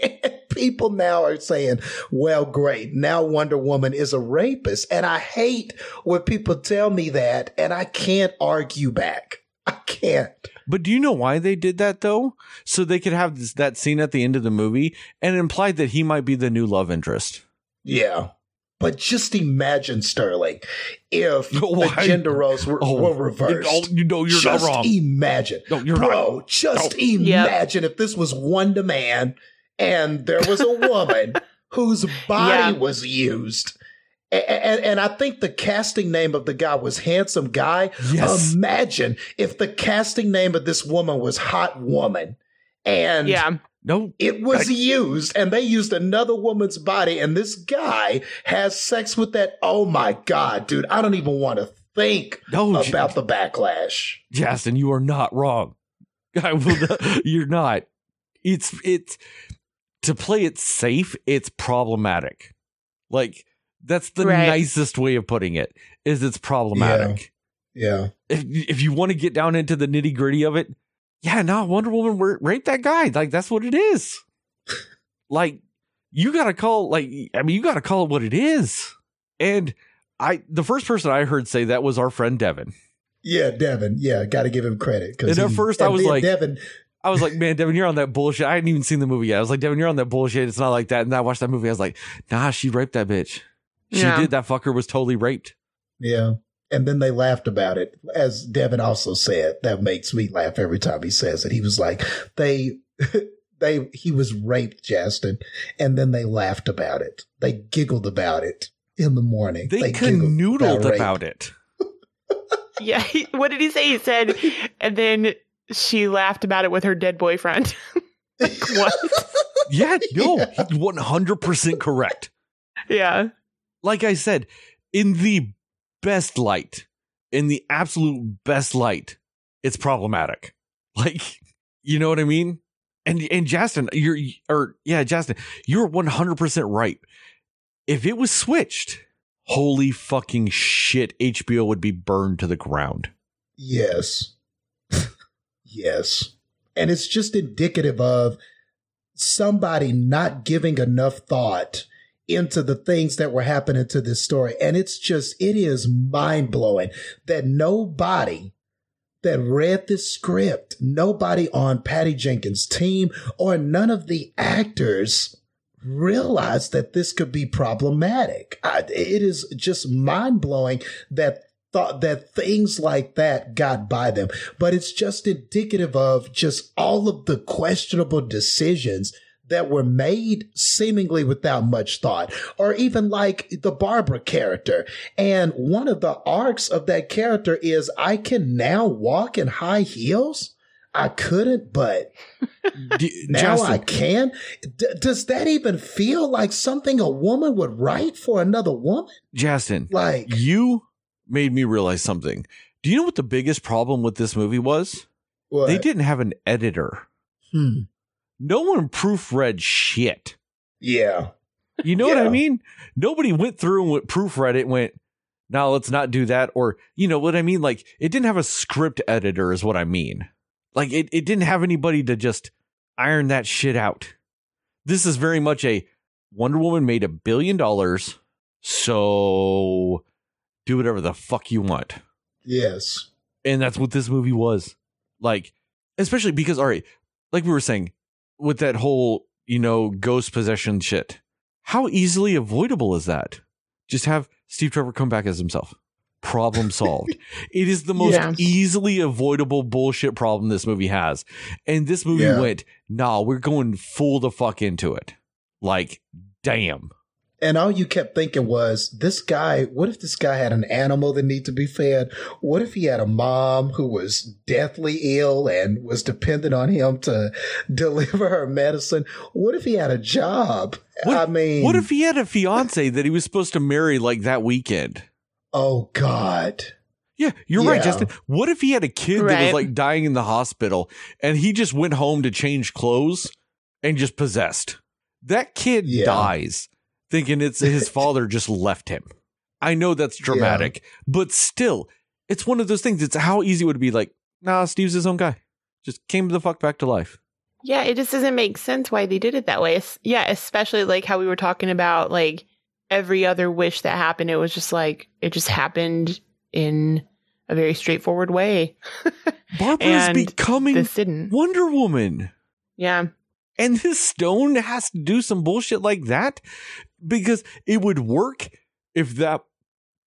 <laughs> people now are saying, well, great, now Wonder Woman is a rapist, and I hate when people tell me that, and I can't argue back. I can't. But do you know why they did that though? So they could have this, that scene at the end of the movie and it implied that he might be the new love interest. Yeah. But just imagine, Sterling, if <laughs> the gender roles were, Oh, were reversed. Oh, you know you're just not wrong. Just imagine. No, you're Bro, not. just No. imagine if this was one to man and there was a woman <laughs> whose body Yeah. was used. A- And, and I think the casting name of the guy was Handsome Guy. Yes. Imagine if the casting name of this woman was Hot Woman. And Yeah. no. it was used, and they used another woman's body, and this guy has sex with that. Oh my God, dude. I don't even want to think No, J- about the backlash. Justin, you are not wrong. <laughs> I will not, you're not. It's it's to play it safe, it's problematic. Like that's the Right. nicest way of putting it. Is it's problematic. Yeah. If if you want to get down into the nitty gritty of it, yeah, no, Wonder Woman ra- raped that guy. Like that's what it is. <laughs> like you got to call like I mean you got to call it what it is. And I the first person I heard say that was our friend Devin. Yeah, Devin. Yeah, got to give him credit. 'cause And at he- first I was like- Devin. I was like, <laughs> man, Devin, you're on that bullshit. I hadn't even seen the movie yet. I was like, Devin, you're on that bullshit. It's not like that. And I watched that movie. I was like, nah, she raped that bitch. She Yeah. did. That fucker was totally raped. Yeah. And then they laughed about it. As Devin also said, that makes me laugh every time he says it. He was like, they, <laughs> they, he was raped, Justin. And then they laughed about it. They giggled about it in the morning. They, giggled canoodled rape. about it. <laughs> Yeah. he- what did he say? He said, and then she laughed about it with her dead boyfriend. <laughs> like, what? Yeah, no, Yeah. 100% correct. Yeah. Like I said, in the best light, in the absolute best light, it's problematic. <laughs> Like, you know what I mean? And and Justin, you're or yeah, Justin, you're 100% right. If it was switched, holy fucking shit, HBO would be burned to the ground. Yes. <laughs> yes. And it's just indicative of somebody not giving enough thought into the things that were happening to this story. And it's just, it is mind blowing that nobody that read this script, nobody on Patty Jenkins' team or none of the actors realized that this could be problematic. I, it is just mind blowing that thought that things like that got by them, but it's just indicative of just all of the questionable decisions that were made seemingly without much thought, or even like the Barbara character. And one of the arcs of that character is I can now walk in high heels. I couldn't, but <laughs> now Justin, I can. D- does that even feel like something a woman would write for another woman? Justin, Like, you made me realize something. Do you know what the biggest problem with this movie was? what? They didn't have an editor. Hmm. No one proofread shit. Yeah. You know what I mean? Nobody went through and went, proofread it and went, now let's not do that. Or, you know what I mean? Like, it didn't have a script editor, is what I mean. Like, it, it didn't have anybody to just iron that shit out. This is very much a Wonder Woman made a billion dollars, so do whatever the fuck you want. Yes. And that's what this movie was. Like, especially because, all right, like we were saying, with that whole, you know, ghost possession shit, how easily avoidable is that? Just have Steve Trevor come back as himself. Problem <laughs> solved. it is the most Yeah. easily avoidable bullshit problem this movie has. And this movie Yeah. went, nah, we're going full the fuck into it. Like, damn. And all you kept thinking was, this guy, what if this guy had an animal that needed to be fed? What if he had a mom who was deathly ill and was dependent on him to <laughs> deliver her medicine? What if he had a job? What- I mean, What if he had a fiance that he was supposed to marry like that weekend? oh God. Yeah, you're right, Justin. What if he had a kid that was like dying in the hospital and he just went home to change clothes and just possessed? That kid Yeah. dies thinking it's his <laughs> father just left him. I know that's dramatic, but still, it's one of those things. It's how easy it would be like, nah, Steve's his own guy. Just came the fuck back to life. Yeah, it just doesn't make sense why they did it that way. Es- Yeah, especially like how we were talking about like every other wish that happened. It was just like it just happened in a very straightforward way. <laughs> Barbara's becoming. Wonder Woman. Yeah. And this stone has to do some bullshit like that because it would work if that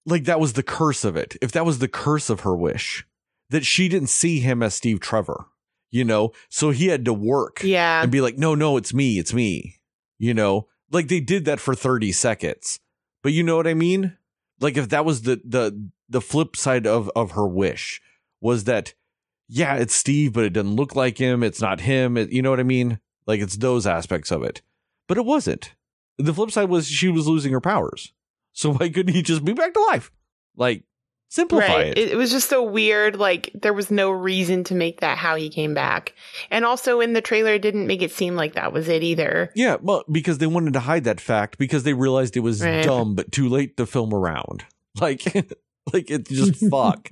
like that was the curse of it. If that was the curse of her wish that she didn't see him as Steve Trevor, you know, so he had to work Yeah. and be like, no, no, it's me, it's me, you know, like they did that for 30 seconds. But you know what I mean? Like if that was the, the, the flip side of, of her wish was that, yeah, it's Steve, but it doesn't look like him. It's not him. It, you know what I mean? Like it's those aspects of it, but it wasn't. The flip side was she was losing her powers. So why couldn't he just be back to life? Like simplify right. it. It, was just so weird. Like there was no reason to make that how he came back. And also in the trailer, it didn't make it seem like that was it either. Yeah, well, because they wanted to hide that fact because they realized it was Right. dumb but too late to film around. <laughs> Like, <laughs> like it's just <laughs> fuck.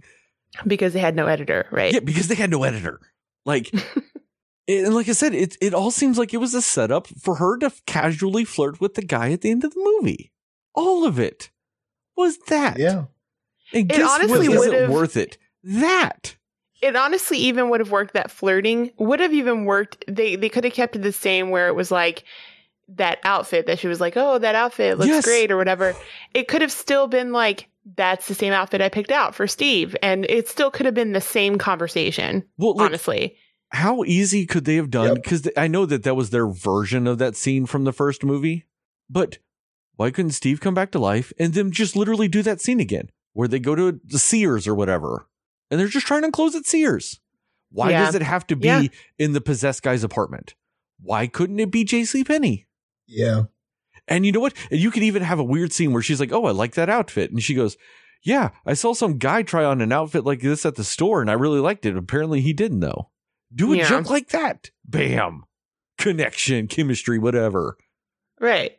Because they had no editor, right? Yeah, because they had no editor. Like, and like I said, it it all seems like it was a setup for her to casually flirt with the guy at the end of the movie. All of it was that. Yeah. and It guess honestly what isn't worth it? That. It honestly even would have worked that flirting would have even worked. They they could have kept it the same where it was like that outfit that she was like, "Oh, that outfit looks Yes. great" or whatever. It could have still been like that's the same outfit I picked out for Steve and it still could have been the same conversation, Well, like, honestly. How easy could they have done? Yep. Because I know that that was their version of that scene from the first movie, but why couldn't Steve come back to life and then just literally do that scene again, where they go to the Sears or whatever, and they're just trying to close at Sears? Why Yeah. does it have to be Yeah. in the possessed guy's apartment? Why couldn't it be J.C. Penney? Yeah. And you know what? And you could even have a weird scene where she's like, "Oh, I like that outfit," and she goes, "Yeah, I saw some guy try on an outfit like this at the store, and I really liked it. Apparently, he didn't though. Do a Yeah. joke like that, bam, connection, chemistry, whatever. Right.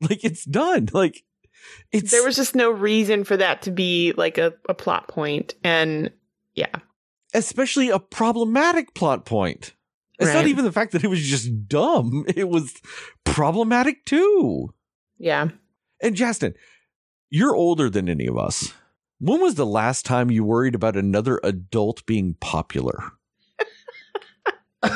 Like it's done. Like it's There was just no reason for that to be like a, a plot point. And yeah. especially a problematic plot point. It's not even the fact that it was just dumb; it was problematic too. Yeah. And Justin, you're older than any of us. When was the last time you worried about another adult being popular? <laughs>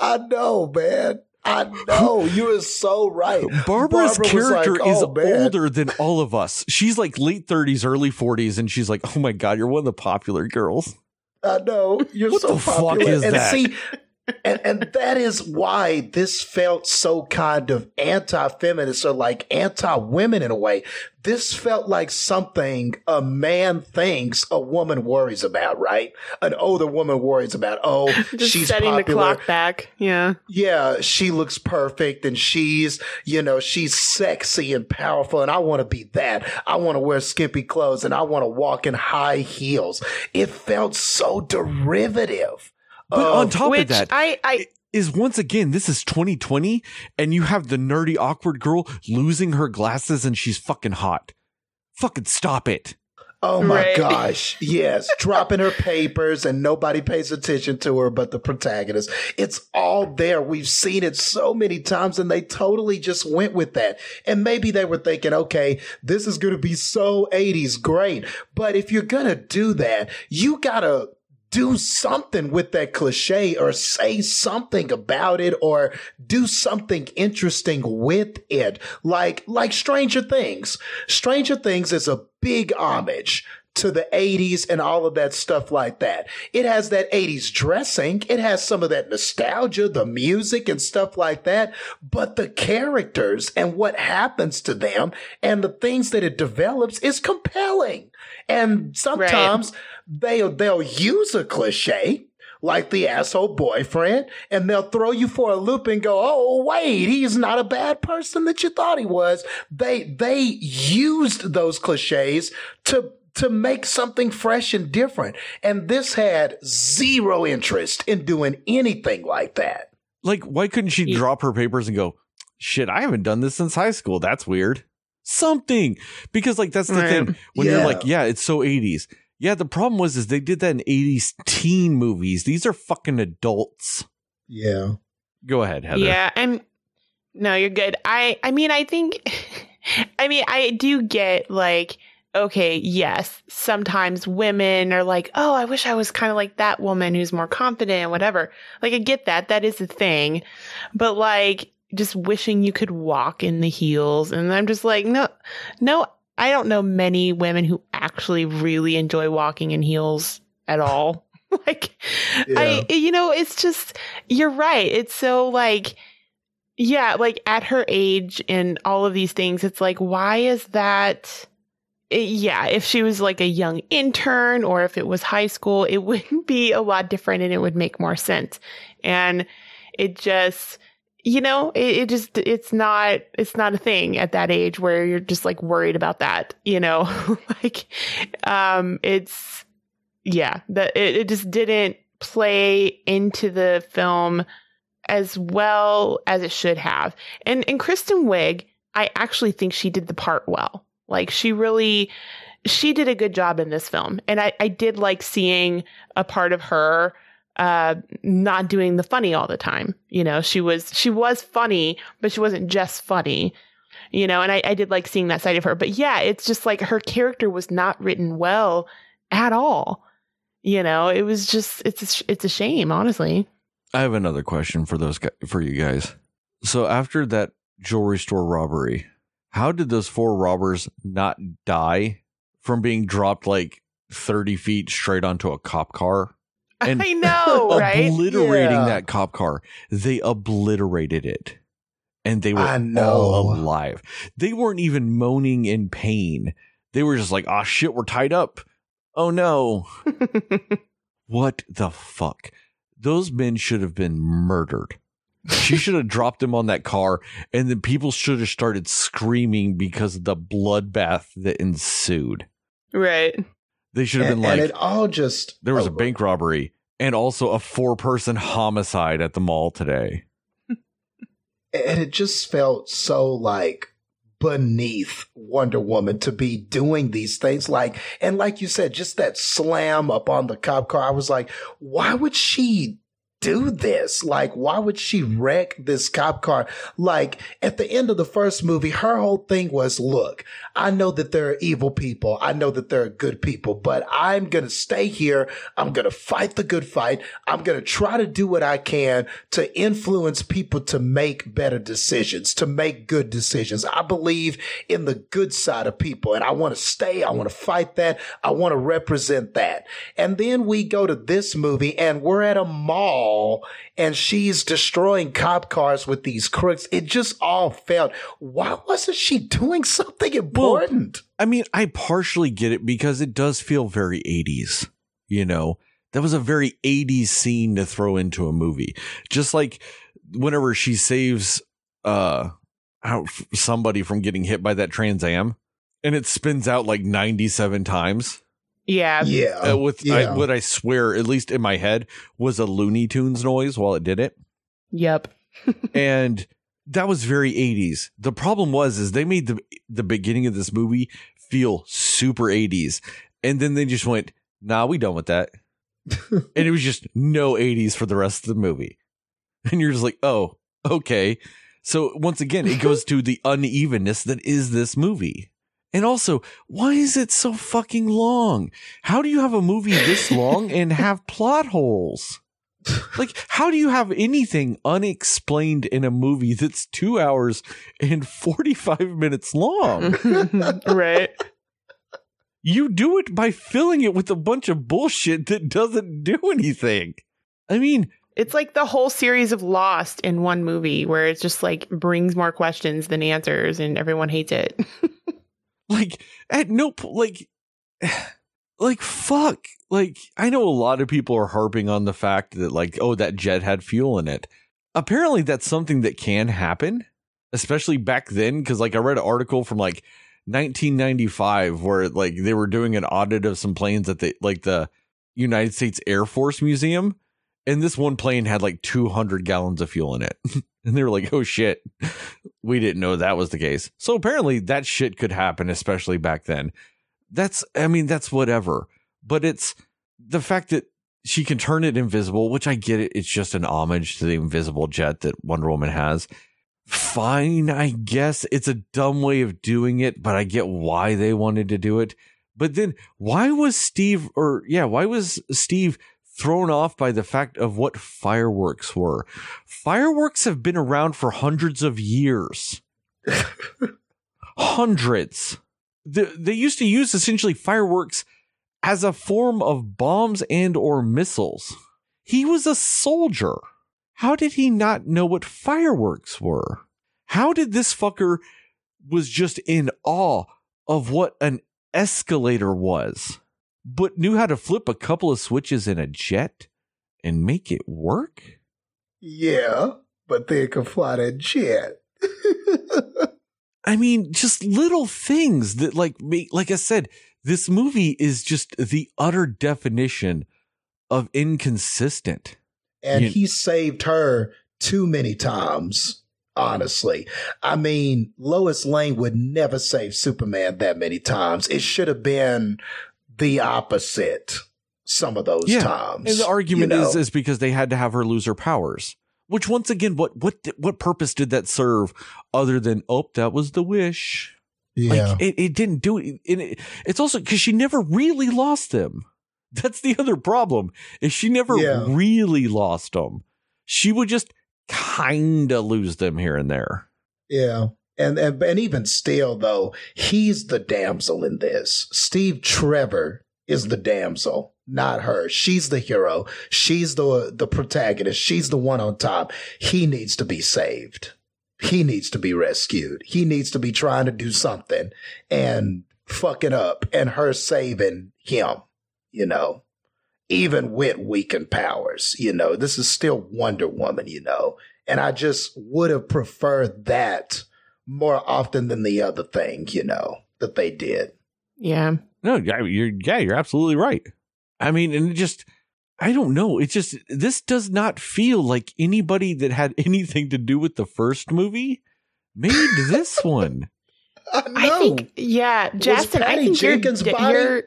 I know, man. I know. You are so right. Barbara's Barbara character like, is "Oh, man." older than all of us. She's like late 30s, early 40s, and she's like, oh my God, you're one of the popular girls. I know. You're What so the fuck is and that? see, and, and that is why this felt so kind of anti-feminist or like anti-women in a way. This felt like something a man thinks a woman worries about, right? An older woman worries about, oh, <laughs> Just she's setting popular. the clock back. Yeah. yeah, she looks perfect and she's, you know, she's sexy and powerful and I want to be that. I want to wear skimpy clothes and I want to walk in high heels. It felt so derivative. But of- on oh. top of Which that, I, I is once again, this is 2020, and you have the nerdy, awkward girl losing her glasses and she's fucking hot. Fucking stop it. Oh my Right. gosh. <laughs> Yes. Dropping her papers and nobody pays attention to her but the protagonist. It's all there. We've seen it so many times and they totally just went with that. And maybe they were thinking, okay, this is going to be so 80s great. But if you're going to do that, you got to do something with that cliche or say something about it or do something interesting with it. Like, like Stranger Things. Stranger Things is a big homage to the 80s and all of that stuff like that. It has that 80s dressing. It has some of that nostalgia, the music and stuff like that. But the characters and what happens to them and the things that it develops is compelling. And sometimes they'll, they'll use a cliche like the asshole boyfriend, and they'll throw you for a loop and go, "Oh, wait, he's not a bad person that you thought he was." They they used those cliches to to make something fresh and different, and this had zero interest in doing anything like that. Like, why couldn't she Ye- drop her papers and go, shit, I haven't done this since high school. That's weird. Something. Because, like, that's the Right. thing. When you're like, yeah, it's so 80s. Yeah, the problem was is they did that in 80s teen movies. These are fucking adults. Yeah, Go ahead, Heather. Yeah, I'm no, you're good. I I mean, I think <laughs> I mean, I do get like okay, yes, sometimes women are like, "Oh, I wish I was kind of like that woman who's more confident and whatever." Like I get that. That is a thing. But like just wishing you could walk in the heels. And I'm just like, no, no, I don't know many women who actually really enjoy walking in heels at all. <laughs> like, Yeah. I, you know, it's just, you're right. It's so like, yeah, like at her age and all of these things, it's like, why is that? Eh, yeah, if she was like a young intern or if it was high school, it <laughs> wouldn't be a lot different and it would make more sense. And it just, you know, it, it just, it's not, it's not a thing at that age where you're just like worried about that, you know, <laughs> like, um, it's, yeah, that it, it just didn't play into the film as well as it should have. And, and Kristen Wiig, I actually think she did the part well. Like she really, she did a good job in this film. And I, I did like seeing a part of her uh not doing the funny all the time you know she was she was funny but she wasn't just funny you know and I, I did like seeing that side of her but yeah it's just like her character was not written well at all you know it was just it's a, it's a shame honestly I have another question for those for you guys. So after that jewelry store robbery, how did those four robbers not die from being dropped like 30 feet straight onto a cop car? And i know <laughs> right Obliterating Yeah. that cop car. They obliterated it. And they were all alive. They weren't even moaning in pain. They were just like, oh shit, we're tied up. Oh no. <laughs> What the fuck? Those men should have been murdered. She should have dropped him on that car, and then people should have started screaming because of the bloodbath that ensued. right They should have and, been like, and it all just there was a oh, bank robbery and also a four person homicide at the mall today. and it just felt so like beneath Wonder Woman to be doing these things. Like and like you said just that slam up on the cop car. I was like why would she do this? Like why would she wreck this cop car? Like at the end of the first movie her whole thing was look I know that there are evil people I know that there are good people but I'm going to stay here I'm going to fight the good fight I'm going to try to do what I can to influence people to make better decisions, to make good decisions. I believe in the good side of people and I want to stay. I want to fight that. I want to represent that. And then we go to this movie and we're at a mall and she's destroying cop cars with these crooks. It just all felt, why wasn't she doing something important? I mean, I partially get it because it does feel very 80s, you know? That was a very 80s scene to throw into a movie. Just like whenever she saves uh out somebody from getting hit by that Trans Am and it spins out like 97 times. yeah yeah. Uh, with I, what I swear, at least in my head, was a Looney Tunes noise while it did it. yep <laughs> and that was very 80s. The problem was is they made the the beginning of this movie feel super 80s. And then they just went, "Nah, we done with that." <laughs> and it was just no 80s for the rest of the movie. And you're just like, "Oh, okay." So once again, it goes to the <laughs> unevenness that is this movie. And also, why is it so fucking long? How do you have a movie this long and have plot holes? <laughs> Like, how do you have anything unexplained in a movie that's two hours and 45 minutes long? <laughs> right you do it by filling it with a bunch of bullshit that doesn't do anything. I mean, It's like the whole series of Lost in one movie where it's just like brings more questions than answers and everyone hates it. <laughs> like, at no like, <sighs> like, fuck. Like, I know a lot of people are harping on the fact that, like, oh, that jet had fuel in it. Apparently, that's something that can happen, especially back then. Cause, like, I read an article from like 1995 where, like, they were doing an audit of some planes at the, like, the United States Air Force Museum. And this one plane had like 200 gallons of fuel in it. <laughs> and they were like, oh shit, <laughs> we didn't know that was the case. So apparently that shit could happen, especially back then. That's, I mean, that's whatever. But it's the fact that she can turn it invisible, which I get it. It's just an homage to the invisible jet that Wonder Woman has. Fine, I guess it's a dumb way of doing it, but I get why they wanted to do it. But then why was Steve, or yeah, why was Steve thrown off by the fact of what fireworks were. Fireworks have been around for hundreds of years. <laughs> hundreds. The, they used to use essentially fireworks as a form of bombs and or missiles. He was a soldier. How did he not know what fireworks were? How did this fucker was just in awe of what an escalator was, but knew how to flip a couple of switches in a jet and make it work? Yeah, but they can fly that jet. <laughs> I mean, just little things that like make, like I said, this movie is just the utter definition of inconsistent. And You- he saved her too many times, honestly. I mean, Lois Lane would never save Superman that many times. It should have been the opposite some of those Yeah, times. And the argument you know? is is because they had to have her lose her powers. Which once again, what what what purpose did that serve other than oh that was the wish? Yeah. Like it, it didn't do it. It it's also because she never really lost them. <laughs> That's the other problem is she never Yeah. really lost them. She would just kind of lose them here and there. Yeah. And, and and even still though, he's the damsel in this. Steve Trevor is the damsel, not her. She's the hero. She's the the protagonist. She's the one on top. He needs to be saved. He needs to be rescued. He needs to be trying to do something and fucking up and her saving him, you know. Even with weakened powers, you know. This is still Wonder Woman, you know. And I just would have preferred that more often than the other thing, you know, that they did. Yeah. No, you're yeah, you're absolutely right. I mean, and it just I don't know. It's just this does not feel like anybody that had <laughs> anything to do with the first movie made <laughs> this one. I I think, yeah, Justin, I Patty think you're, Jenkins' body- you're,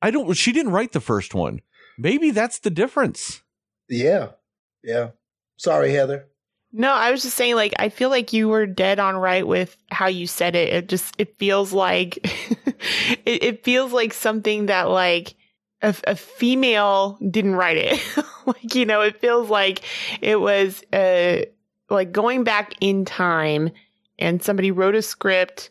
I don't. She didn't write the first one. Maybe that's the difference. yeah. Yeah. Sorry, Heather. no, I was just saying, like, I feel like you were dead on right with how you said it. It just, it feels like, <laughs> it, it feels like something that, like, a, a female didn't write it. <laughs> like, you know, it feels like it was, uh, like going back in time and somebody wrote a script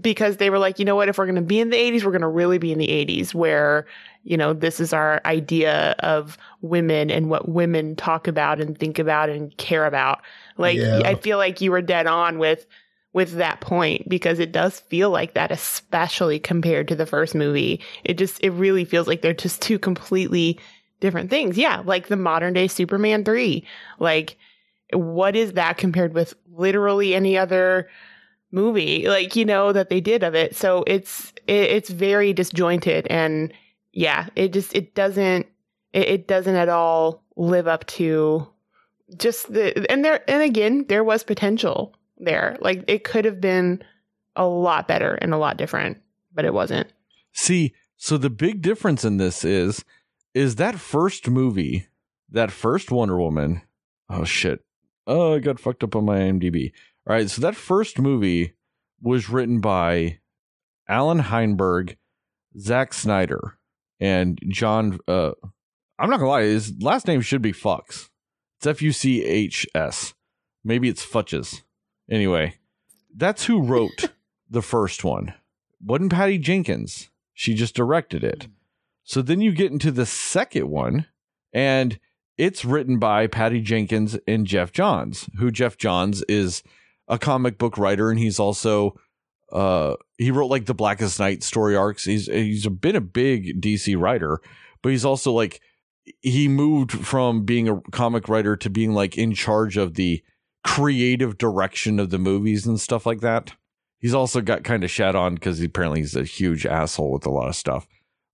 because they were like, you know what, if we're going to be in the 80s, we're going to really be in the 80s where, you know, this is our idea of women and what women talk about and think about and care about. Like, Yeah. I feel like you were dead on with with that point because it does feel like that, especially compared to the first movie. It just, it really feels like they're just two completely different things. Yeah, like the modern day Superman 3. Like, what is that compared with literally any other movie like you know that they did of it so it's it, it's very disjointed and yeah it just it doesn't it, it doesn't at all live up to just the and there and again there was potential there like it could have been a lot better and a lot different but it wasn't See, so the big difference in this is is that first movie, that first Wonder Woman. Oh shit. Oh, I got fucked up on my IMDb. All right, so that first movie was written by Allan Heinberg, Zack Snyder, and John uh I'm not gonna lie, his last name should be Fox. It's F U C H S. Maybe it's Futches. Anyway, that's who wrote <laughs> the first one. Wasn't Patty Jenkins. She just directed it. So then you get into the second one, and it's written by Patty Jenkins and Geoff Johns, who Geoff Johns is a comic book writer, and he's also uh he wrote like the Blackest Night story arcs. He's he's been a big DC writer, but he's also like he moved from being a comic writer to being like in charge of the creative direction of the movies and stuff like that. He's also got kind of shat on because apparently he's a huge asshole with a lot of stuff.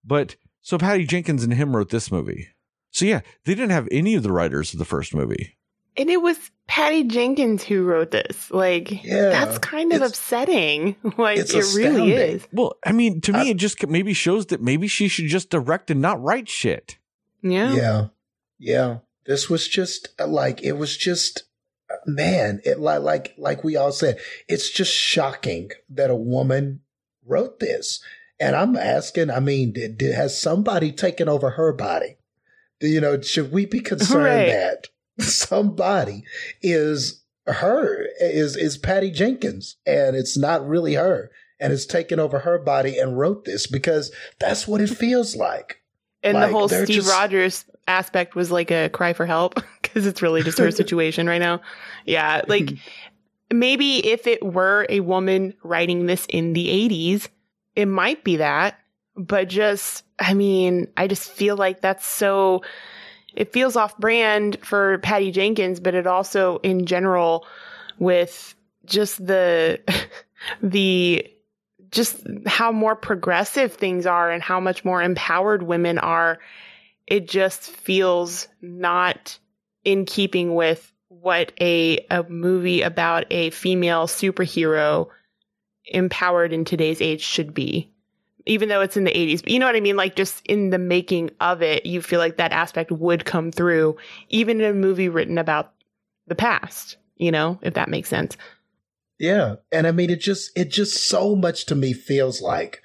But so Patty Jenkins and him wrote this movie. So yeah, they didn't have any of the writers of the first movie. and it was patty jenkins who wrote this like Yeah, that's kind of upsetting <laughs> like it's it really is Well, I mean, to me, I- it just maybe shows that maybe she should just direct and not write shit. yeah Yeah. Yeah. This was just uh, like it was just man, it like like like we all said, it's just shocking that a woman wrote this. And I'm asking, I mean, did, did has somebody taken over her body? You know, should we be concerned Right. that <laughs> somebody is her is is Patty Jenkins and it's not really her and it's taken over her body and wrote this because that's what it feels like. And Like, the whole Steve just- Rogers aspect was like a cry for help <laughs> because it's really just her <laughs> situation right now. Yeah, like <laughs> maybe if it were a woman writing this in the 80s, it might be that. But just, I mean, I just feel like that's so, it feels off brand for Patty Jenkins, but it also in general with just the, the, just how more progressive things are and how much more empowered women are. It just feels not in keeping with what a a movie about a female superhero empowered in today's age should be even though it's in the 80s but you know what i mean like just in the making of it you feel like that aspect would come through even in a movie written about the past you know if that makes sense Yeah. And I mean it just it just so much to me feels like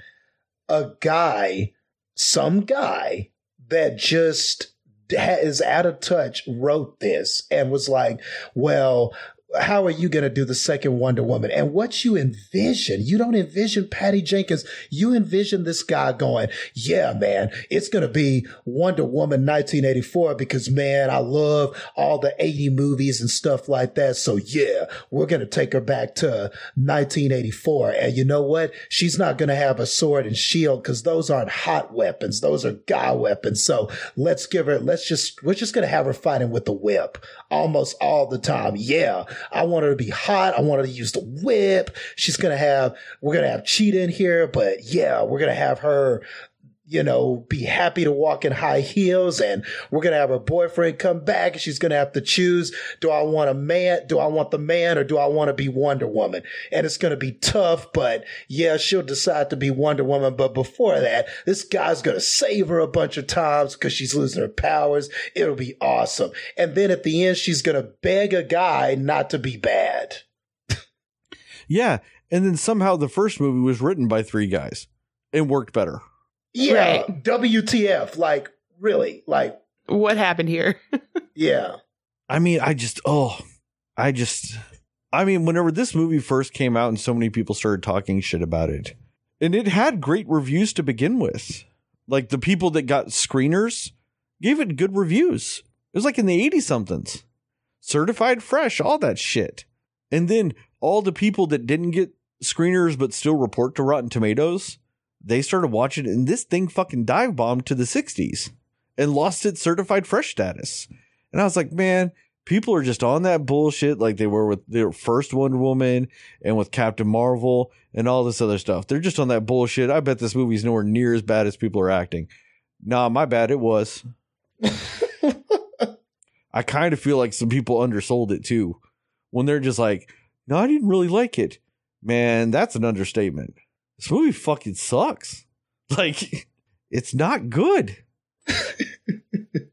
a guy, some guy that just is out of touch wrote this and was like, well, how are you going to do the second Wonder Woman? And what you envision, you don't envision Patty Jenkins. You envision this guy going, yeah, man, it's going to be Wonder Woman 1984 because, man, I love all the 80 movies and stuff like that. So, yeah, we're going to take her back to 1984. And you know what? She's not going to have a sword and shield because those aren't hot weapons. Those are guy weapons. So let's give her, let's just, we're just going to have her fighting with the whip almost all the time. Yeah. I want her to be hot. I want her to use the whip. She's to have, we're to have Cheetah in here, but yeah, we're to have her you know, be happy to walk in high heels and we're going to have her boyfriend come back and she's going to have to choose, do I want a man? Do I want the man or do I want to be Wonder Woman? And it's going to be tough, but yeah, she'll decide to be Wonder Woman. But before that, this guy's going to save her a bunch of times because she's losing her powers. It'll be awesome. And then at the end, she's going to beg a guy not to be bad. Yeah. And then somehow the first movie was written by three guys and worked better. Yeah. Right. WTF. Like, really? Like, what happened here <laughs> yeah. I mean, I just, oh, I just, I mean, whenever this movie first came out and so many people started talking shit about it, and it had great reviews to begin with. Like the people that got screeners gave it good reviews. It was like in the 80 somethings, certified fresh, all that shit. And then all the people that didn't get screeners but still report to Rotten Tomatoes, they started watching it, and this thing fucking dive bombed to the 60s and lost its certified fresh status. And I was like, man, people are just on that bullshit like they were with their first Wonder Woman and with Captain Marvel and all this other stuff. They're just on that bullshit. I bet this movie's nowhere near as bad as people are acting. Nah, my bad. It was. <laughs> I kind of feel like some people undersold it too when they're just like, no, I didn't really like it. Man, that's an understatement. This movie fucking sucks. <laughs> Like, it's not good. <laughs>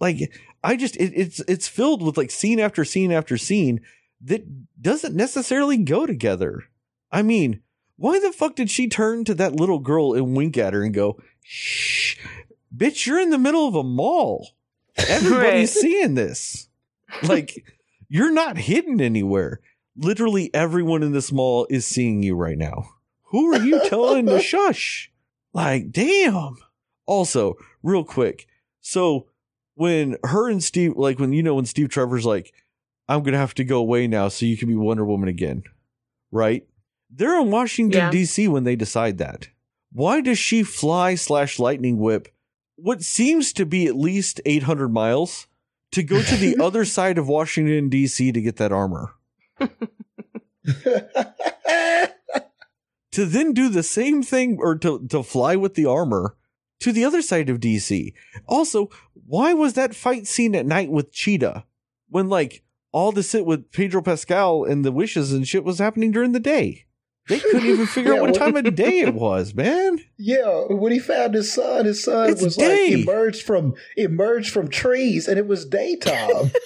Like, I just it, it's it's filled with like scene after scene after scene that doesn't necessarily go together. I mean, why the fuck did she turn to that little girl and wink at her and go, "Shh, bitch, you're in the middle of a mall. <laughs> Everybody's Right. seeing this. Like, you're not hidden anywhere. Literally everyone in this mall is seeing you right now. Who are you <laughs> telling to shush? Like, damn. Also, real quick, so when her and Steve, like when you know when Steve Trevor's like, I'm gonna have to go away now so you can be Wonder Woman again, right? They're in Washington Yeah. D.C. when they decide that. Why does she fly slash lightning whip what seems to be at least 800 miles to go to the <laughs> other side of Washington D.C. to get that armor? To then do the same thing or to, to fly with the armor to the other side of DC. Also, why was that fight scene at night with Cheetah when like all the sit with Pedro Pascal and the wishes and shit was happening during the day? They couldn't even <laughs> figure Yeah, out what what- time of day <laughs> it was, man. Yeah, when he found his son, his son It's was day. like emerged from emerged from trees, and it was daytime. <laughs>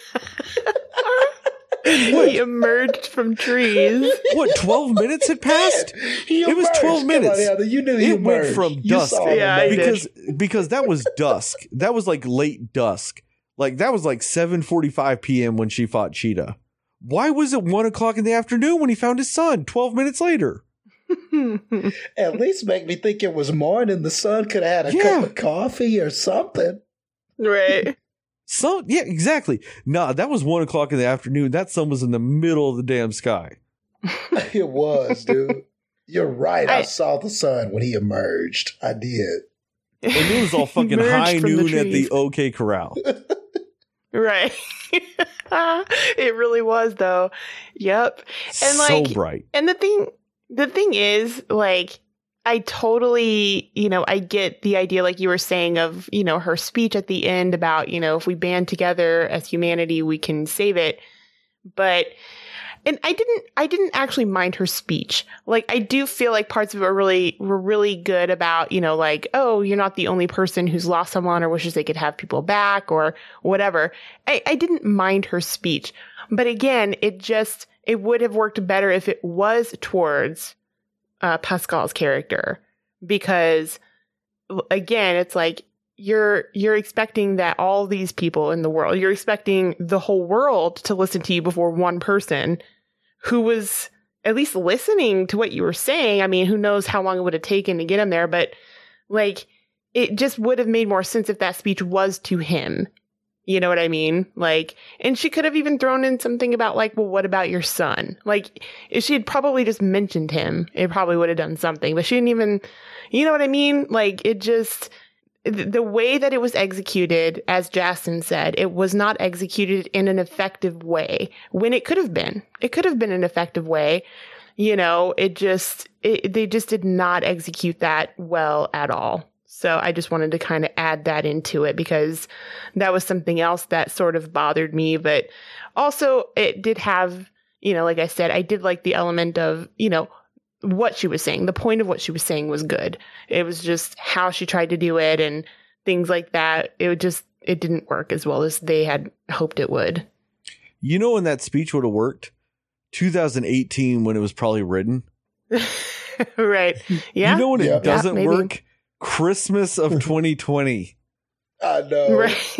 what? he emerged from trees. <laughs> what 12 minutes had passed He It was 12 Come minutes. on, Heather, you knew he it went from You dusk saw him Yeah, I emerge. did. because because that was dusk that was like late dusk like that was like 7.45 p.m when she fought cheetah why was it 1 o'clock in the afternoon when he found his son 12 minutes later <laughs> At least make me think it was morning. The son could have had a Yeah. cup of coffee or something. right. <laughs> so yeah exactly nah that was 1 o'clock in the afternoon that sun was in the middle of the damn sky <laughs> It was, dude. You're right. I, I- saw the sun when he emerged. I did. and it was all <laughs> fucking high from the noon at the. OK Corral. <laughs> Right. it really was though. Yep. And, so like, bright. And the thing the thing is, like, I totally, you know, I get the idea, like you were saying, of, you know, her speech at the end about, you know, if we band together as humanity, we can save it. But and I didn't I didn't actually mind her speech. Like I do feel like parts of it were really were really good about, you know, like, oh, you're not the only person who's lost someone or wishes they could have people back or whatever. I, I didn't mind her speech. But again, it just it would have worked better if it was towards uh, Pascal's character because again, it's like you're you're expecting that all these people in the world, you're expecting the whole world to listen to you before one person who was at least listening to what you were saying. I mean, who knows how long it would have taken to get him there, but like it just would have made more sense if that speech was to him. You know what I mean? Like, and she could have even thrown in something about like, well, what about your son? Like, if she had probably just mentioned him, it probably would have done something, but she didn't even, you know what I mean? Like, it just, the way that it was executed, as Justin said, it was not executed in an effective way when it could have been. It could have been an effective way. You know, it just, it, they just did not execute that well at all. So I just wanted to kind of add that into it because that was something else that sort of bothered me. But also, it did have, you know, like I said, I did like the element of, you know, what she was saying. The point of what she was saying was good. It was just how she tried to do it and things like that. It would just, it didn't work as well as they had hoped it would. You know when that speech would have worked? 2018 when it was probably written. <laughs> right. <laughs> Yeah. You know when Yeah. it doesn't maybe. work? Christmas of <laughs> 2020. I know. right.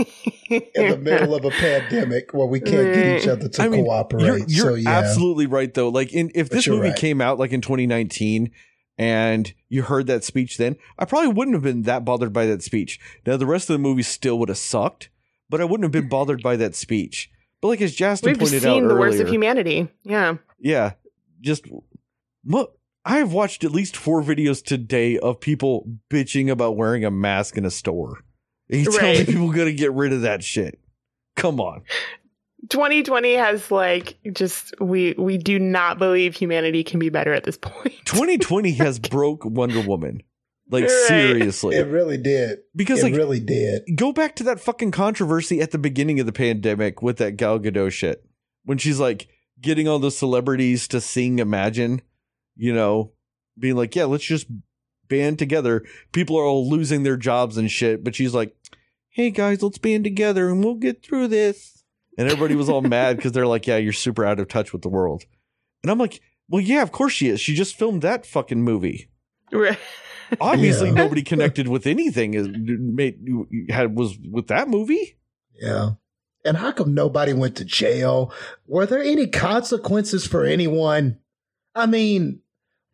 In the middle of a pandemic where we can't get each other to I mean, cooperate. You're, you're so yeah. absolutely right though. Like in if But this movie right. came out like in 2019 and you heard that speech then, I probably wouldn't have been that bothered by that speech. Now the rest of the movie still would have sucked, but I wouldn't have been bothered by that speech. But like as Justin We've pointed seen out the worst of humanity. Yeah. yeah, just what I have watched at least four videos today of people bitching about wearing a mask in a store. And you tell me Right. people gonna get rid of that shit? Come on. 2020 has like just we we do not believe humanity can be better at this point. 2020 <laughs> has broke Wonder Woman. Like Right. seriously. It really did. because it like really did. go back to that fucking controversy at the beginning of the pandemic with that Gal Gadot shit. When she's like getting all the celebrities to sing Imagine, you know, being like, yeah, let's just band together. People are all losing their jobs and shit, but she's like, hey guys, let's band together and we'll get through this. And everybody was all mad <laughs> because they're like, yeah, you're super out of touch with the world. And I'm like, well, yeah, of course she is. She just filmed that fucking movie. Right. Obviously, Yeah. nobody connected with anything is made had was with that movie. Yeah. And how come nobody went to jail? Were there any consequences for anyone? I mean,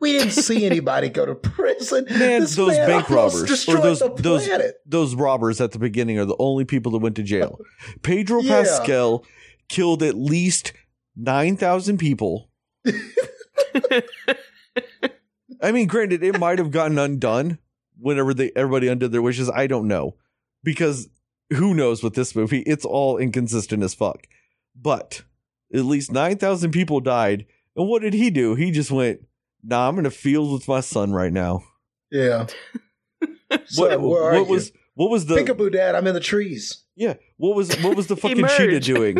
we didn't see <laughs> anybody go to prison. Man, This those man bank robbers or those those those robbers at the beginning are the only people that went to jail. <laughs> Pedro Yeah. Pascal killed at least nine thousand people. <laughs> I mean, granted, it might have gotten undone whenever they everybody undid their wishes. I don't know because who knows with this movie? It's all inconsistent as fuck. But at least nine thousand people died, and what did he do? He just went, "Nah, I'm in a field with my son right now." Yeah. <laughs> So what where are what you? was what was the Peekaboo, Dad, I'm in the trees. yeah what was what was the <laughs> fucking cheetah doing?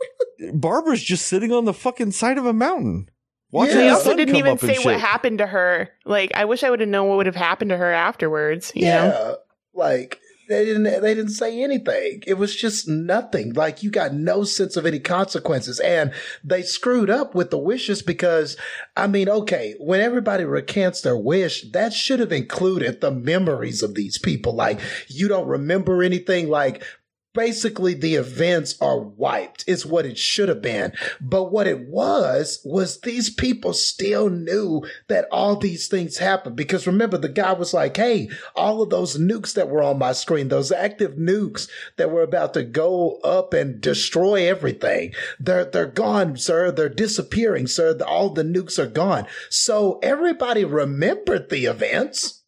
<laughs> Barbara's just sitting on the fucking side of a mountain. Watching Yeah. They the also didn't come even say what happened to her. Like, I wish I would have known what would have happened to her afterwards. You yeah. know? Like, they didn't they didn't say anything. It was just nothing. Like you got no sense of any consequences. And they screwed up with the wishes because I mean, okay, when everybody recants their wish, that should have included the memories of these people. Like you don't remember anything like basically the events are wiped It's what it should have been. But what it was was these people still knew that all these things happened. Because remember the guy was like hey all of those nukes that were on my screen those active nukes that were about to go up and destroy everything. They're they're gone sir. They're disappearing sir. All the nukes are gone. So everybody remembered the events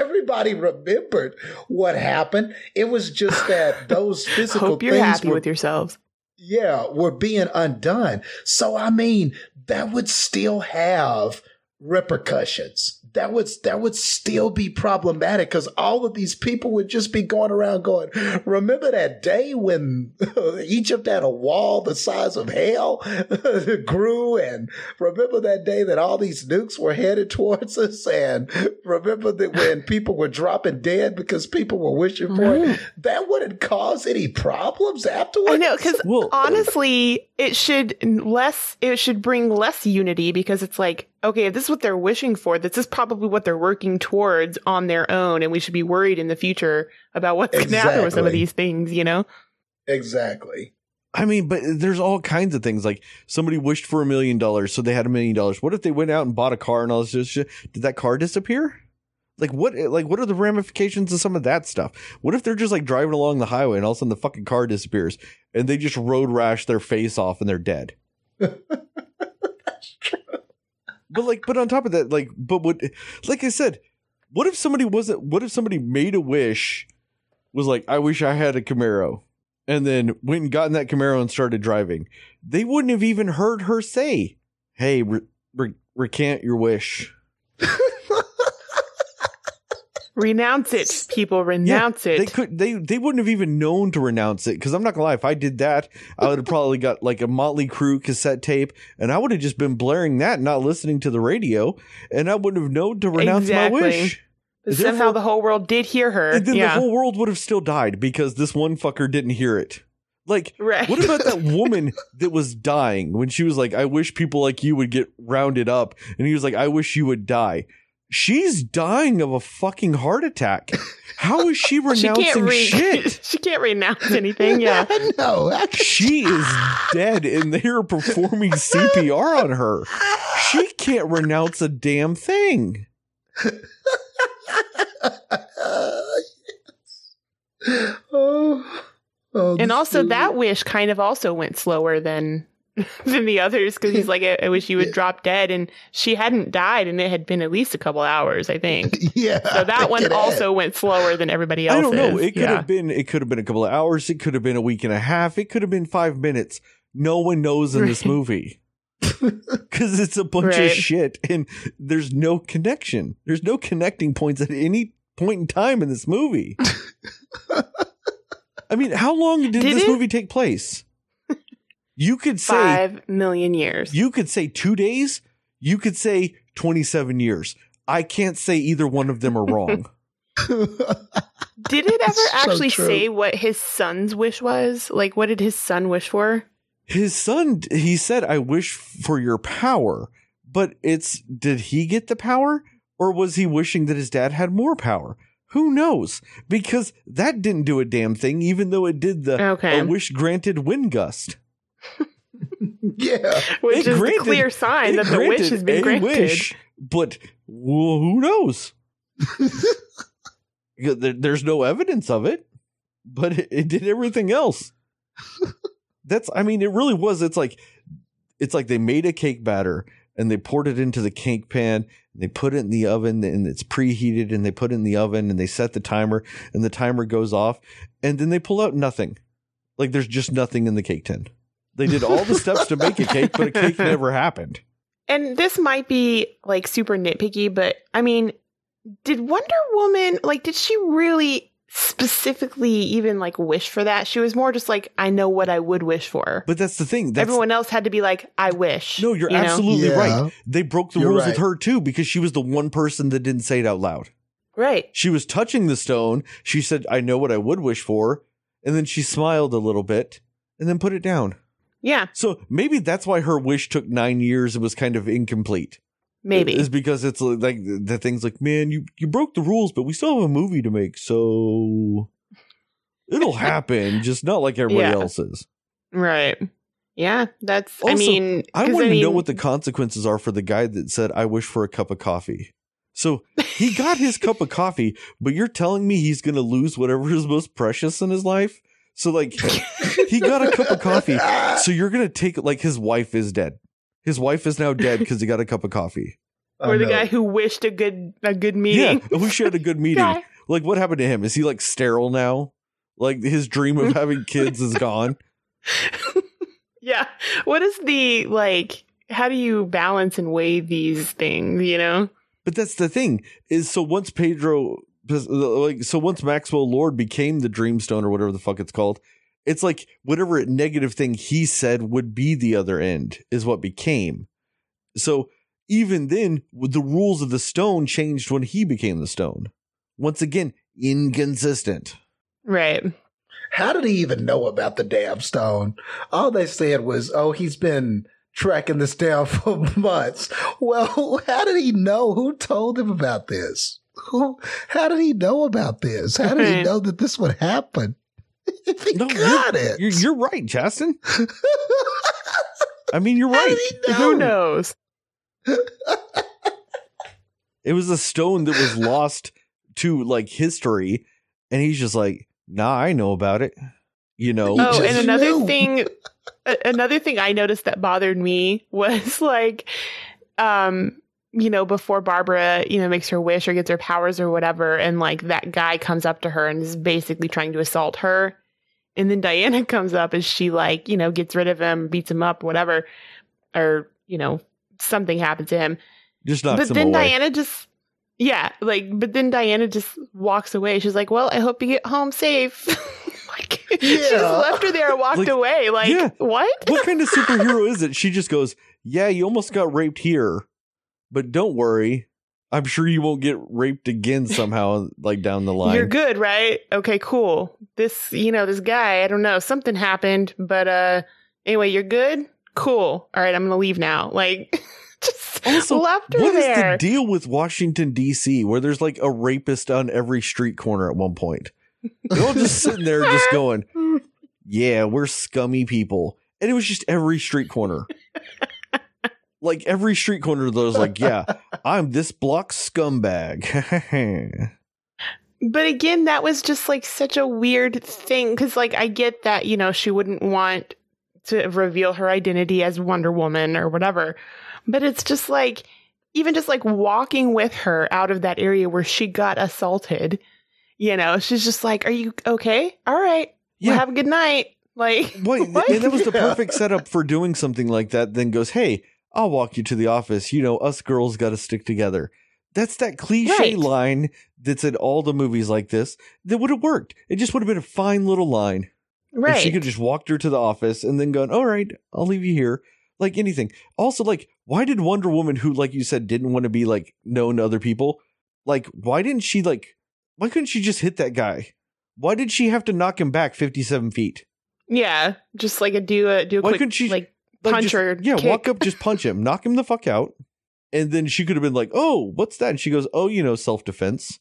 everybody remembered what happened. It was just that <laughs> those physical Hope you're things happy were, with yourselves. yeah, were being undone. So I mean, that would still have repercussions. That would that would still be problematic because all of these people would just be going around going, "Remember that day when <laughs> Egypt had a wall the size of hell <laughs> grew?" And remember that day that all these nukes were headed towards us? And remember that when people were dropping dead because people were wishing for it? Mm-hmm. That wouldn't cause any problems afterwards. I know because Well- honestly, it should less. It should bring less unity because it's like, okay, if this is what they're wishing for, this is probably what they're working towards on their own, and we should be worried in the future about what's going to happen with some of these things. You know? Exactly. I mean, but there's all kinds of things. Like somebody wished for a million dollars, so they had a million dollars. What if they went out and bought a car and all this shit? Did that car disappear? Like what? Like what are the ramifications of some of that stuff? What if they're just like driving along the highway and all of a sudden the fucking car disappears and they just road rash their face off and they're dead? <laughs> But like, but on top of that, like, but what? Like I said, what if somebody wasn't? What if somebody made a wish? Was like, I wish I had a Camaro, and then went and got in that Camaro and started driving. They wouldn't have even heard her say, "Hey, re- re- recant your wish." <laughs> Renounce it, people. Renounce They it. could. They they wouldn't have even known to renounce it because I'm not gonna lie. If I did that, I would have probably got like a Motley Crue cassette tape, and I would have just been blaring that, not listening to the radio, and I wouldn't have known to renounce Exactly. my wish. Therefore- somehow the whole world did hear her. And then yeah. the whole world would have still died because this one fucker didn't hear it. Like, right. what about that <laughs> woman that was dying when she was like, I wish people like you would get rounded up? And he was like, I wish you would die. She's dying of a fucking heart attack. How is she <laughs> she can't renouncing re- shit? <laughs> she can't renounce anything. Yeah. <laughs> no, actually, She is dead and they're performing CPR on her. She can't renounce a damn thing. oh, oh, and also that wish kind of also went slower than <laughs> than the others because he's <laughs> like I, I wish you would drop dead and she hadn't died and it had been at least a couple hours i think <laughs> yeah. so that one it had. also went slower than everybody else I don't know. It could yeah. have been it could have been a couple of hours, it could have been a week and a half, it could have been 5 minutes. No one knows in this movie. Cuz it's a bunch Right. of shit and there's no connection. There's no connecting points at any point in time in this movie. I mean, how long did, Did this it? movie take place? You could say five million years you could say 2 days, you could say 27 years. I can't say either one of them are wrong. <laughs> <laughs> did it ever So actually true. say what his son's wish was like what did his son wish for His son, he said, I wish for your power. But it's, did he get the power? Or was he wishing that his dad had more power? Who knows? Because that didn't do a damn thing, even though it did the Okay. a wish granted wind gust. <laughs> yeah. which It is granted- the clear sign that the wish has been a granted wish, but well, who knows? <laughs> There- There's no evidence of it, but it, it did everything else. <laughs> That's, I mean, it really was. It's like, it's like they made a cake batter and they poured it into the cake pan and they put it in the oven and it's preheated and they put it in the oven and they set the timer and the timer goes off and then they pull out nothing. Like there's just nothing in the cake tin. They did all the steps to make a cake, but a cake <laughs> never happened. And this might be like super nitpicky, but I mean, did Wonder Woman like did she really specifically even like wish for that? She was more just like, I know what I would wish for. But that's the thing. That's, Everyone else had to be like, I wish. no, you're you know? absolutely Yeah. right. They broke the You're rules with her too because she was the one person that didn't say it out loud. Right. She was touching the stone. She said, I know what I would wish for. And then she smiled a little bit and then put it down. Yeah. So maybe that's why her wish took nine years and was kind of incomplete. Maybe. Is because it's like the thing's like, man, you, you broke the rules, but we still have a movie to make. So it'll <laughs> happen, just not like everybody Yeah. else's. right. Yeah. That's, I mean, I want to know what the consequences are for the guy that said, I wish for a cup of coffee. So he got his cup of coffee, but you're telling me he's going to lose whatever is most precious in his life? So, like, <laughs> he got a cup of coffee. So you're going to take, like, his wife is dead. His wife is now dead because he got a cup of coffee. Oh, or the oh, know. guy who wished a good a good meeting. Yeah. We should had a good <laughs> meeting. Guy. Like, what happened to him? Is he, like, sterile now? Like, his dream of having <laughs> kids is gone? Yeah. What is the like how do you balance and weigh these things, you know? But that's the thing is so once Pedro Uh, like so once Maxwell Lord became the Dreamstone or whatever the fuck it's called, it's like whatever negative thing he said would be the other end is what became. So even then, the rules of the stone changed when he became the stone. Once again, inconsistent. Right. How did he even know about the damn stone? All they said was, oh, he's been tracking this down <laughs> for months. Well, <laughs> how did he know? Who told him about this? Who, how did he know about this? How did he know that this would happen? If <laughs> he No, got it. You're, you're right, Justin. <laughs> I mean, you're How right. did he know? Who knows? <laughs> It was a stone that was lost to like history, and he's just like, "Nah, I know about it." You know, Oh, and another knew. thing another thing I noticed that bothered me was like um you know before Barbara, you know, makes her wish or gets her powers or whatever and like that guy comes up to her and is basically trying to assault her. And then Diana <laughs> comes up as she like, you know, gets rid of him, beats him up, whatever or, you know, something happened to him. just knocks but then away. Diana just yeah, like but then Diana just walks away. She's like, "Well, I hope you get home safe." <laughs> like she just left her there and walked Like, away. Like yeah. what? what kind of superhero <laughs> is it? She just goes, "Yeah, you almost got raped here, but don't worry, I'm sure you won't get raped again somehow, like down the <laughs> line." You're good, right? Okay, cool. This, you know, this guy, I don't know, something happened, but uh anyway, you're good? Cool. All right, I'm gonna leave now. Like <laughs> just Also, left her What is there. the deal with Washington D.C. where there's like a rapist on every street corner at one point? They're all just sitting there, just <laughs> going, "Yeah, we're scummy people," and it was just every street corner. Like every street corner, those like, "Yeah, <laughs> I'm this block scumbag." <laughs> But again, that was just like such a weird thing because, like, I get that, you know, she wouldn't want to reveal her identity as Wonder Woman or whatever. But it's just like, even just like walking with her out of that area where she got assaulted, you know, she's just like, Are you okay? All right. Well, yeah, have a good night. Like, Wait, what? <laughs> and that was the perfect setup for doing something like that. Then goes, "Hey, I'll walk you to the office. You know, us girls got to stick together." That's that cliche Right. line that's in all the movies like this. That would have worked. It just would have been a fine little line. right. If she could just walked her to the office and then gone, "All right, I'll leave you here." Like anything. Also, like, why did Wonder Woman, who, like you said, didn't want to be like known to other people, like, why didn't she like? Why couldn't she just hit that guy? Why did she have to knock him back fifty-seven feet? yeah. Just like a do a do a Why quick couldn't she- like Like, punch just- or yeah, kick. walk up, just punch him, knock him the fuck out, and then she could have been like, "Oh, what's that?" And she goes, "Oh, you know, self defense."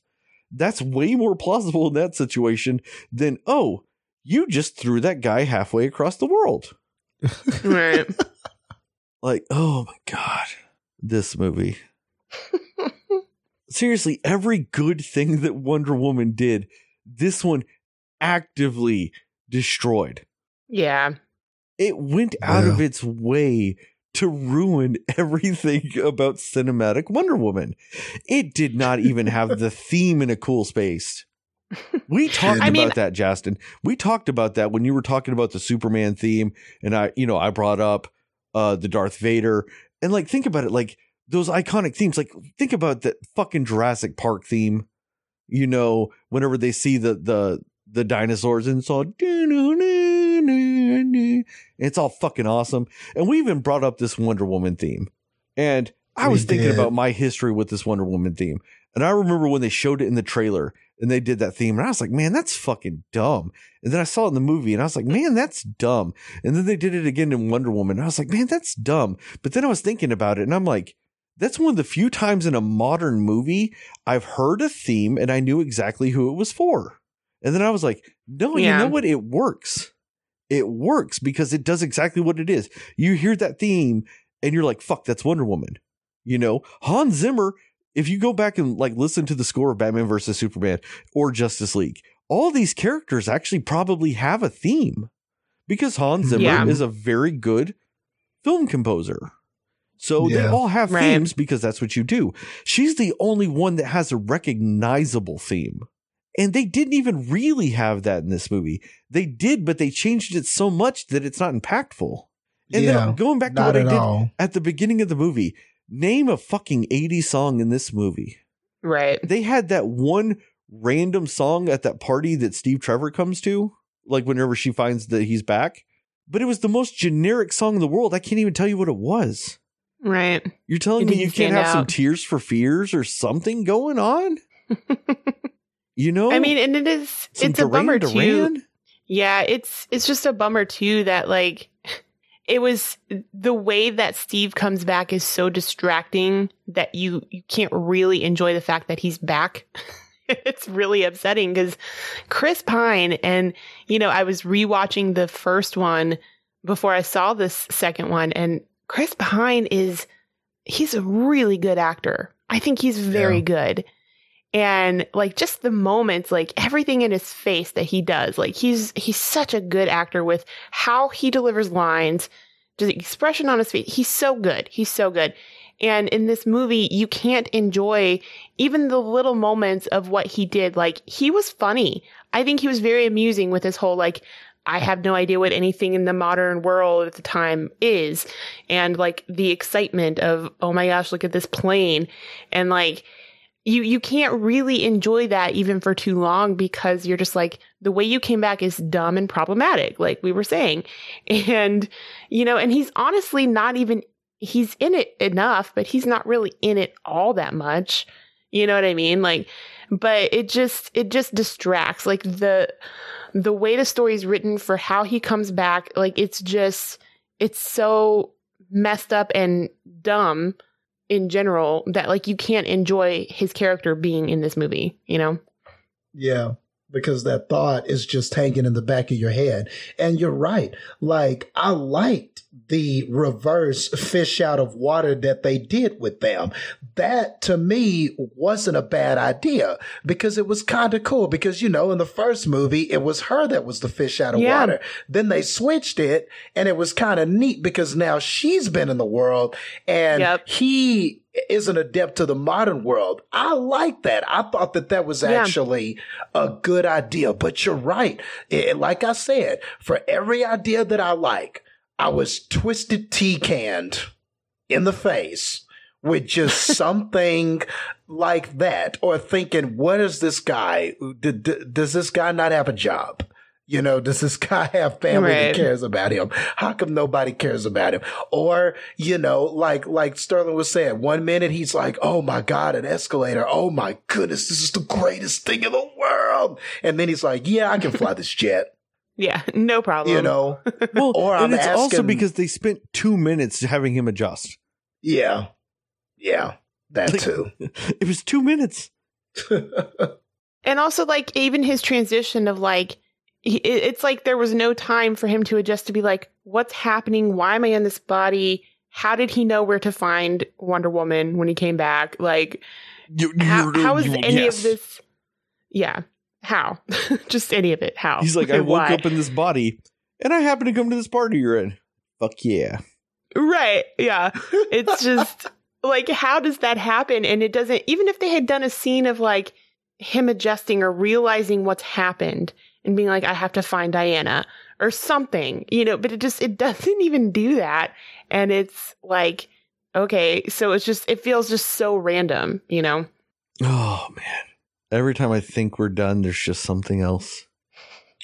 That's way more <laughs> plausible in that situation than, "Oh, you just threw that guy halfway across the world." <laughs> Right. <laughs> Like, oh my god, this movie. Seriously, every good thing that Wonder Woman did, this one actively destroyed. yeah. It went out of its way to ruin <laughs> everything about cinematic Wonder Woman. It did not even have the <laughs> theme in a cool space. We talked I about mean- that, Justin. We talked about that when you were talking about the Superman theme, and I, you know, I brought up uh the Darth Vader, and like think about it, like those iconic themes. Like think about that fucking Jurassic Park theme. You know, whenever they see the the the dinosaurs and it's all it's all fucking awesome. And we even brought up this Wonder Woman theme. And I We was thinking did. about my history with this Wonder Woman theme. And I remember when they showed it in the trailer and they did that theme, and I was like, man, that's fucking dumb. And then I saw it in the movie and I was like, man, that's dumb. And then they did it again in Wonder Woman. And I was like, man, that's dumb. But then I was thinking about it and I'm like, that's one of the few times in a modern movie I've heard a theme and I knew exactly who it was for. And then I was like, no, you know what? It works. It works because it does exactly what it is. You hear that theme and you're like, fuck, that's Wonder Woman. You know, Hans Zimmer, if you go back and like listen to the score of Batman versus Superman or Justice League, all these characters actually probably have a theme because Hans Zimmer Yeah. is a very good film composer. So they all have Right. themes because that's what you do. She's the only one that has a recognizable theme. And they didn't even really have that in this movie. They did, but they changed it so much that it's not impactful. And yeah, then going back to what I did all. at the beginning of the movie, name a fucking 80s song in this movie. Right. They had that one random song at that party that Steve Trevor comes to, like whenever she finds that he's back. But it was the most generic song in the world. I can't even tell you what it was. Right. You're telling It me you can't stand have some tears for fears or something going on? <laughs> You know? I mean, and it is it's a bummer too. Yeah, it's it's just a bummer too that like it was the way that Steve comes back is so distracting that you you can't really enjoy the fact that he's back. <laughs> it's really upsetting because Chris Pine and you know I was rewatching the first one before I saw this second one and Chris Pine is he's a really good actor. I think he's very Yeah. good. And like just the moments, like everything in his face that he does, like he's he's such a good actor with how he delivers lines, the expression on his face. He's so good. He's so good. And in this movie, you can't enjoy even the little moments of what he did. Like he was funny. I think he was very amusing with his whole like I have no idea what anything in the modern world at the time is. And like the excitement of, oh my gosh, look at this plane. And like, you, you can't really enjoy that even for too long because you're just like, the way you came back is dumb and problematic, like we were saying. <laughs> And, you know, and he's honestly not even, he's in it enough, but he's not really in it all that much. You know what I mean? Like, but it just, it just distracts. Like the, the way the story is written for how he comes back, like it's just it's so messed up and dumb in general that like you can't enjoy his character being in this movie, you know? Yeah, because that thought is just hanging in the back of your head. And you're right. Like, I liked the reverse fish out of water that they did with them. That to me wasn't a bad idea because it was kind of cool. Because, you know, in the first movie, it was her that was the fish out of Yeah. water. Then they switched it and it was kind of neat because now she's been in the world and Yep. he is an adept to the modern world. I like that. I thought that that was Yeah. actually a good idea, but you're right. It- like I said, for every idea that I like, I was twisted tea canned in the face with just <laughs> something like that or thinking, what is this guy? D- d- does this guy not have a job? You know, does this guy have family Right. that cares about him? How come nobody cares about him? Or, you know, like, like Sterling was saying, one minute he's like, Oh my God, an escalator. Oh my goodness. This is the greatest thing in the world. And then he's like, yeah, I can fly this jet, Yeah, no problem. you know? <laughs> Well, Or and I'm it's also because they spent two minutes having him adjust. Yeah. Yeah. That Like- too. <laughs> It was two minutes. <laughs> And also, like, even his transition of like, he, it's like there was no time for him to adjust to be like, what's happening? Why am I in this body? How did he know where to find Wonder Woman when he came back? Like, You- how, you- how is you- any yes. of this? Yeah, how? <laughs> Just any of it? How? He's like, I <laughs> woke Why? up in this body and I happen to come to this party you're in. Fuck yeah. Right. Yeah. It's <laughs> just like, how does that happen? And it doesn't, even if they had done a scene of like him adjusting or realizing what's happened and being like, I have to find Diana or something, you know, but it just, it doesn't <laughs> even do that. And it's like, okay, so it's just, it feels just so random, you know? Oh man. Every time I think we're done, there's just something else.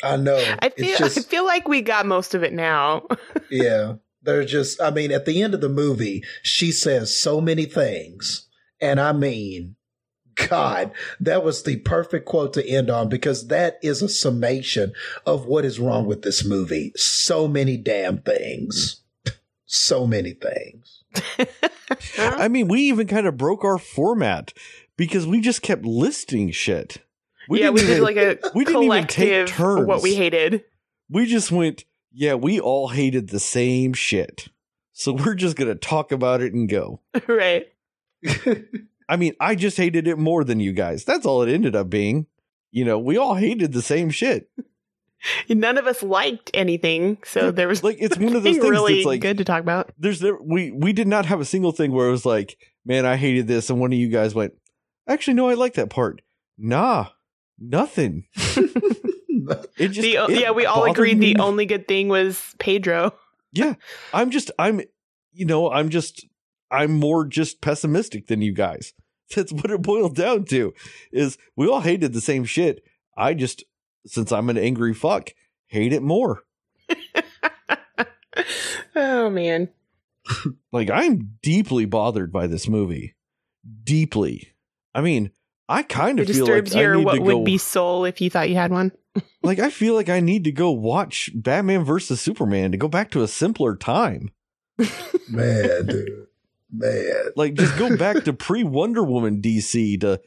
I know. I feel, it's just, I feel like we got most of it now. <laughs> yeah. They're just, I mean, at the end of the movie, she says so many things. And I mean, God, that was the perfect quote to end on because that is a summation of what is wrong with this movie. So many damn things. So many things. I mean, we even kind of broke our format because we just kept listing shit. We yeah, we did like a <laughs> we didn't even take turns. What we hated. We just went, yeah, we all hated the same shit. So we're just gonna talk about it and go. <laughs> right. <laughs> I mean, I just hated it more than you guys. That's all it ended up being. You know, we all hated the same shit. None of us liked anything, so there was like it's <laughs> one of those things really that's like good to talk about. There's there, we we did not have a single thing where it was like, man, I hated this, and one of you guys went, actually, no, I like that part. Nah, nothing. <laughs> it just the, it yeah, we all agreed me. the only good thing was Pedro. yeah, I'm just I'm you know I'm just I'm more just pessimistic than you guys. <laughs> That's what it boiled down to. Is we all hated the same shit. I just since I'm an angry fuck, hate it more. <laughs> oh man. <laughs> like I'm deeply bothered by this movie. Deeply. I mean, I kind of feel like your I need what to would go, be soul if you thought you had one. like I feel like I need to go watch Batman versus Superman to go back to a simpler time. Man, dude. Man. Like just go back to <laughs> pre Wonder Woman DC to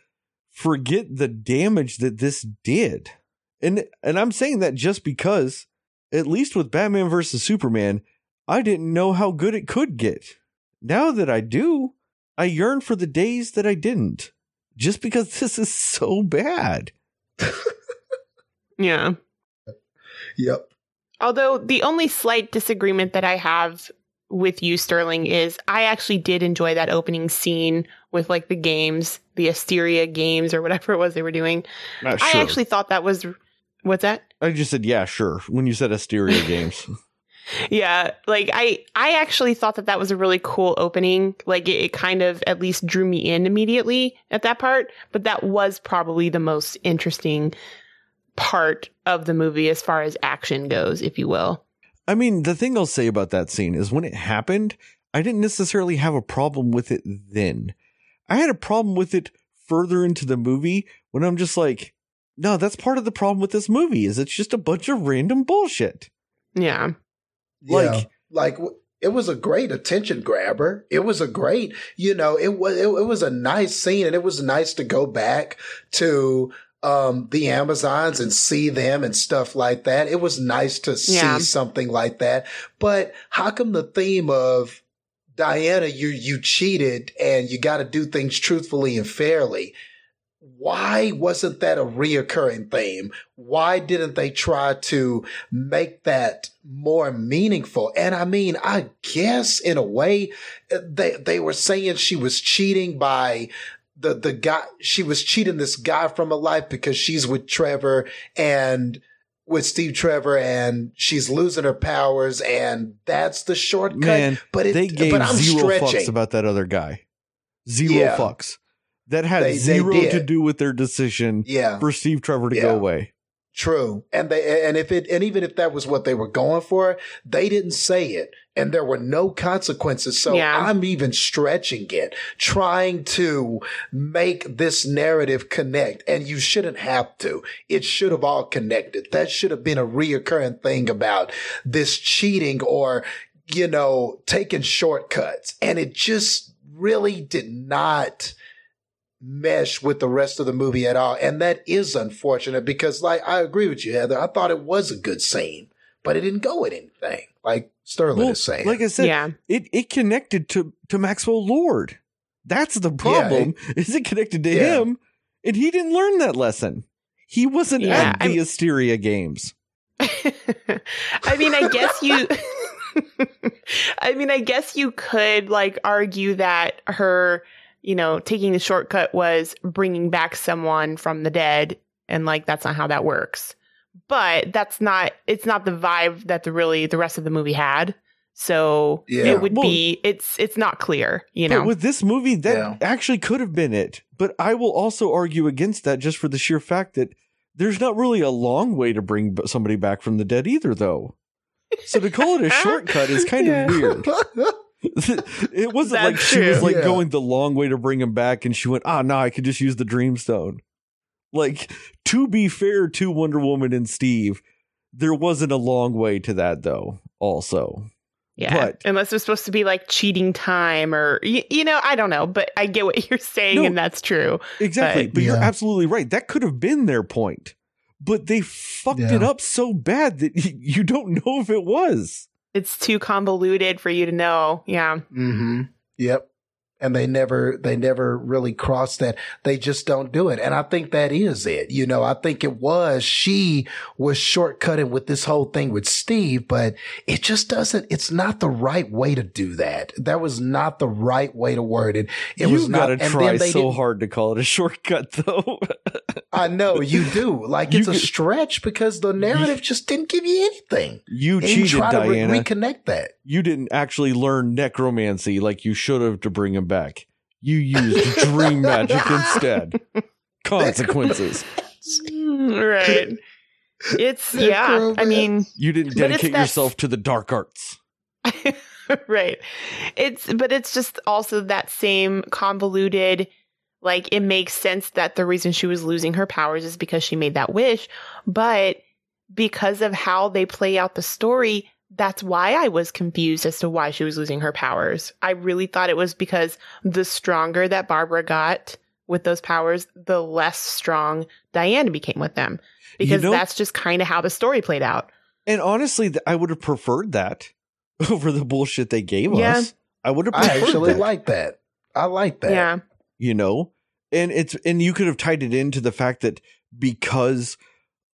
forget the damage that this did. And and I'm saying that just because at least with Batman versus Superman, I didn't know how good it could get. Now that I do, I yearn for the days that I didn't. Just because <laughs> this is so bad. <laughs> yeah. Yep. Although the only slight disagreement that I have with you, Sterling, is I actually did enjoy that opening scene with like the games, the Asteria games or whatever it was they were doing. Uh, sure. I actually thought that was What's that? I just said yeah, sure. When you said Asteria <laughs> Games. yeah, like I I actually thought that that was a really cool opening. Like it, it, kind of at least drew me in immediately at that part, but that was probably the most interesting part of the movie as far as action goes, if you will. I mean, the thing I'll say about that scene is when it happened, I didn't necessarily have a problem with it then. I had a problem with it further into the movie when I'm just like, no, that's part of the problem with this movie is it's just a bunch of random bullshit. Yeah. Like yeah. like it was a great attention grabber. It was a great, you know, it was it, it was a nice scene and it was nice to go back to um, the Amazons and see them and stuff like that. It was nice to see yeah. something like that. But how come the theme of Diana, you you cheated and you got to do things truthfully and fairly? why wasn't that a reoccurring theme? Why didn't they try to make that more meaningful? And I mean, I guess in a way, they, they were saying she was cheating by the, the guy, she was cheating this guy from her life because she's with Trevor and with Steve Trevor and she's losing her powers and that's the shortcut. Man, but it, they gave but I'm zero stretching. fucks about that other guy. Zero yeah. fucks that had they, zero they to do with their decision yeah. for Steve Trevor to yeah. go away. True. And they and if it and even if that was what they were going for, they didn't say it and there were no consequences. So yeah. I'm even stretching it, trying to make this narrative connect. And you shouldn't have to. It should have all connected. That should have been a reoccurring thing about this cheating or, you know, taking shortcuts. And it just really did not mesh with the rest of the movie at all. And that is unfortunate because, like, I agree with you, Heather. I thought it was a good scene, but it didn't go with anything. Like Sterling well, is saying. Like I said, yeah. it, it connected to, to Maxwell Lord. That's the problem. Yeah, it, is it connected to yeah. him? And he didn't learn that lesson. He wasn't yeah, at the I'm, Asteria games. <laughs> I mean, I guess you <laughs> I mean, I guess you could like argue that her you know, taking the shortcut was bringing back someone from the dead. And like, that's not how that works. But that's not, it's not the vibe that the really, the rest of the movie had. So yeah. it would well, be, it's, it's not clear, you know. with this movie, that yeah. actually could have been it. But I will also argue against that just for the sheer fact that there's not really a long way to bring somebody back from the dead either, though. So to call it a <laughs> shortcut is kind Yeah. of weird. <laughs> it wasn't That's like she was like Yeah. going the long way to bring him back and she went, ah, no, I could just use the Dreamstone. Like, to be fair to Wonder Woman and Steve, there wasn't a long way to that though, also. Yeah. But- Unless it was supposed to be like cheating time or, you, you know, I don't know, but I get what <laughs> you're saying No. and that's true. Exactly. But- But, you're absolutely right. That could have been their point. But they fucked Yeah. it up so bad that <laughs> y- you don't know if it was. It's too convoluted for you to know. Yeah. Mm-hmm. Yep. And they never, they never really cross that. They just don't do it. And I think that is it. You know, I think it was, she was shortcutting with this whole thing with Steve, but it just doesn't, it's not the right way to do that. That was not the right way to word it. It you was not, gotta try so hard to call it a shortcut, though. <laughs> I know you do. Like You it's a stretch because the narrative just didn't give you anything. you And you cheated, try to re- Diana. reconnect that. you didn't actually learn necromancy like you should have to bring him back. You used dream <laughs> magic instead. Consequences. right. It's, yeah. I mean, You didn't dedicate yourself to the dark arts. <laughs> right. It's but it's just also that same convoluted like it makes sense that the reason she was losing her powers is because she made that wish, but because of how they play out the story, that's why I was confused as to why she was losing her powers. I really thought it was because the stronger that Barbara got with those powers, the less strong Diana became with them. Because know- that's just kind of how the story played out. And honestly, I would have preferred that <laughs> over the bullshit they gave Yeah. us. I would have I preferred actually that. like that. I like that. Yeah. you know and it's and you could have tied it into the fact that because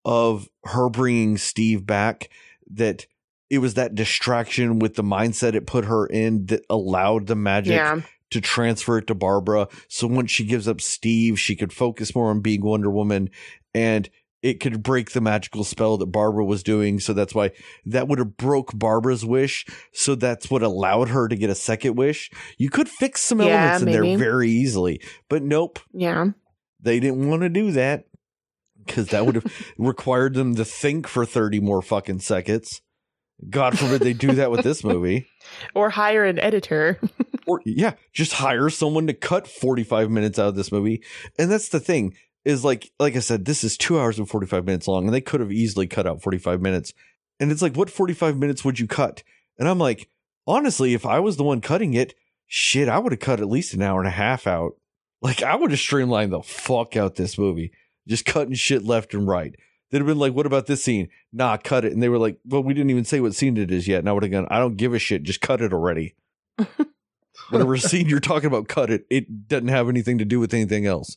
of her bringing steve back that it was that distraction with the mindset it put her in that allowed the magic Yeah. to transfer it to barbara so once she gives up steve she could focus more on being wonder woman and it could break the magical spell that barbara was doing so that's why that would have broke barbara's wish so that's what allowed her to get a second wish you could fix some Yeah, elements in maybe. there very easily but nope Yeah. they didn't want to do that because that would have <laughs> required them to think for 30 more fucking seconds god forbid they do that with this <laughs> movie. Or hire an editor. <laughs> or yeah just hire someone to cut 45 minutes out of this movie. And that's the thing is like like i said this is two hours and 45 minutes long and they could have easily cut out 45 minutes. And it's like what 45 minutes would you cut? And i'm like honestly if i was the one cutting it shit i would have cut at least an hour and a half out. Like i would have streamlined the fuck out this movie. Just cutting shit left and right they'd have been like what about this scene nah cut it and they were like well we didn't even say what scene it is yet and i would have gone i don't give a shit just cut it already <laughs> whatever scene you're talking about, cut it. It doesn't have anything to do with anything else.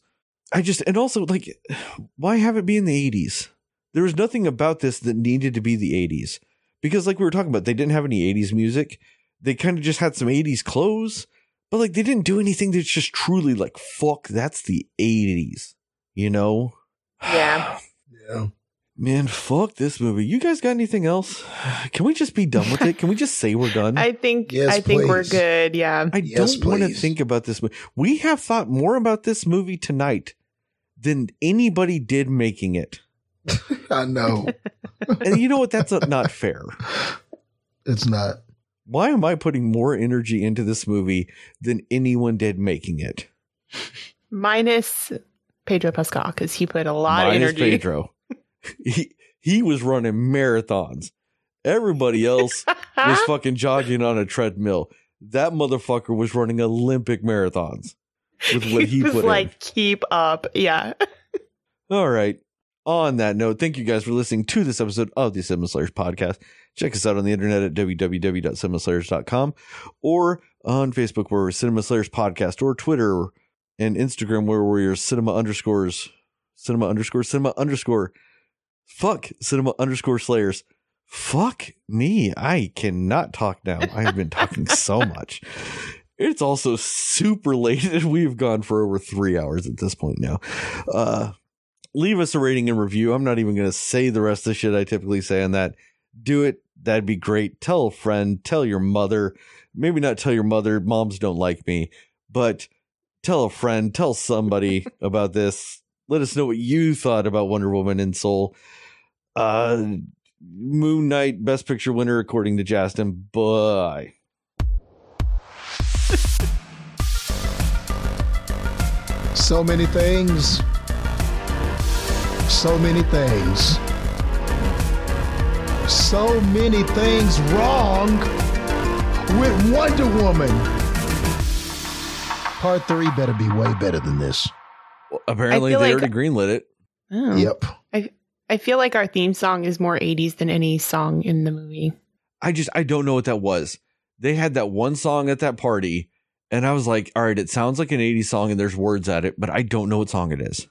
I just, and also, like, <sighs> why have it be in the 80s? There was nothing about this that needed to be the 80s. Because, like we were talking about, they didn't have any 80s music. They kind of just had some 80s clothes, but, like, they didn't do anything that's just truly like, fuck, that's the 80s, you know? Yeah. <sighs> Yeah. Man, fuck this movie. You guys got anything else? Can we just be done with it? Can we just say we're done? <laughs> I think Yes, I think we're good. Yeah. I Yes, don't want to think about this movie. We have thought more about this movie tonight than anybody did making it. <laughs> I know. <laughs> And you know what? That's not fair. it's not. Why am I putting more energy into this movie than anyone did making it? Minus Pedro Pascal because he put a lot Minus of energy. Pedro. He he was running marathons. Everybody else was <laughs> fucking jogging on a treadmill. That motherfucker was running Olympic marathons with what he, was put like, in. keep up. Yeah. <laughs> All right. On that note, thank you guys for listening to this episode of the Cinema Slayers podcast. Check us out on the internet at www.cinemaslayers.com or on Facebook where we're Cinema Slayers podcast or Twitter and Instagram where we're cinema underscores cinema underscore cinema underscore fuck cinema underscore slayers. Fuck me. I cannot talk now. I have been talking so <laughs> much. It's also super late and we've gone for over three hours at this point now. Uh leave us a rating and review. I'm not even going to say the rest of the shit I typically say on that. Do it. That'd be great. Tell a friend, tell your mother. Maybe not tell your mother. Moms don't like me, but tell a friend, tell somebody <laughs> about this. Let us know what you thought about Wonder Woman and Soul. Uh, Moon Knight Best Picture winner, according to Justin. Bye. So many things. So many things. So many things wrong with Wonder Woman. Part three better be way better than this. Well, apparently, they feel like- already greenlit it. Oh. Yep. I feel like our theme song is more 80s than any song in the movie. I just I don't know what that was. They had that one song at that party, and I was like, all right, it sounds like an 80s song and there's words at it, but I don't know what song it is.